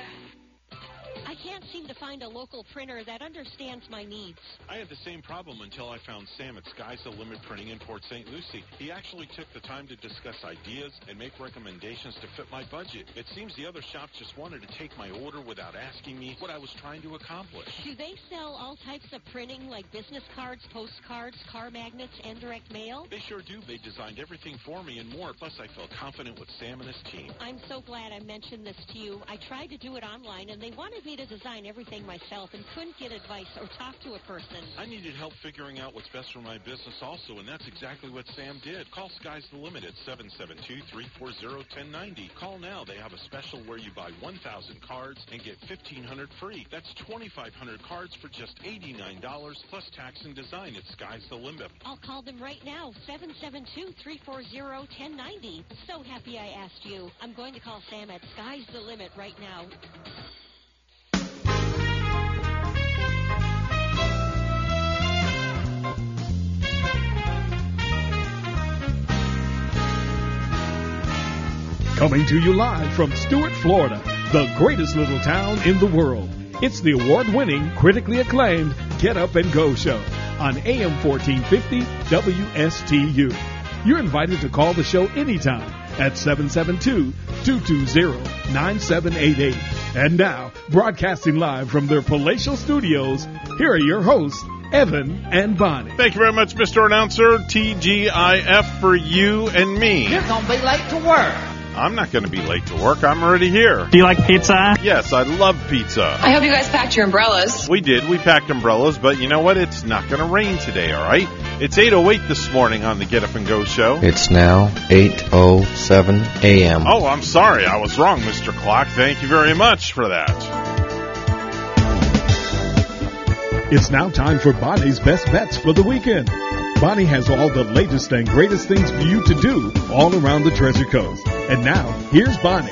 I can't seem to find a local printer that understands my needs. I had the same problem until I found Sam at Sky's the Limit Printing in Port St. Lucie. He actually took the time to discuss ideas and make recommendations to fit my budget. It seems the other shops just wanted to take my order without asking me what I was trying to accomplish. Do they sell all types of printing like business cards, postcards, car magnets, and direct mail? They sure do. They designed everything for me and more. Plus, I felt confident with Sam and his team. I'm so glad I mentioned this to you. I tried to do it online, and they wanted me to design everything myself and couldn't get advice or talk to a person. I needed help figuring out what's best for my business also, and that's exactly what Sam did. Call Sky's the Limit at 772-340-1090. Call now. They have a special where you buy 1,000 cards and get 1,500 free. That's 2,500 cards for just $89 plus tax and design at Sky's the Limit. I'll call them right now, 772-340-1090. So happy I asked you. I'm going to call Sam at Sky's the Limit right now. Coming to you live from Stuart, Florida, the greatest little town in the world. It's the award-winning, critically acclaimed Get Up and Go show on AM 1450 WSTU. You're invited to call the show anytime at 772-220-9788. And now, broadcasting live from their palatial studios, here are your hosts, Evan and Bonnie. Thank you very much, Mr. Announcer. TGIF for you and me. You're going to be late to work. I'm not going to be late to work. I'm already here. Do you like pizza? Yes, I love pizza. I hope you guys packed your umbrellas. We did. We packed umbrellas, but you know what? It's not going to rain today, all right? It's 8.08 this morning on the Get Up and Go show. It's now 8.07 a.m. Oh, I'm sorry. I was wrong, Mr. Clock. Thank you very much for that. It's now time for Bonnie's best bets for the weekend. Bonnie has all the latest and greatest things for you to do all around the Treasure Coast. And now, here's Bonnie.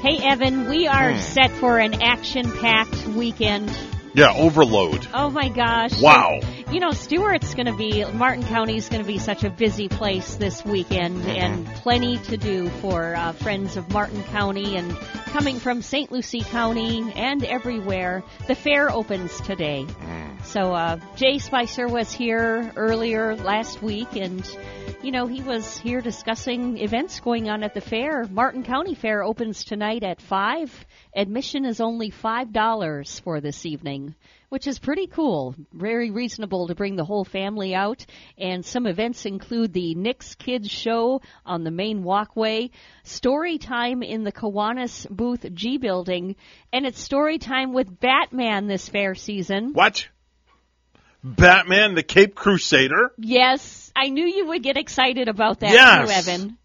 Hey, Evan, we are hmm. set for an action packed weekend. Yeah, overload. Oh my gosh. Wow. You know, Stuart's going to be, Martin County is going to be such a busy place this weekend Mm-hmm. and plenty to do for uh, friends of Martin County and coming from St. Lucie County and everywhere. The fair opens today. Mm. So, uh, Jay Spicer was here earlier last week and, you know, he was here discussing events going on at the fair. Martin County Fair opens tonight at 5. Admission is only $5 for this evening, which is pretty cool. Very reasonable to bring the whole family out. And some events include the Nick's Kids Show on the main walkway, story time in the Kiwanis Booth G building, and it's story time with Batman this fair season. What? Batman, the Cape Crusader? Yes, I knew you would get excited about that Yes. too, Evan.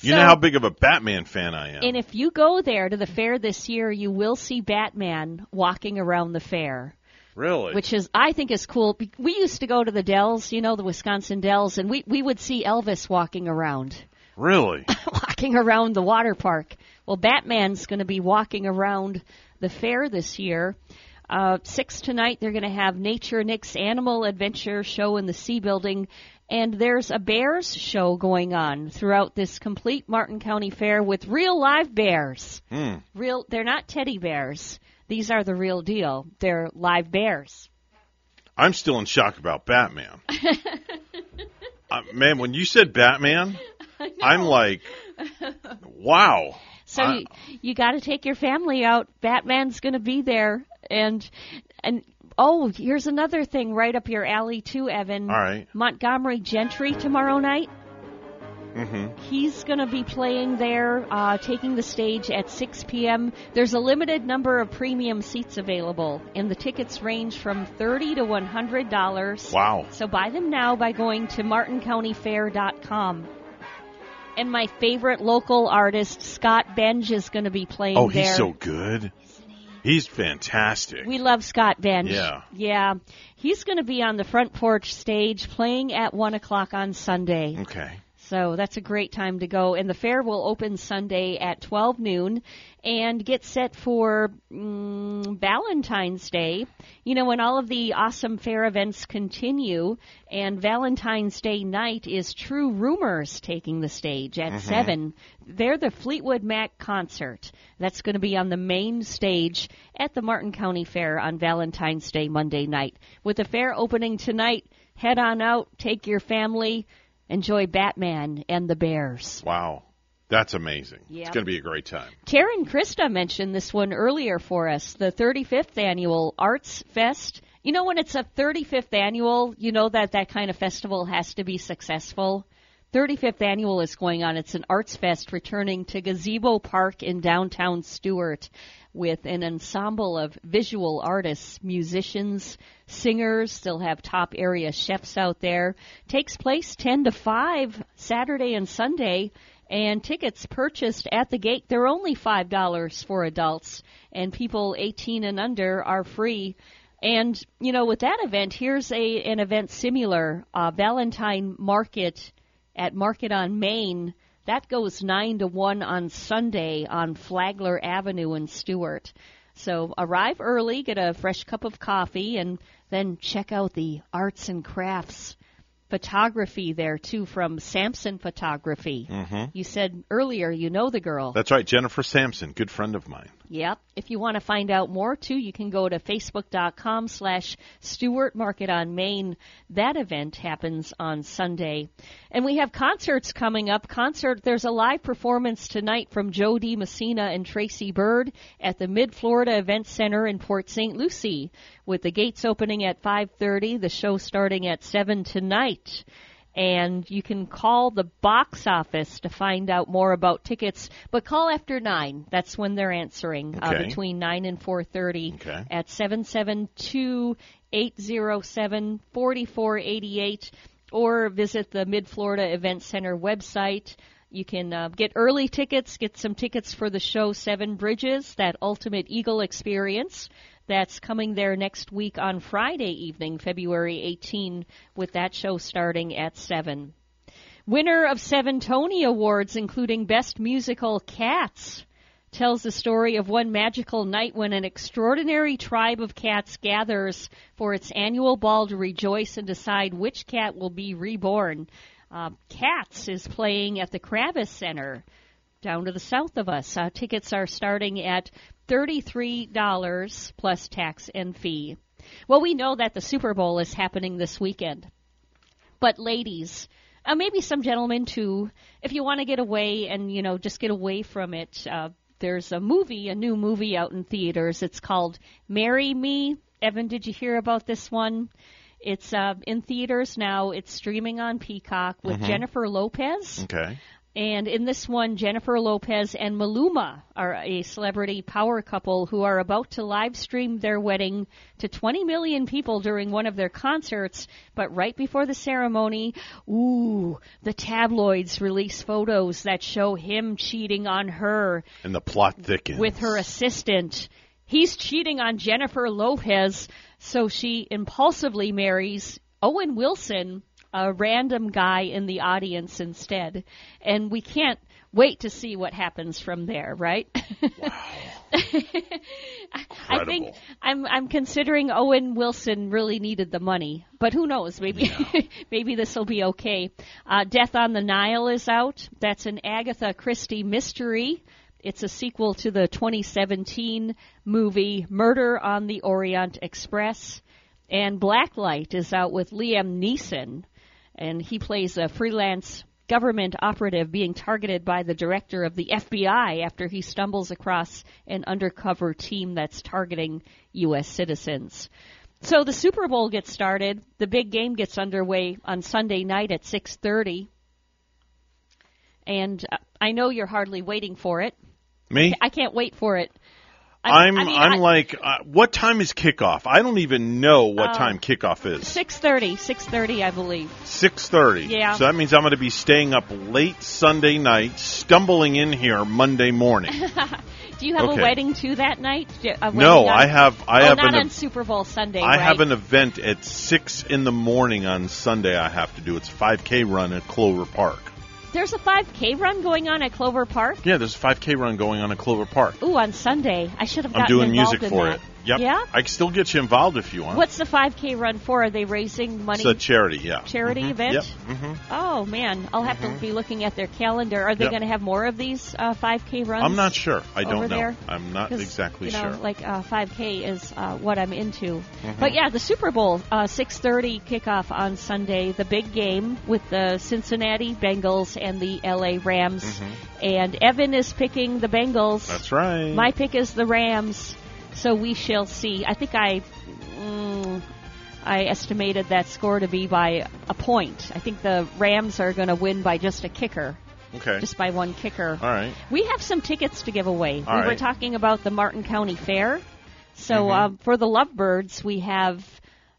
You know how big of a Batman fan I am. And if you go there to the fair this year, you will see Batman walking around the fair. Really? Which is, I think, is cool. We used to go to the Dells, you know, the Wisconsin Dells, and we we would see Elvis walking around, Really? walking around the water park. Well, Batman's going to be walking around the fair this year. Uh, six tonight, they're going to have Nature Nick's Animal Adventure show in the C Building, and there's a bears show going on throughout this complete Martin County Fair with real live bears. Hmm. Real, they're not teddy bears. These are the real deal. They're live bears. I'm still in shock about Batman. uh, man, when you said Batman, I'm like, wow. So I- you, you got to take your family out. Batman's going to be there, and and oh, here's another thing right up your alley too, Evan. All right. Montgomery Gentry tomorrow night. Mm-hmm. He's going to be playing there, uh, taking the stage at 6 p.m. There's a limited number of premium seats available, and the tickets range from 30 to 100 dollars. Wow. So buy them now by going to martincountyfair.com. And my favorite local artist, Scott Benj, is going to be playing Oh, there. he's so good. He's fantastic. We love Scott Benj. Yeah. Yeah. He's going to be on the front porch stage playing at 1 o'clock on Sunday. Okay. So that's a great time to go. And the fair will open Sunday at 12 noon and get set for mm, Valentine's Day. You know, when all of the awesome fair events continue, and Valentine's Day night is True Rumors taking the stage at Mhm. 7. They're the Fleetwood Mac concert. That's going to be on the main stage at the Martin County Fair on Valentine's Day Monday night. With the fair opening tonight, head on out, take your family, enjoy Batman and the Bears. Wow. That's amazing. It's going to be a great time. Taryn Krista mentioned this one earlier for us, the 35th annual Arts Fest. You know, when it's a 35th annual, you know that that kind of festival has to be successful. 35th annual is going on. It's an arts fest returning to Gazebo Park in downtown Stuart with an ensemble of visual artists, musicians, singers. They'll have top area chefs out there. Takes place 10 to 5 Saturday and Sunday and tickets purchased at the gate they're only five dollars for adults and people 18 and under are free and you know with that event here's a an event similar uh, valentine market at market on main. That goes 9 to 1 on sunday on flagler avenue in stuart so arrive early get a fresh cup of coffee and then check out the arts and crafts photography there too from Samson Photography. hmm You said earlier you know the girl. That's right, Jennifer Sampson, good friend of mine. Yep. If you want to find out more too, you can go to facebook.com slash Stuart Market on Main. That event happens on Sunday. And we have concerts coming up. Concert, there's a live performance tonight from Jo Dee Messina and Tracy Byrd at the Mid Florida Event Center in Port St. Lucie. With the gates opening at 5.30, the show starting at 7 tonight and you can call the box office to find out more about tickets. But call after nine. That's when they're answering uh, between nine and four thirty Okay. at seven seven two eight zero seven forty four eighty eight, or visit the Mid Florida Event Center website. You can uh, get early tickets, get some tickets for the show Seven Bridges, that Ultimate Eagle experience. That's coming there next week on Friday evening, February 18, with that show starting at 7. Winner of seven Tony Awards, including Best Musical Cats, tells the story of one magical night when an extraordinary tribe of cats gathers for its annual ball to rejoice and decide which cat will be reborn. Uh, Cats is playing at the Kravis Center down to the south of us. Uh, tickets are starting at $33 plus tax and fee. Well, we know that the Super Bowl is happening this weekend. But ladies, uh, maybe some gentlemen too, if you want to get away and, you know, just get away from it, uh, there's a movie, a new movie out in theaters. It's called Marry Me. Evan, did you hear about this one? It's uh, in theaters now. It's streaming on Peacock with Mhm. Jennifer Lopez Okay. And in this one, Jennifer Lopez and Maluma are a celebrity power couple who are about to live stream their wedding to 20 million people during one of their concerts. But right before the ceremony, ooh, the tabloids release photos that show him cheating on her And the plot thickens. with her assistant. He's cheating on Jennifer Lopez, so she impulsively marries Owen Wilson, a random guy in the audience instead. And we can't wait to see what happens from there, right? I think I'm I'm considering Owen Wilson really needed the money, but who knows? Maybe maybe this will be okay. Uh, Death on the Nile is out. That's an Agatha Christie mystery. It's a sequel to the 2017 movie Murder on the Orient Express. And Blacklight is out with Liam Neeson, and he plays a freelance government operative being targeted by the director of the FBI after he stumbles across an undercover team that's targeting U.S. citizens. So the Super Bowl gets started. The big game gets underway on Sunday night at 6:30. And uh, I know you're hardly waiting for it. Me? I can't wait for it. I'm I mean, I'm I- like, uh, what time is kickoff? I don't even know what Oh. time kickoff is. 6:30, 6:30, I believe. Six thirty. Yeah. So that means I'm going to be staying up late Sunday night, stumbling in here Monday morning. Do you have Okay. a wedding too that night? No, on- I have- I oh, have not an- on Super Bowl Sunday. I right? have an event at six in the morning on Sunday. I have to do. It's a 5K run at Clover Park. There's a 5K run going on at Clover Park. Yeah, there's a 5K run going on at Clover Park. Ooh, on Sunday. I should have I'm doing music for that. it. Yep. Yeah. I can still get you involved if you want. What's the 5K run for? Are they raising money? It's a charity. Yeah. charity Mhm. event? Yep. hmm Oh man, I'll have to be looking at their calendar. Are they Yep. going to have more of these uh, 5K runs? I'm not sure. I don't know. There? I'm not exactly you know, sure. Like uh, 5K is uh, what I'm into. Mhm. But yeah, the Super Bowl, uh, 6:30 kickoff on Sunday. The big game with the Cincinnati Bengals and the LA Rams. And Evan is picking the Bengals. Mm-hmm. That's right. My pick is the Rams. So we shall see. I think I. Mm, I estimated that score to be by a point. I think the Rams are going to win by just a kicker. Okay. Just by one kicker. All right. We have some tickets to give away. All we were talking about the Martin County Fair. So Mhm. uh, for the Lovebirds, we have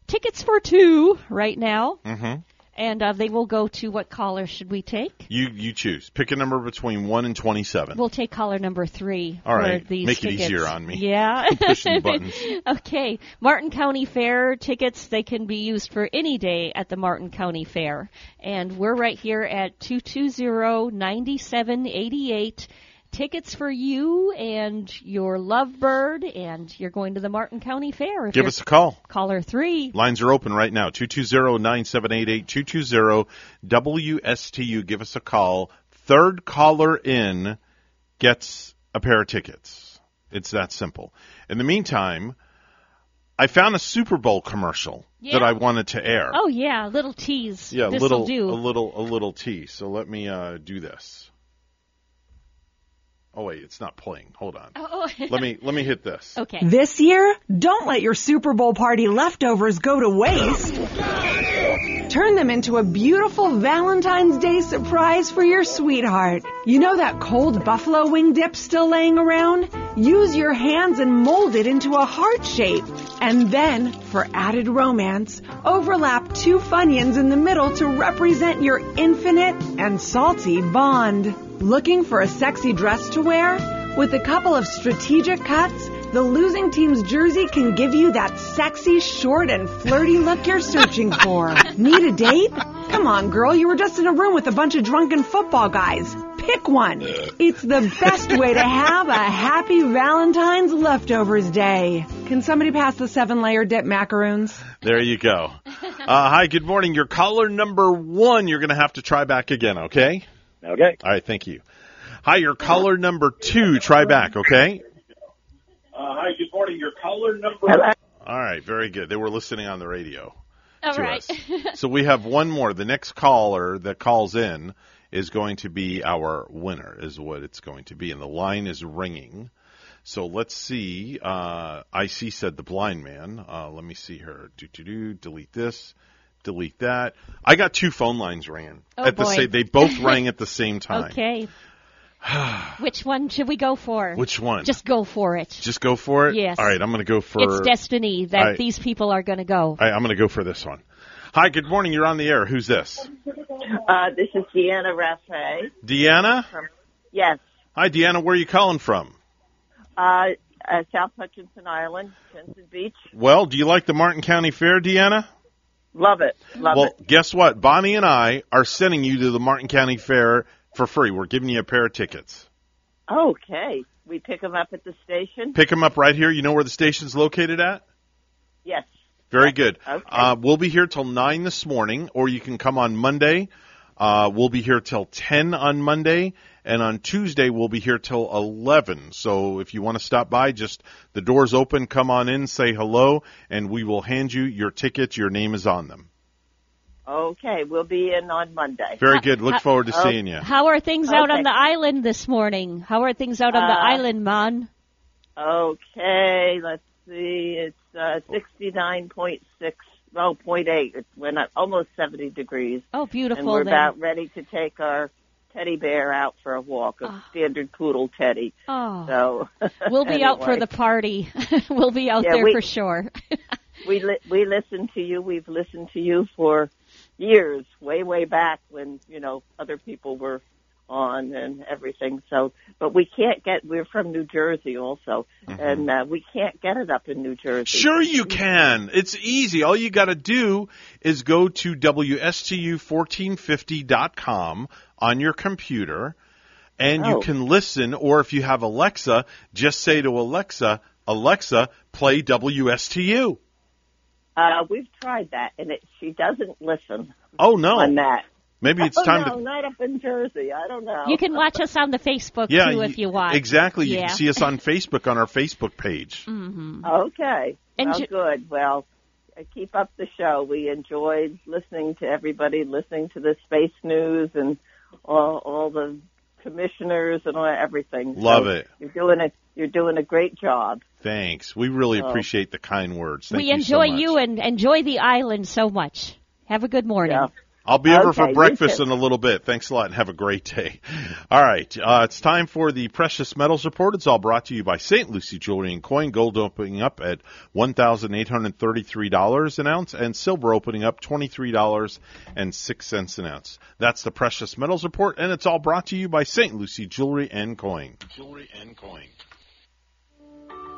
tickets for two right now, hmm and uh, they will go to what caller should we take? You you choose. Pick a number between one and twenty-seven. We'll take caller number three. All right, for right. these Make it easier on me. Yeah. Pushing buttons. okay. Martin County Fair tickets, they can be used for any day at the Martin County Fair. And we're right here at 220-9788. Tickets for you and your lovebird, and you're going to the Martin County Fair. Give us a call. Caller three. Lines are open right now. 220-9788, 220-WSTU. Give us a call. Third caller in gets a pair of tickets. It's that simple. In the meantime, I found a Super Bowl commercial Yeah. that I wanted to air. Oh yeah, little tease. yeah, a This'll little, do. a little, a little tease. So let me uh, do this. Oh wait, it's not playing. Hold on. Oh. let me let me hit this. Okay. This year, don't let your Super Bowl party leftovers go to waste. Turn them into a beautiful Valentine's Day surprise for your sweetheart. You know that cold buffalo wing dip still laying around? Use your hands and mold it into a heart shape. And then, for added romance, overlap two Funyuns in the middle to represent your infinite and salty bond. Looking for a sexy dress to wear? With a couple of strategic cuts, the losing team's jersey can give you that sexy, short, and flirty look you're searching for. Need a date? Come on, girl, you were just in a room with a bunch of drunken football guys. Pick one. It's the best way to have a happy Valentine's leftovers day. Can somebody pass the seven layer dip macaroons? There you go. Uh, hi, good morning. Your caller number one, you're going to have to try back again, okay? Okay. All right, thank you. Hi, your caller number two, try back, okay? Uh, hi, good morning. Your caller number. All right, very good. They were listening on the radio. All to right. us. So we have one more. The next caller that calls in is going to be our winner, is what it's going to be. And the line is ringing. So let's see. Uh, IC said the blind man. Uh, let me see her. Do, do, do. Delete this. Delete that. I got two phone lines ran Oh, at the same. They both rang at the same time. Okay. Which one should we go for? Which one? Just go for it. Just go for it. Yes. All right, I'm going to go for. it's destiny that All right. these people are going to go. All right, I'm going to go for this one. Hi, good morning. You're on the air. Who's this? Uh, this is Deanna Raffay. Deanna. Yes, Hi, Deanna. Where are you calling from? uh, uh, South Hutchinson Island, Jensen Beach. Well, do you like the Martin County Fair, Deanna? Love it. Love well, it. guess what? Bonnie and I are sending you to the Martin County Fair for free. We're giving you a pair of tickets. Okay. We pick them up at the station? Pick them up right here. You know where the station's located at? Yes. Very good. Okay. Uh, we'll be here till 9 this morning, or you can come on Monday. Uh, we'll be here till 10 on Monday, and on Tuesday we'll be here till 11. So if you want to stop by, just the door's open, come on in, say hello, and we will hand you your tickets. Your name is on them. Okay. We'll be in on Monday. Very good. Look forward to Oh. seeing you. How are things out on the island this morning? How are things out on the Uh, island, Mon? Okay. Let's see. It's uh, 69.6, well, 0.8. It went up almost 70 degrees. Oh, beautiful. And beautiful. we're then. about ready to take our teddy bear out for a walk, a ah. standard poodle teddy. Oh. So We'll be out for the party. we'll be out Yeah, there we- for sure. we li- we listen to you. We've listened to you for years, way way back when you know other people were on and everything. So, but we can't get. We're from New Jersey also, and uh, we can't get it up in New Jersey. Sure you can. It's easy. All you got to do is go to WSTU1450.com on your computer and you Oh. can listen or if you have Alexa, just say to Alexa, Alexa, play WSTU. Uh, we've tried that, and it, she doesn't listen Oh no. on that. Maybe it's oh, time no, to not up in Jersey. I don't know. You can watch us on the Facebook Yeah, too if you want. Exactly. You Yeah. can see us on Facebook on our Facebook page. hmm Okay. And well, ju- good. Well, uh, keep up the show. We enjoyed listening to everybody, listening to the space news and all, all the commissioners and all everything. Love So it. You're doing a you're doing a great job. Thanks. We really Oh. appreciate the kind words. Thank we you enjoy so much. you and enjoy the island so much. Have a good morning. I'll be over for Okay, you breakfast in a little bit. Thanks a lot and have a great day. All right. Uh, it's time for the Precious Metals Report. It's all brought to you by St. Lucie Jewelry and Coin. Gold opening up at $1,833 an ounce and silver opening up $23.06 an ounce. That's the Precious Metals Report and it's all brought to you by St. Lucie Jewelry and Coin. Jewelry and coin.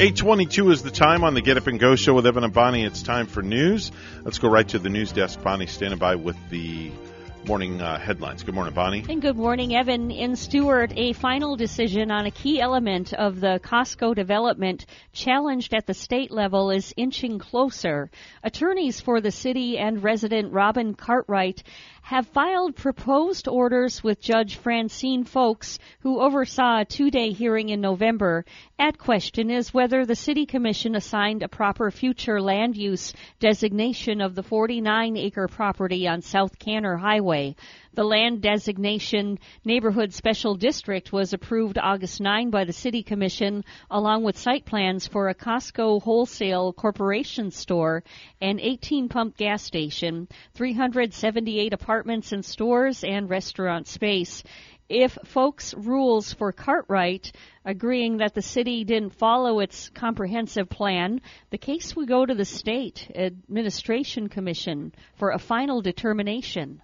822 is the time on the Get Up and Go show with Evan and Bonnie. It's time for news. Let's go right to the news desk. Bonnie standing by with the morning uh, headlines. Good morning, Bonnie. And good morning, Evan. In Stuart, a final decision on a key element of the Costco development challenged at the state level is inching closer. Attorneys for the city and resident Robin Cartwright have filed proposed orders with Judge Francine Ffolkes, who oversaw a two-day hearing in November. At question is whether the City Commission assigned a proper future land use designation of the 49-acre property on South Kanner Highway. The land designation Neighborhood Special District was approved August 9 by the City Commission, along with site plans for a Costco Wholesale Corporation store, an 18 pump gas station, 378 apartments and stores, and restaurant space. If Ffolkes rules for Cartwright, agreeing that the city didn't follow its comprehensive plan, the case would go to the state administration commission for a final determination.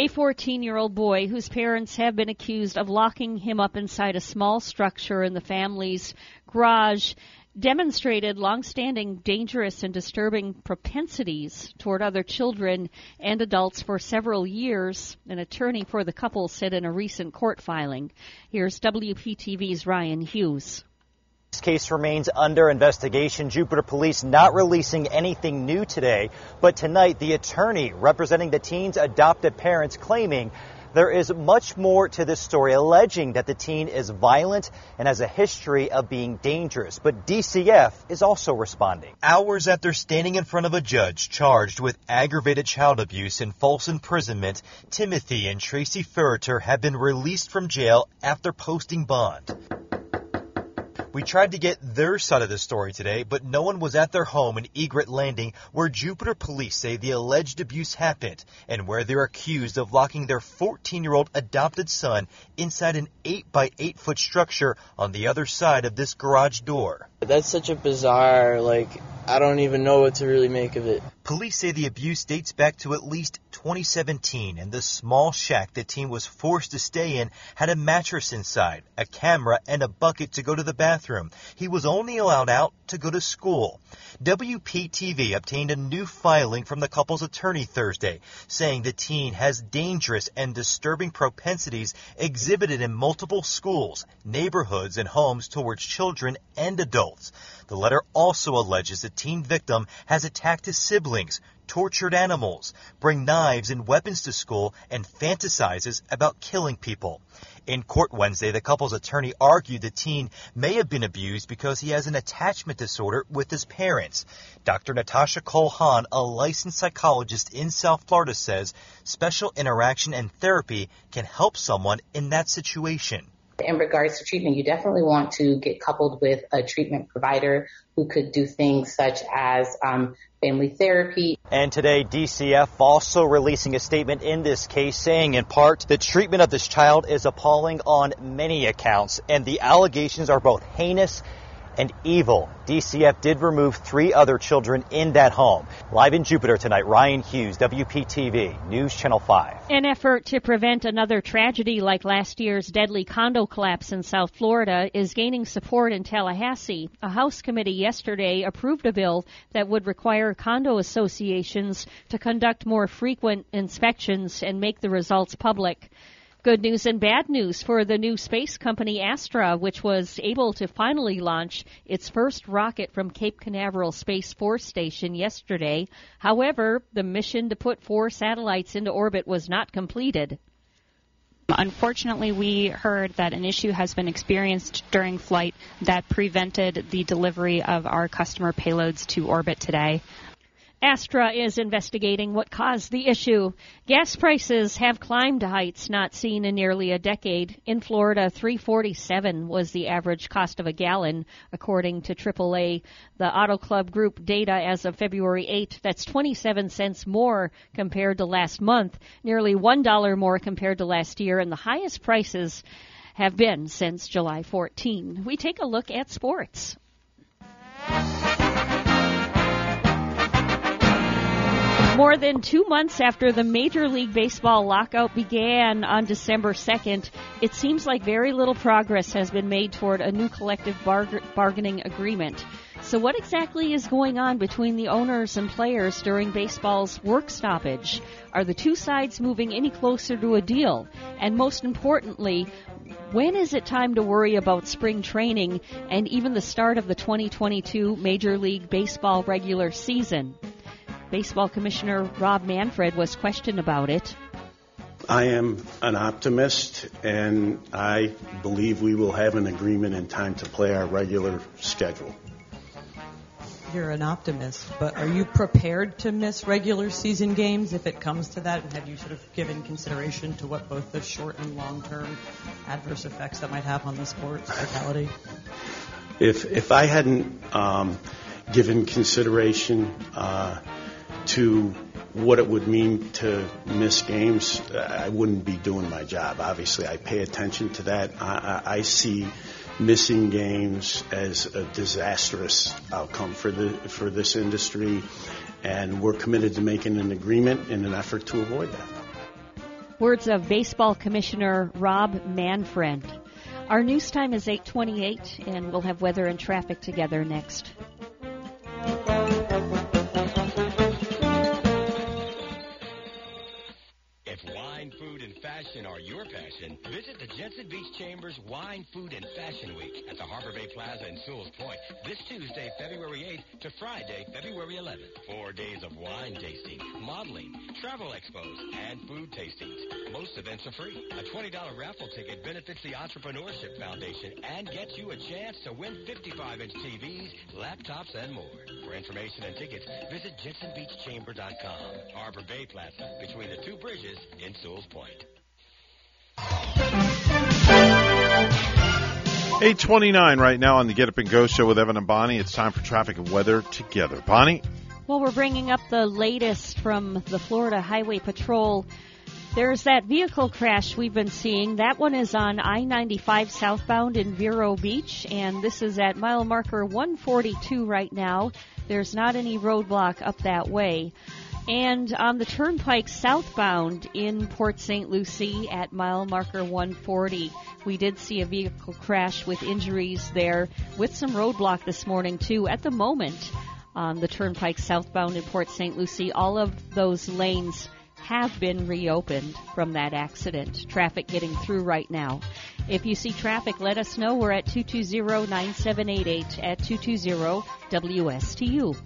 A 14 year old boy whose parents have been accused of locking him up inside a small structure in the family's garage demonstrated long-standing dangerous and disturbing propensities toward other children and adults for several years, an attorney for the couple said in a recent court filing. Here's WPTV's Ryan Hughes. This case remains under investigation. Jupiter Police not releasing anything new today, but tonight the attorney representing the teen's adopted parents claiming there is much more to this story, alleging that the teen is violent and has a history of being dangerous. But DCF is also responding. Hours after standing in front of a judge charged with aggravated child abuse and false imprisonment, Timothy and Tracy Ferriter have been released from jail after posting bond. We tried to get their side of the story today, but no one was at their home in Egret Landing where Jupiter police say the alleged abuse happened and where they're accused of locking their 14 year old adopted son inside an 8 by 8 foot structure on the other side of this garage door. That's such a bizarre, like, I don't even know what to really make of it. Police say the abuse dates back to at least 2017, and the small shack the teen was forced to stay in had a mattress inside, a camera, and a bucket to go to the bathroom. He was only allowed out to go to school. WPTV obtained a new filing from the couple's attorney Thursday, saying the teen has dangerous and disturbing propensities exhibited in multiple schools, neighborhoods, and homes towards children and adults. The letter also alleges the teen victim has attacked his siblings, tortured animals, bring knives and weapons to school, and fantasizes about killing people. In court Wednesday, the couple's attorney argued the teen may have been abused because he has an attachment disorder with his parents. Dr. Natasha Cole a licensed psychologist in South Florida, says special interaction and therapy can help someone in that situation. In regards to treatment, you definitely want to get coupled with a treatment provider who could do things such as um, family therapy. And today, DCF also releasing a statement in this case saying, in part, the treatment of this child is appalling on many accounts, and the allegations are both heinous and evil. DCF did remove three other children in that home. Live in Jupiter tonight, Ryan Hughes, WPTV, News Channel 5. An effort to prevent another tragedy like last year's deadly condo collapse in South Florida is gaining support in Tallahassee. A House committee yesterday approved a bill that would require condo associations to conduct more frequent inspections and make the results public. Good news and bad news for the new space company Astra, which was able to finally launch its first rocket from Cape Canaveral Space Force Station yesterday. However, the mission to put four satellites into orbit was not completed. Unfortunately, we heard that an issue has been experienced during flight that prevented the delivery of our customer payloads to orbit today. Astra is investigating what caused the issue. Gas prices have climbed to heights not seen in nearly a decade. In Florida, 347 was the average cost of a gallon, according to AAA. The Auto Club Group data as of February 8, that's 27 cents more compared to last month, nearly $1 more compared to last year, and the highest prices have been since July 14. We take a look at sports. More than two months after the Major League Baseball lockout began on December 2nd, it seems like very little progress has been made toward a new collective bargaining agreement. So, what exactly is going on between the owners and players during baseball's work stoppage? Are the two sides moving any closer to a deal? And most importantly, when is it time to worry about spring training and even the start of the 2022 Major League Baseball regular season? Baseball Commissioner Rob Manfred was questioned about it. I am an optimist, and I believe we will have an agreement in time to play our regular schedule. You're an optimist, but are you prepared to miss regular season games if it comes to that? And have you sort of given consideration to what both the short and long term adverse effects that might have on the sport's vitality? If if I hadn't um, given consideration uh, to what it would mean to miss games, I wouldn't be doing my job. Obviously, I pay attention to that. I, I, I see missing games as a disastrous outcome for the for this industry, and we're committed to making an agreement in an effort to avoid that. Words of Baseball Commissioner Rob Manfred. Our news time is 8:28, and we'll have weather and traffic together next. Fashion are your passion, visit the Jensen Beach Chambers Wine, Food, and Fashion Week at the Harbor Bay Plaza in Sewall's Point this Tuesday, February 8th to Friday, February 11th. Four days of wine tasting, modeling, travel expos, and food tastings. Most events are free. A $20 raffle ticket benefits the Entrepreneurship Foundation and gets you a chance to win 55-inch TVs, laptops, and more. For information and tickets, visit JensenBeachChamber.com. Harbor Bay Plaza, between the two bridges in Sewall's Point. 829 right now on the Get Up and Go show with Evan and Bonnie. It's time for traffic and weather together. Bonnie? Well, we're bringing up the latest from the Florida Highway Patrol. There's that vehicle crash we've been seeing. That one is on I 95 southbound in Vero Beach, and this is at mile marker 142 right now. There's not any roadblock up that way. And on the turnpike southbound in Port St. Lucie at mile marker 140, we did see a vehicle crash with injuries there with some roadblock this morning, too. At the moment, on the turnpike southbound in Port St. Lucie, all of those lanes have been reopened from that accident. Traffic getting through right now. If you see traffic, let us know. We're at 220-9788 at 220-WSTU.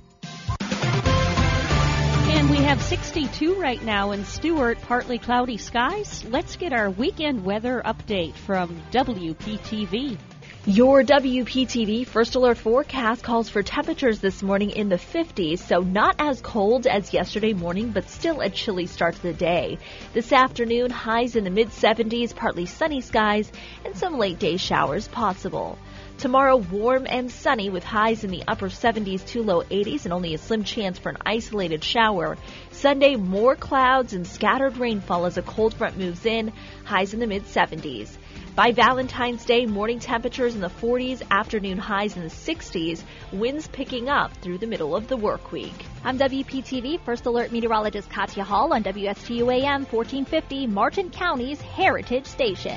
And we have 62 right now in Stuart, partly cloudy skies. Let's get our weekend weather update from WPTV. Your WPTV First Alert forecast calls for temperatures this morning in the 50s, so not as cold as yesterday morning, but still a chilly start to the day. This afternoon, highs in the mid 70s, partly sunny skies, and some late day showers possible. Tomorrow, warm and sunny with highs in the upper 70s to low 80s and only a slim chance for an isolated shower. Sunday, more clouds and scattered rainfall as a cold front moves in, highs in the mid 70s. By Valentine's Day, morning temperatures in the 40s, afternoon highs in the 60s, winds picking up through the middle of the work week. I'm WPTV First Alert Meteorologist Katya Hall on WSTU AM 1450, Martin County's Heritage Station.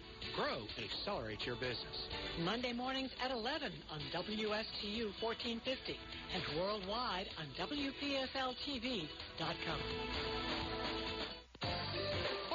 grow, and accelerate your business. Monday mornings at 11 on WSTU 1450 and worldwide on WPSLTV.com.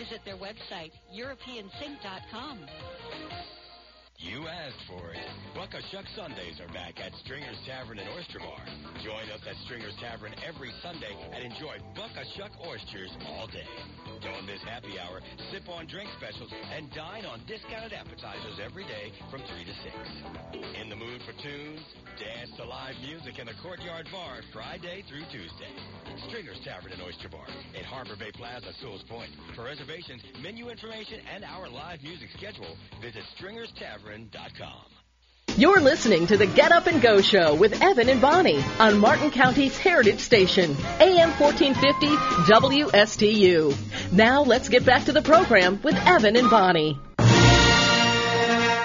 Visit their website, EuropeanSink.com. You asked for it. Buck a Shuck Sundays are back at Stringer's Tavern and Oyster Bar. Join us at Stringer's Tavern every Sunday and enjoy Buck a Shuck oysters all day. Don't miss happy hour, sip on drink specials, and dine on discounted appetizers every day from 3 to 6. In the mood for tunes? Dance to live music in the Courtyard Bar Friday through Tuesday. Stringer's Tavern and Oyster Bar at Harbor Bay Plaza, Sewall's Point. For reservations, menu information, and our live music schedule, visit stringerstavern.com. You're listening to the Get Up and Go Show with Evan and Bonnie on Martin County's Heritage Station, AM 1450 WSTU. Now let's get back to the program with Evan and Bonnie.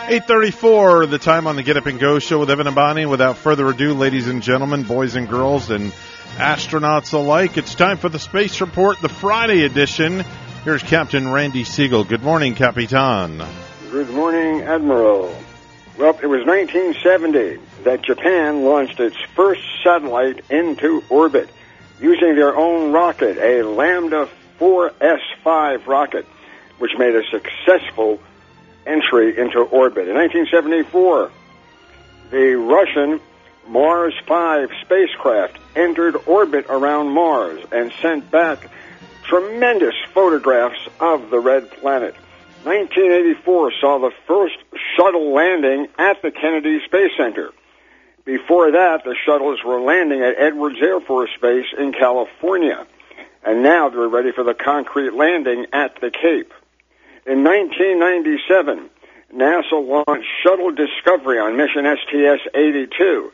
834, the time on the Get Up and Go show with Evan and Bonnie. Without further ado, ladies and gentlemen, boys and girls, and astronauts alike, it's time for the Space Report, the Friday edition. Here's Captain Randy Segal. Good morning, Capitan. Good morning, Admiral. Well, it was 1970 that Japan launched its first satellite into orbit using their own rocket, a Lambda 4S5 rocket, which made a successful entry into orbit. In 1974, the Russian Mars 5 spacecraft entered orbit around Mars and sent back tremendous photographs of the red planet. 1984 saw the first shuttle landing at the Kennedy Space Center. Before that, the shuttles were landing at Edwards Air Force Base in California. And now they're ready for the concrete landing at the Cape. In 1997, NASA launched Shuttle Discovery on mission STS-82.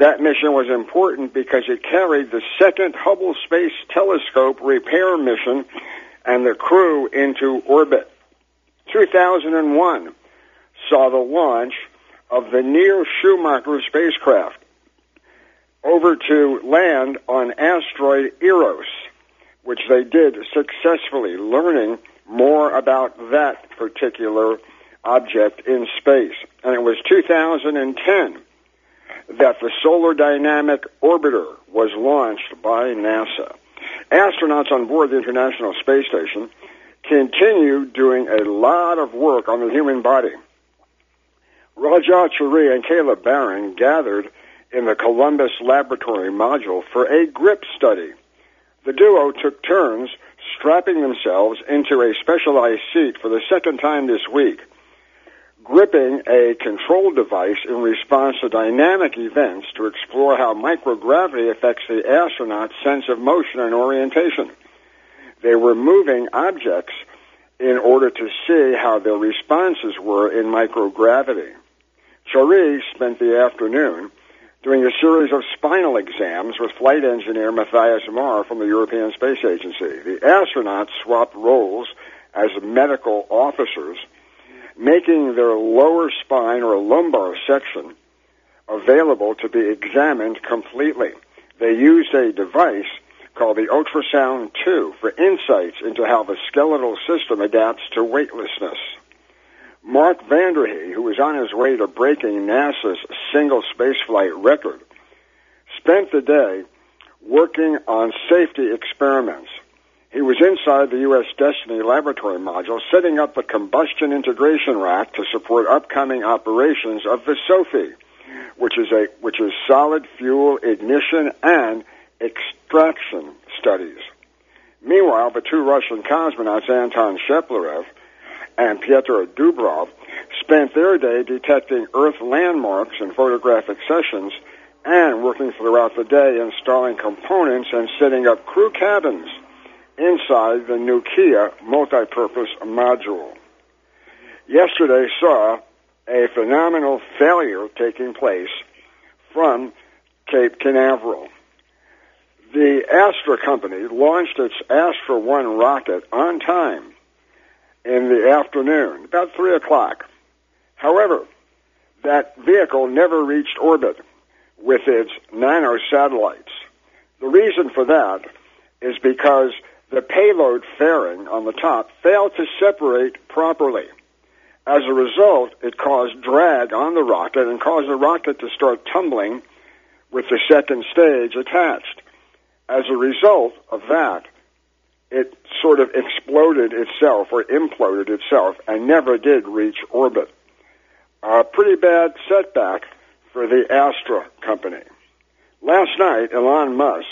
That mission was important because it carried the second Hubble Space Telescope repair mission and the crew into orbit. 2001 saw the launch of the Near Shoemaker spacecraft over to land on asteroid Eros, which they did successfully, learning more about that particular object in space. And it was 2010 that the Solar Dynamic Orbiter was launched by NASA. Astronauts on board the International Space Station continue doing a lot of work on the human body. Raja Chari and Kayla Barron gathered in the Columbus Laboratory module for a grip study. The duo took turns strapping themselves into a specialized seat for the second time this week, gripping a control device in response to dynamic events to explore how microgravity affects the astronaut's sense of motion and orientation. They were moving objects in order to see how their responses were in microgravity. Chari spent the afternoon doing a series of spinal exams with flight engineer Matthias Maurer from the European Space Agency. The astronauts swapped roles as medical officers, making their lower spine or lumbar section available to be examined completely. They used a device called the Ultrasound 2 for insights into how the skeletal system adapts to weightlessness. Mark Vande Hei, who was on his way to breaking NASA's single spaceflight record, spent the day working on safety experiments. He was inside the U.S. Destiny laboratory module setting up the combustion integration rack to support upcoming operations of the SOFI, which is a which is solid fuel ignition and extraction studies. Meanwhile, the two Russian cosmonauts, Anton Shkaplerov and Pyotr Dubrov, spent their day detecting Earth landmarks in photographic sessions and working throughout the day installing components and setting up crew cabins inside the Nauka multi-purpose module. Yesterday saw a phenomenal failure taking place from Cape Canaveral the Astra company launched its Astra 1 rocket on time in the afternoon, about 3 o'clock. However, that vehicle never reached orbit with its nano satellites. The reason for that is because the payload fairing on the top failed to separate properly. As a result, it caused drag on the rocket and caused the rocket to start tumbling with the second stage attached. As a result of that, it sort of exploded itself or imploded itself and never did reach orbit. A pretty bad setback for the Astra company. Last night, Elon Musk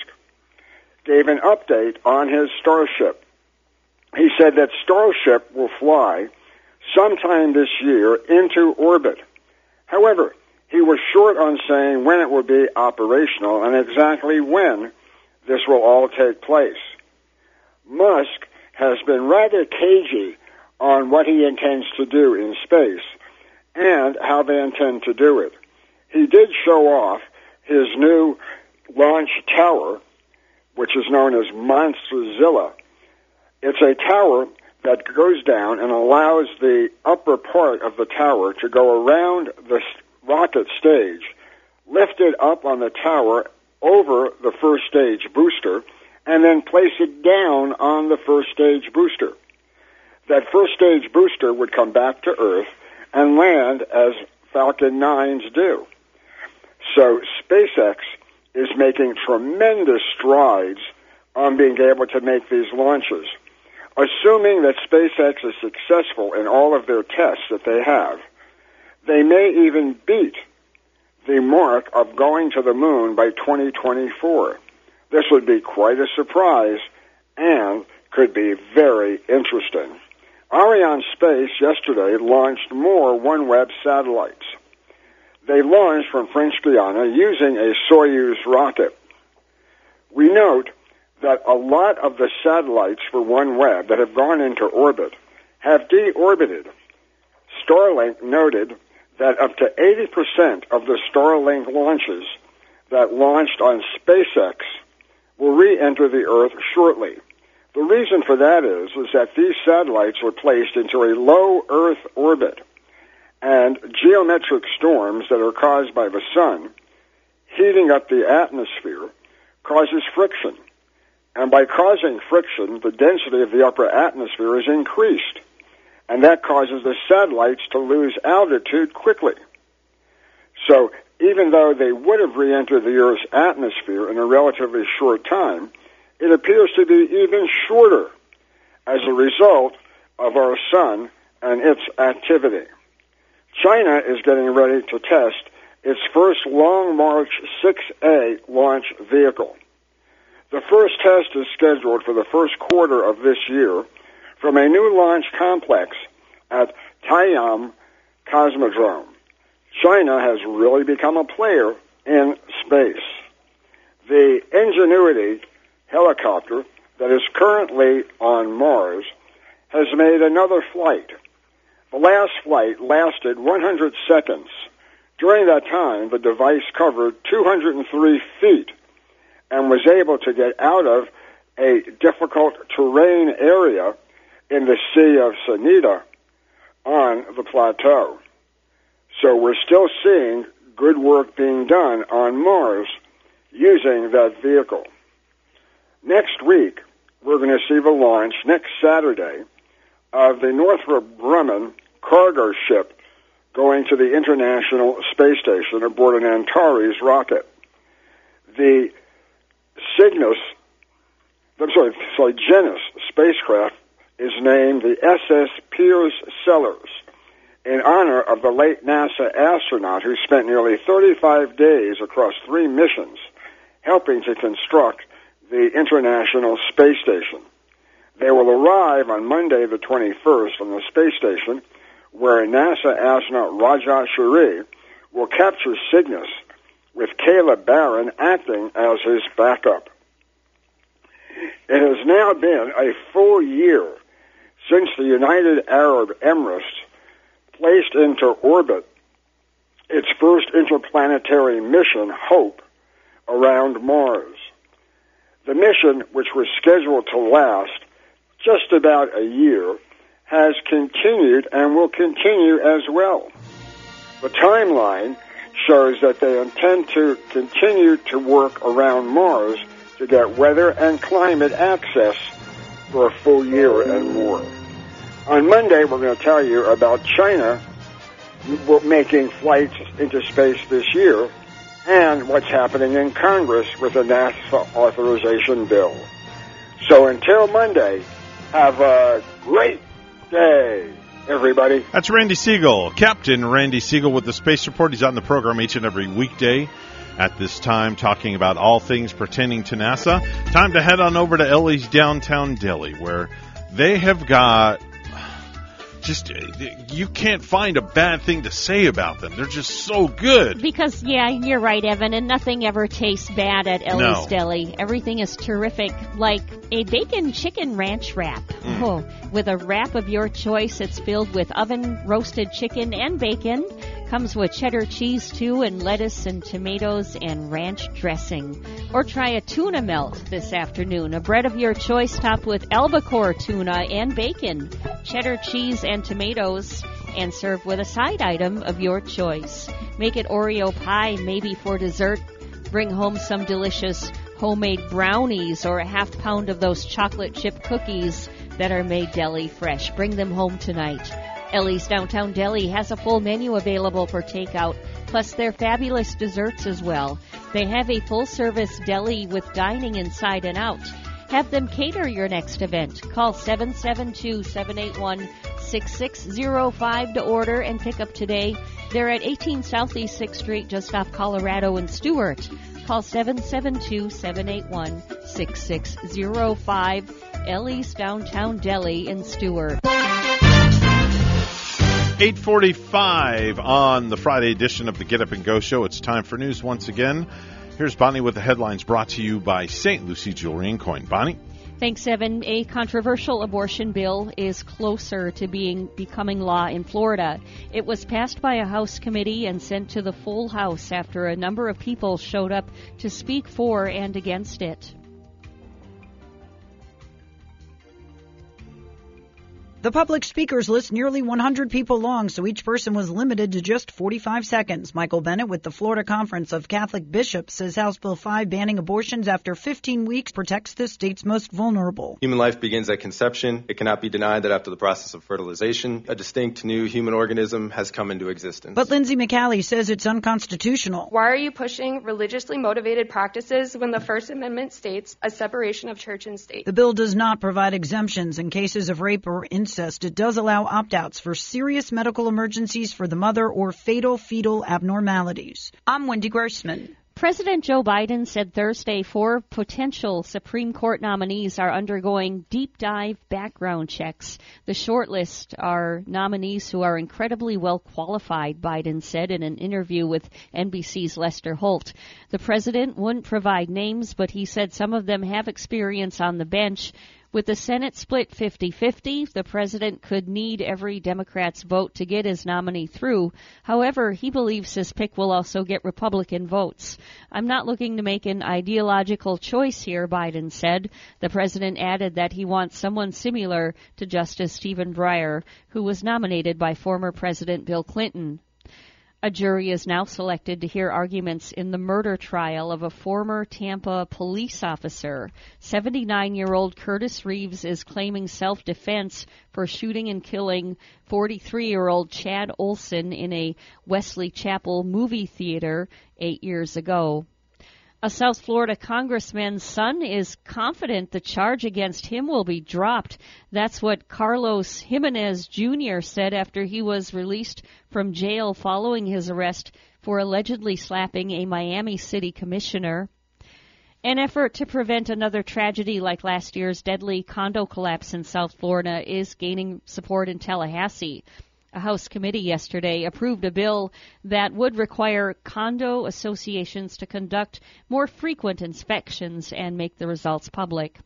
gave an update on his Starship. He said that Starship will fly sometime this year into orbit. However, he was short on saying when it will be operational and exactly when this will all take place. Musk has been rather cagey on what he intends to do in space and how they intend to do it. He did show off his new launch tower, which is known as Monsterzilla. It's a tower that goes down and allows the upper part of the tower to go around the rocket stage, lift it up on the tower over the first stage booster, and then place it down on the first stage booster. That first stage booster would come back to Earth and land as Falcon 9s do. So SpaceX is making tremendous strides on being able to make these launches. Assuming that SpaceX is successful in all of their tests that they have, they may even beat the mark of going to the moon by 2024. This would be quite a surprise and could be very interesting. Arianespace yesterday launched more OneWeb satellites. They launched from French Guiana using a Soyuz rocket. We note that a lot of the satellites for OneWeb that have gone into orbit have deorbited. Starlink noted that up to 80% of the Starlink launches that launched on SpaceX will re-enter the Earth shortly. The reason for that is, is that these satellites were placed into a low Earth orbit, and geomagnetic storms that are caused by the sun heating up the atmosphere causes friction. And by causing friction, the density of the upper atmosphere is increased. And that causes the satellites to lose altitude quickly. So even though they would have re-entered the Earth's atmosphere in a relatively short time, it appears to be even shorter as a result of our sun and its activity. China is getting ready to test its first Long March 6A launch vehicle. The first test is scheduled for the first quarter of this year from a new launch complex at Taiyuan Cosmodrome. China has really become a player in space. The Ingenuity helicopter that is currently on Mars has made another flight. The last flight lasted 100 seconds. During that time, the device covered 203 feet and was able to get out of a difficult terrain area in the Sea of Sanita on the plateau. So we're still seeing good work being done on Mars using that vehicle. Next week, we're going to see the launch next Saturday of the Northrop Grumman cargo ship going to the International Space Station aboard an Antares rocket. The Cygnus, I'm sorry, sorry, Genus spacecraft is named the SS Piers Sellers in honor of the late NASA astronaut who spent nearly 35 days across three missions helping to construct the International Space Station. They will arrive on Monday the 21st on the space station where NASA astronaut Raja Chari will capture Cygnus with Kayla Barron acting as his backup. It has now been a full year since the United Arab Emirates placed into orbit its first interplanetary mission, HOPE, around Mars. The mission, which was scheduled to last just about a year, has continued and will continue as well. The timeline shows that they intend to continue to work around Mars to get weather and climate access for a full year and more. On Monday, we're going to tell you about China making flights into space this year and what's happening in Congress with the NASA authorization bill. So until Monday, have a great day, everybody. That's Randy Segal, Captain Randy Segal with the Space Report. He's on the program each and every weekday at this time, talking about all things pertaining to NASA. Time to head on over to Ellie's downtown deli, where they have got just you can't find a bad thing to say about them. They're just so good. Because yeah, you're right, Evan, and nothing ever tastes bad at Ellie's No. Deli. Everything is terrific, like a bacon chicken ranch wrap. Mm. Oh, with a wrap of your choice, it's filled with oven roasted chicken and bacon. Comes with cheddar cheese too, and lettuce and tomatoes and ranch dressing. Or try a tuna melt this afternoon. A bread of your choice topped with albacore tuna and bacon, cheddar cheese and tomatoes, and served with a side item of your choice. Make it Oreo pie, maybe for dessert. Bring home some delicious homemade brownies or a half pound of those chocolate chip cookies that are made deli fresh. Bring them home tonight. Ellie's Downtown Deli has a full menu available for takeout, plus their fabulous desserts as well. They have a full service deli with dining inside and out. Have them cater your next event. Call 772 781 6605 to order and pick up today. They're at 18 Southeast 6th Street, just off Colorado and Stuart. Call 772 781 6605. Ellie's Downtown Deli in Stuart. 845 on the Friday edition of the Get Up and Go Show. It's time for news once again. Here's Bonnie with the headlines brought to you by St. Lucie Jewelry and Coin. Bonnie? Thanks, Evan. A controversial abortion bill is closer to being becoming law in Florida. It was passed by a House committee and sent to the full House after a number of people showed up to speak for and against it. The public speakers list nearly 100 people long, so each person was limited to just 45 seconds. Michael Bennett with the Florida Conference of Catholic Bishops says House Bill 5 banning abortions after 15 weeks protects the state's most vulnerable. Human life begins at conception. It cannot be denied that after the process of fertilization, a distinct new human organism has come into existence. But Lindsay McCallie says it's unconstitutional. Why are you pushing religiously motivated practices when the First Amendment states a separation of church and state? The bill does not provide exemptions in cases of rape or incest. It does allow opt outs for serious medical emergencies for the mother or fatal fetal abnormalities. I'm Wendy Grossman. President Joe Biden said Thursday four potential Supreme Court nominees are undergoing deep dive background checks. The shortlist are nominees who are incredibly well qualified, Biden said in an interview with NBC's Lester Holt. The president wouldn't provide names, but he said some of them have experience on the bench. With the Senate split 50-50, the president could need every Democrat's vote to get his nominee through. However, he believes his pick will also get Republican votes. I'm not looking to make an ideological choice here, Biden said. The president added that he wants someone similar to Justice Stephen Breyer, who was nominated by former President Bill Clinton. A jury is now selected to hear arguments in the murder trial of a former Tampa police officer. 79 year old Curtis Reeves is claiming self defense for shooting and killing 43 year old Chad Oulson in a Wesley Chapel movie theater eight years ago. A South Florida congressman's son is confident the charge against him will be dropped. That's what Carlos Gimenez Jr. said after he was released from jail following his arrest for allegedly slapping a Miami City commissioner. An effort to prevent another tragedy like last year's deadly condo collapse in South Florida is gaining support in Tallahassee. A House committee yesterday approved a bill that would require condo associations to conduct more frequent inspections and make the results public.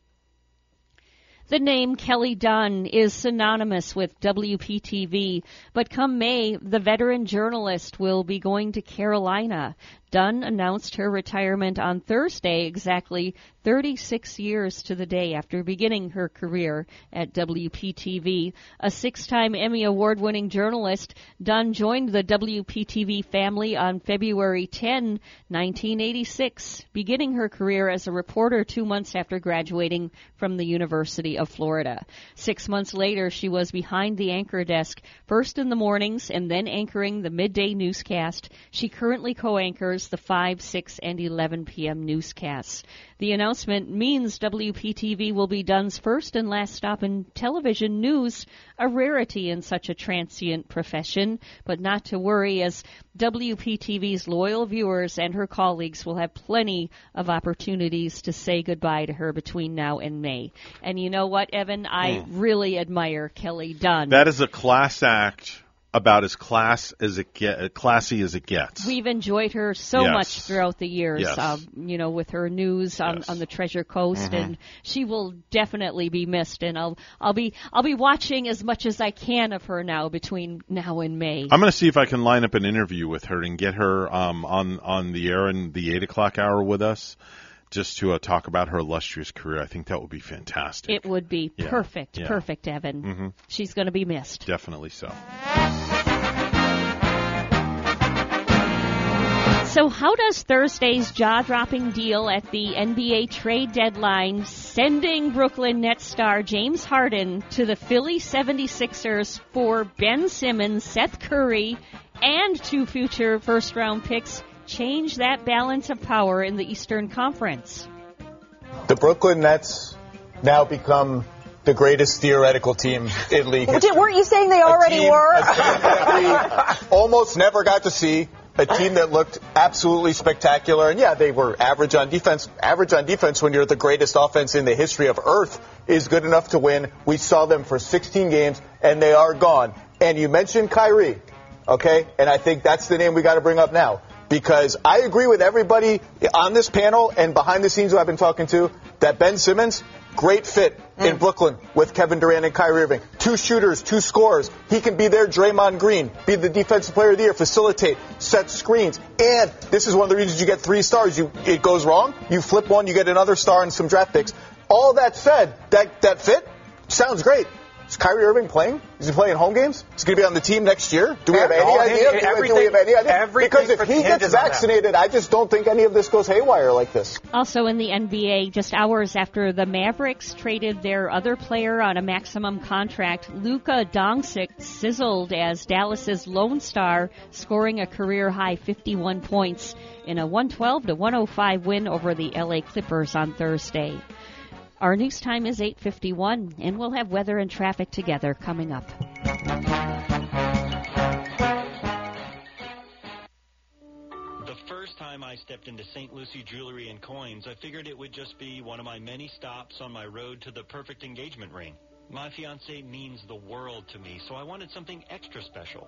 The name Kelly Dunn is synonymous with WPTV, but come May, the veteran journalist will be going to Carolina. Dunn announced her retirement on Thursday, exactly 36 years to the day after beginning her career at WPTV. A six-time Emmy Award-winning journalist, Dunn joined the WPTV family on February 10, 1986, beginning her career as a reporter two months after graduating from the University of Florida. Six months later, she was behind the anchor desk, first in the mornings and then anchoring the midday newscast. She currently co-anchors the 5, 6, and 11 p.m. newscasts. The announcement means WPTV will be Dunn's first and last stop in television news, a rarity in such a transient profession, but not to worry as WPTV's loyal viewers and her colleagues will have plenty of opportunities to say goodbye to her between now and May. And you know what, Evan? I Hmm. really admire Kelly Dunn. That is a class act about as class as it get, classy as it gets. We've enjoyed her so Yes. much throughout the years, Yes. um, you know, with her news on, on the Treasure Coast, Mhm. and she will definitely be missed. And I'll I'll be I'll be watching as much as I can of her now between now and May. I'm going to see if I can line up an interview with her and get her um, on on the air in the eight o'clock hour with us, just to uh, talk about her illustrious career. I think that would be fantastic. It would be Yeah. perfect, Yeah. perfect, Evan. Mm-hmm. She's going to be missed. Definitely so. So, how does Thursday's jaw dropping deal at the NBA trade deadline sending Brooklyn Nets star James Harden to the Philly 76ers for Ben Simmons, Seth Curry, and two future first round picks change that balance of power in the Eastern Conference? The Brooklyn Nets now become the greatest theoretical team in league did- weren't you saying they already team- were? team almost never got to see. A team that looked absolutely spectacular, and yeah, they were average on defense. Average on defense when you're the greatest offense in the history of Earth is good enough to win. We saw them for 16 games, and they are gone. And you mentioned Kyrie, okay? And I think that's the name we got to bring up now because I agree with everybody on this panel and behind the scenes who I've been talking to that Ben Simmons, great fit in mm. Brooklyn with Kevin Durant and Kyrie Irving. Two shooters, two scorers. He can be there, Draymond Green, be the defensive player of the year, facilitate, set screens. And this is one of the reasons you get three stars. You it goes wrong, you flip one, you get another star and some draft picks. All that said, that that fit sounds great. Is Kyrie Irving playing? Is he playing home games? Is he going to be on the team next year? Do we have any All idea? his- Do we- do we everything- have any idea? Because if he gets hinges on that. vaccinated, I just don't think any of this goes haywire like this. Also in the NBA, just hours after the Mavericks traded their other player on a maximum contract, Luka Doncic sizzled as Dallas's Lone Star, scoring a career high 51 points in a 112 to 105 win over the LA Clippers on Thursday. Our news time is 8:51, and we'll have weather and traffic together coming up. The first time I stepped into St. Lucie Jewelry and Coins, I figured it would just be one of my many stops on my road to the perfect engagement ring. My fiance means the world to me, so I wanted something extra special.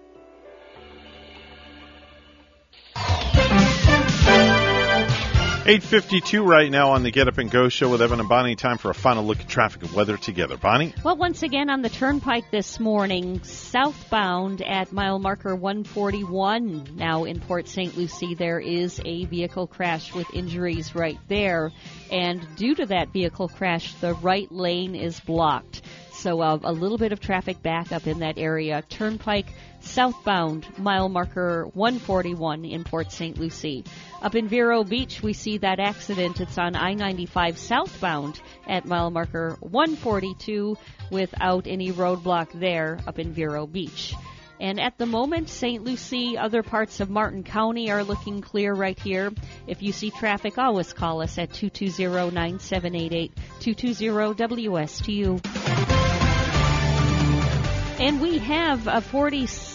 852 right now on the Get Up and Go show with Evan and Bonnie. Time for a final look at traffic and weather together. Bonnie? Well, once again on the turnpike this morning, southbound at mile marker 141. Now in Port St. Lucie, there is a vehicle crash with injuries right there. And due to that vehicle crash, the right lane is blocked. So uh, a little bit of traffic backup in that area. Turnpike southbound, mile marker 141 in Port St. Lucie. Up in Vero Beach, we see that accident. It's on I-95 southbound at mile marker 142 without any roadblock there up in Vero Beach. And at the moment, St. Lucie, other parts of Martin County are looking clear right here. If you see traffic, always call us at 220-9788, 220-WSTU. And we have a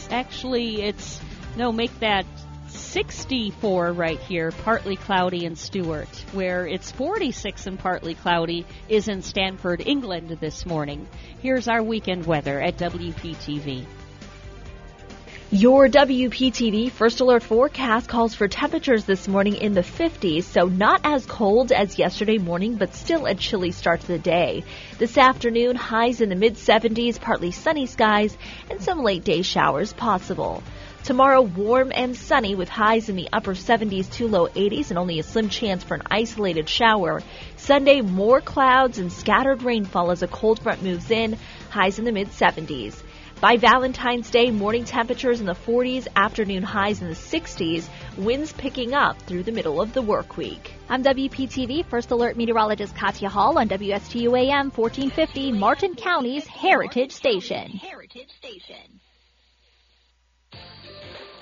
40, actually it's, no, make that 64 right here, partly cloudy in Stuart, where it's 46 and partly cloudy is in Stanford, England this morning. Here's our weekend weather at WPTV. Your WPTV First Alert forecast calls for temperatures this morning in the 50s, so not as cold as yesterday morning, but still a chilly start to the day. This afternoon, highs in the mid 70s, partly sunny skies, and some late day showers possible. Tomorrow, warm and sunny with highs in the upper 70s to low 80s and only a slim chance for an isolated shower. Sunday, more clouds and scattered rainfall as a cold front moves in, highs in the mid 70s. By Valentine's Day, morning temperatures in the 40s, afternoon highs in the 60s, winds picking up through the middle of the work week. I'm WPTV First Alert Meteorologist Katya Hall on WSTU AM 1450, Martin County's Heritage Station. Heritage Station.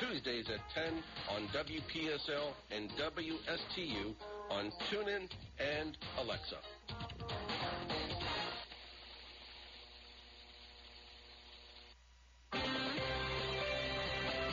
Tuesdays at 10 on WPSL and WSTU on TuneIn and Alexa.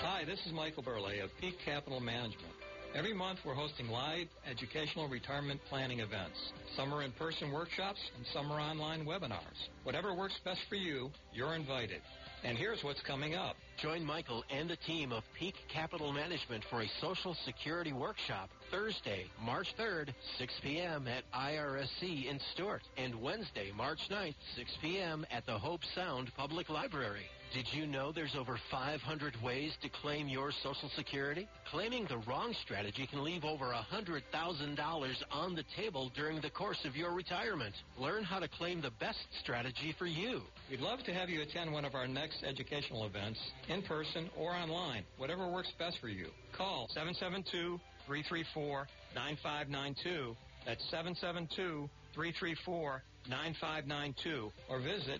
Hi, this is Michael Burley of Peak Capital Management. Every month we're hosting live educational retirement planning events. Some are in-person workshops and some are online webinars. Whatever works best for you, you're invited. And here's what's coming up. Join Michael and the team of Peak Capital Management for a Social Security workshop Thursday, March 3rd, 6 p.m. at IRSC in Stuart, and Wednesday, March 9th, 6 p.m. at the Hobe Sound Public Library. Did you know there's over 500 ways to claim your Social Security? Claiming the wrong strategy can leave over $100,000 on the table during the course of your retirement. Learn how to claim the best strategy for you. We'd love to have you attend one of our next educational events, in person or online, whatever works best for you. Call 772-334-9592. That's 772-334-9592 or visit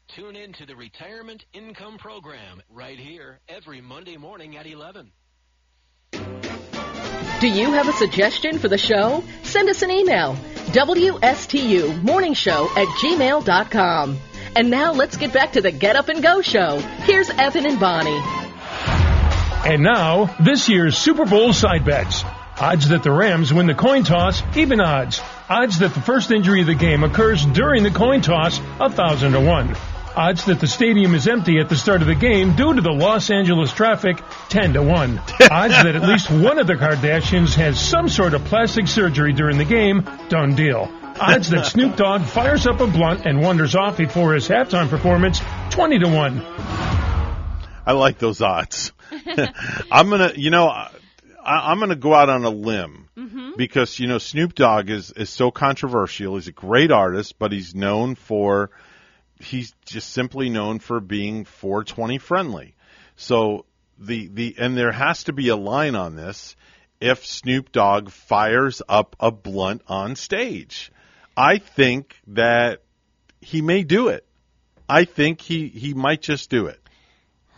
Tune in to the Retirement Income Program right here every Monday morning at 11. Do you have a suggestion for the show? Send us an email. WSTU Morning Show at gmail.com. And now let's get back to the Get Up and Go show. Here's Evan and Bonnie. And now, this year's Super Bowl side bets. Odds that the Rams win the coin toss, even odds. Odds that the first injury of the game occurs during the coin toss, a thousand to one. Odds that the stadium is empty at the start of the game due to the Los Angeles traffic, 10 to 1. Odds that at least one of the Kardashians has some sort of plastic surgery during the game, done deal. Odds that Snoop Dogg fires up a blunt and wanders off before his halftime performance, 20 to 1. I like those odds. I'm gonna, you know, I, I'm gonna go out on a limb Mm-hmm. because you know Snoop Dogg is is so controversial. He's a great artist, but he's known for he's just simply known for being 420 friendly. So the the and there has to be a line on this. if Snoop Dogg fires up a blunt on stage. I think that he may do it. I think he, he might just do it.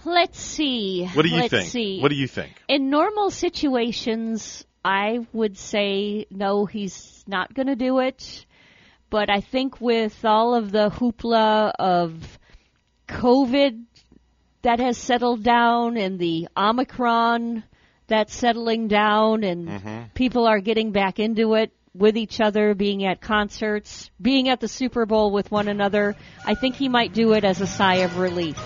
Let's see. What do you Let's think? See. What do you think? In normal situations, I would say no, he's not going to do it. But I think with all of the hoopla of COVID that has settled down and the Omicron that's settling down and Mm-hmm. people are getting back into it with each other, being at concerts, being at the Super Bowl with one another, I think he might do it as a sigh of relief.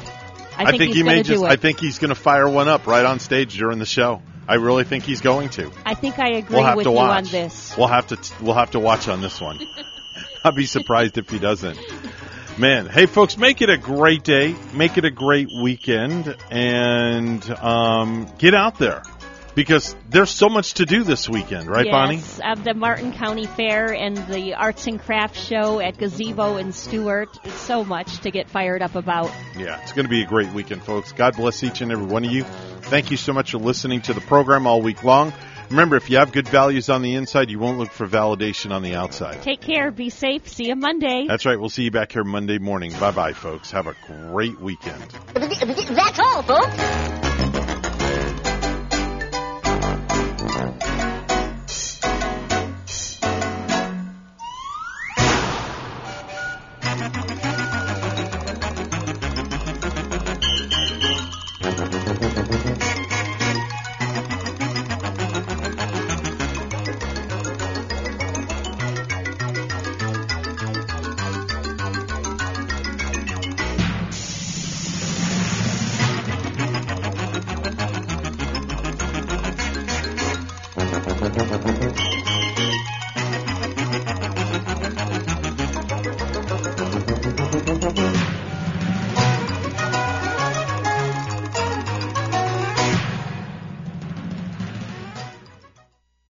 I think, he's he may going to just. do it. I think he's going to fire one up right on stage during the show. I really think he's going to. I think I agree We'll have with to you watch. on this. We'll have to. We'll have to watch on this one. I'll be surprised if he doesn't. Man, hey folks, make it a great day. Make it a great weekend, and um, get out there because there's so much to do this weekend, right, Bonnie? yes, the Martin County Fair and the Arts and Crafts Show at Gazebo and Stuart. So much to get fired up about. Yeah, it's going to be a great weekend, folks. God bless each and every one of you. Thank you so much for listening to the program all week long. Remember, if you have good values on the inside, you won't look for validation on the outside. Take care. Be safe. See you Monday. That's right. We'll see you back here Monday morning. Bye bye, folks. Have a great weekend. That's all, folks.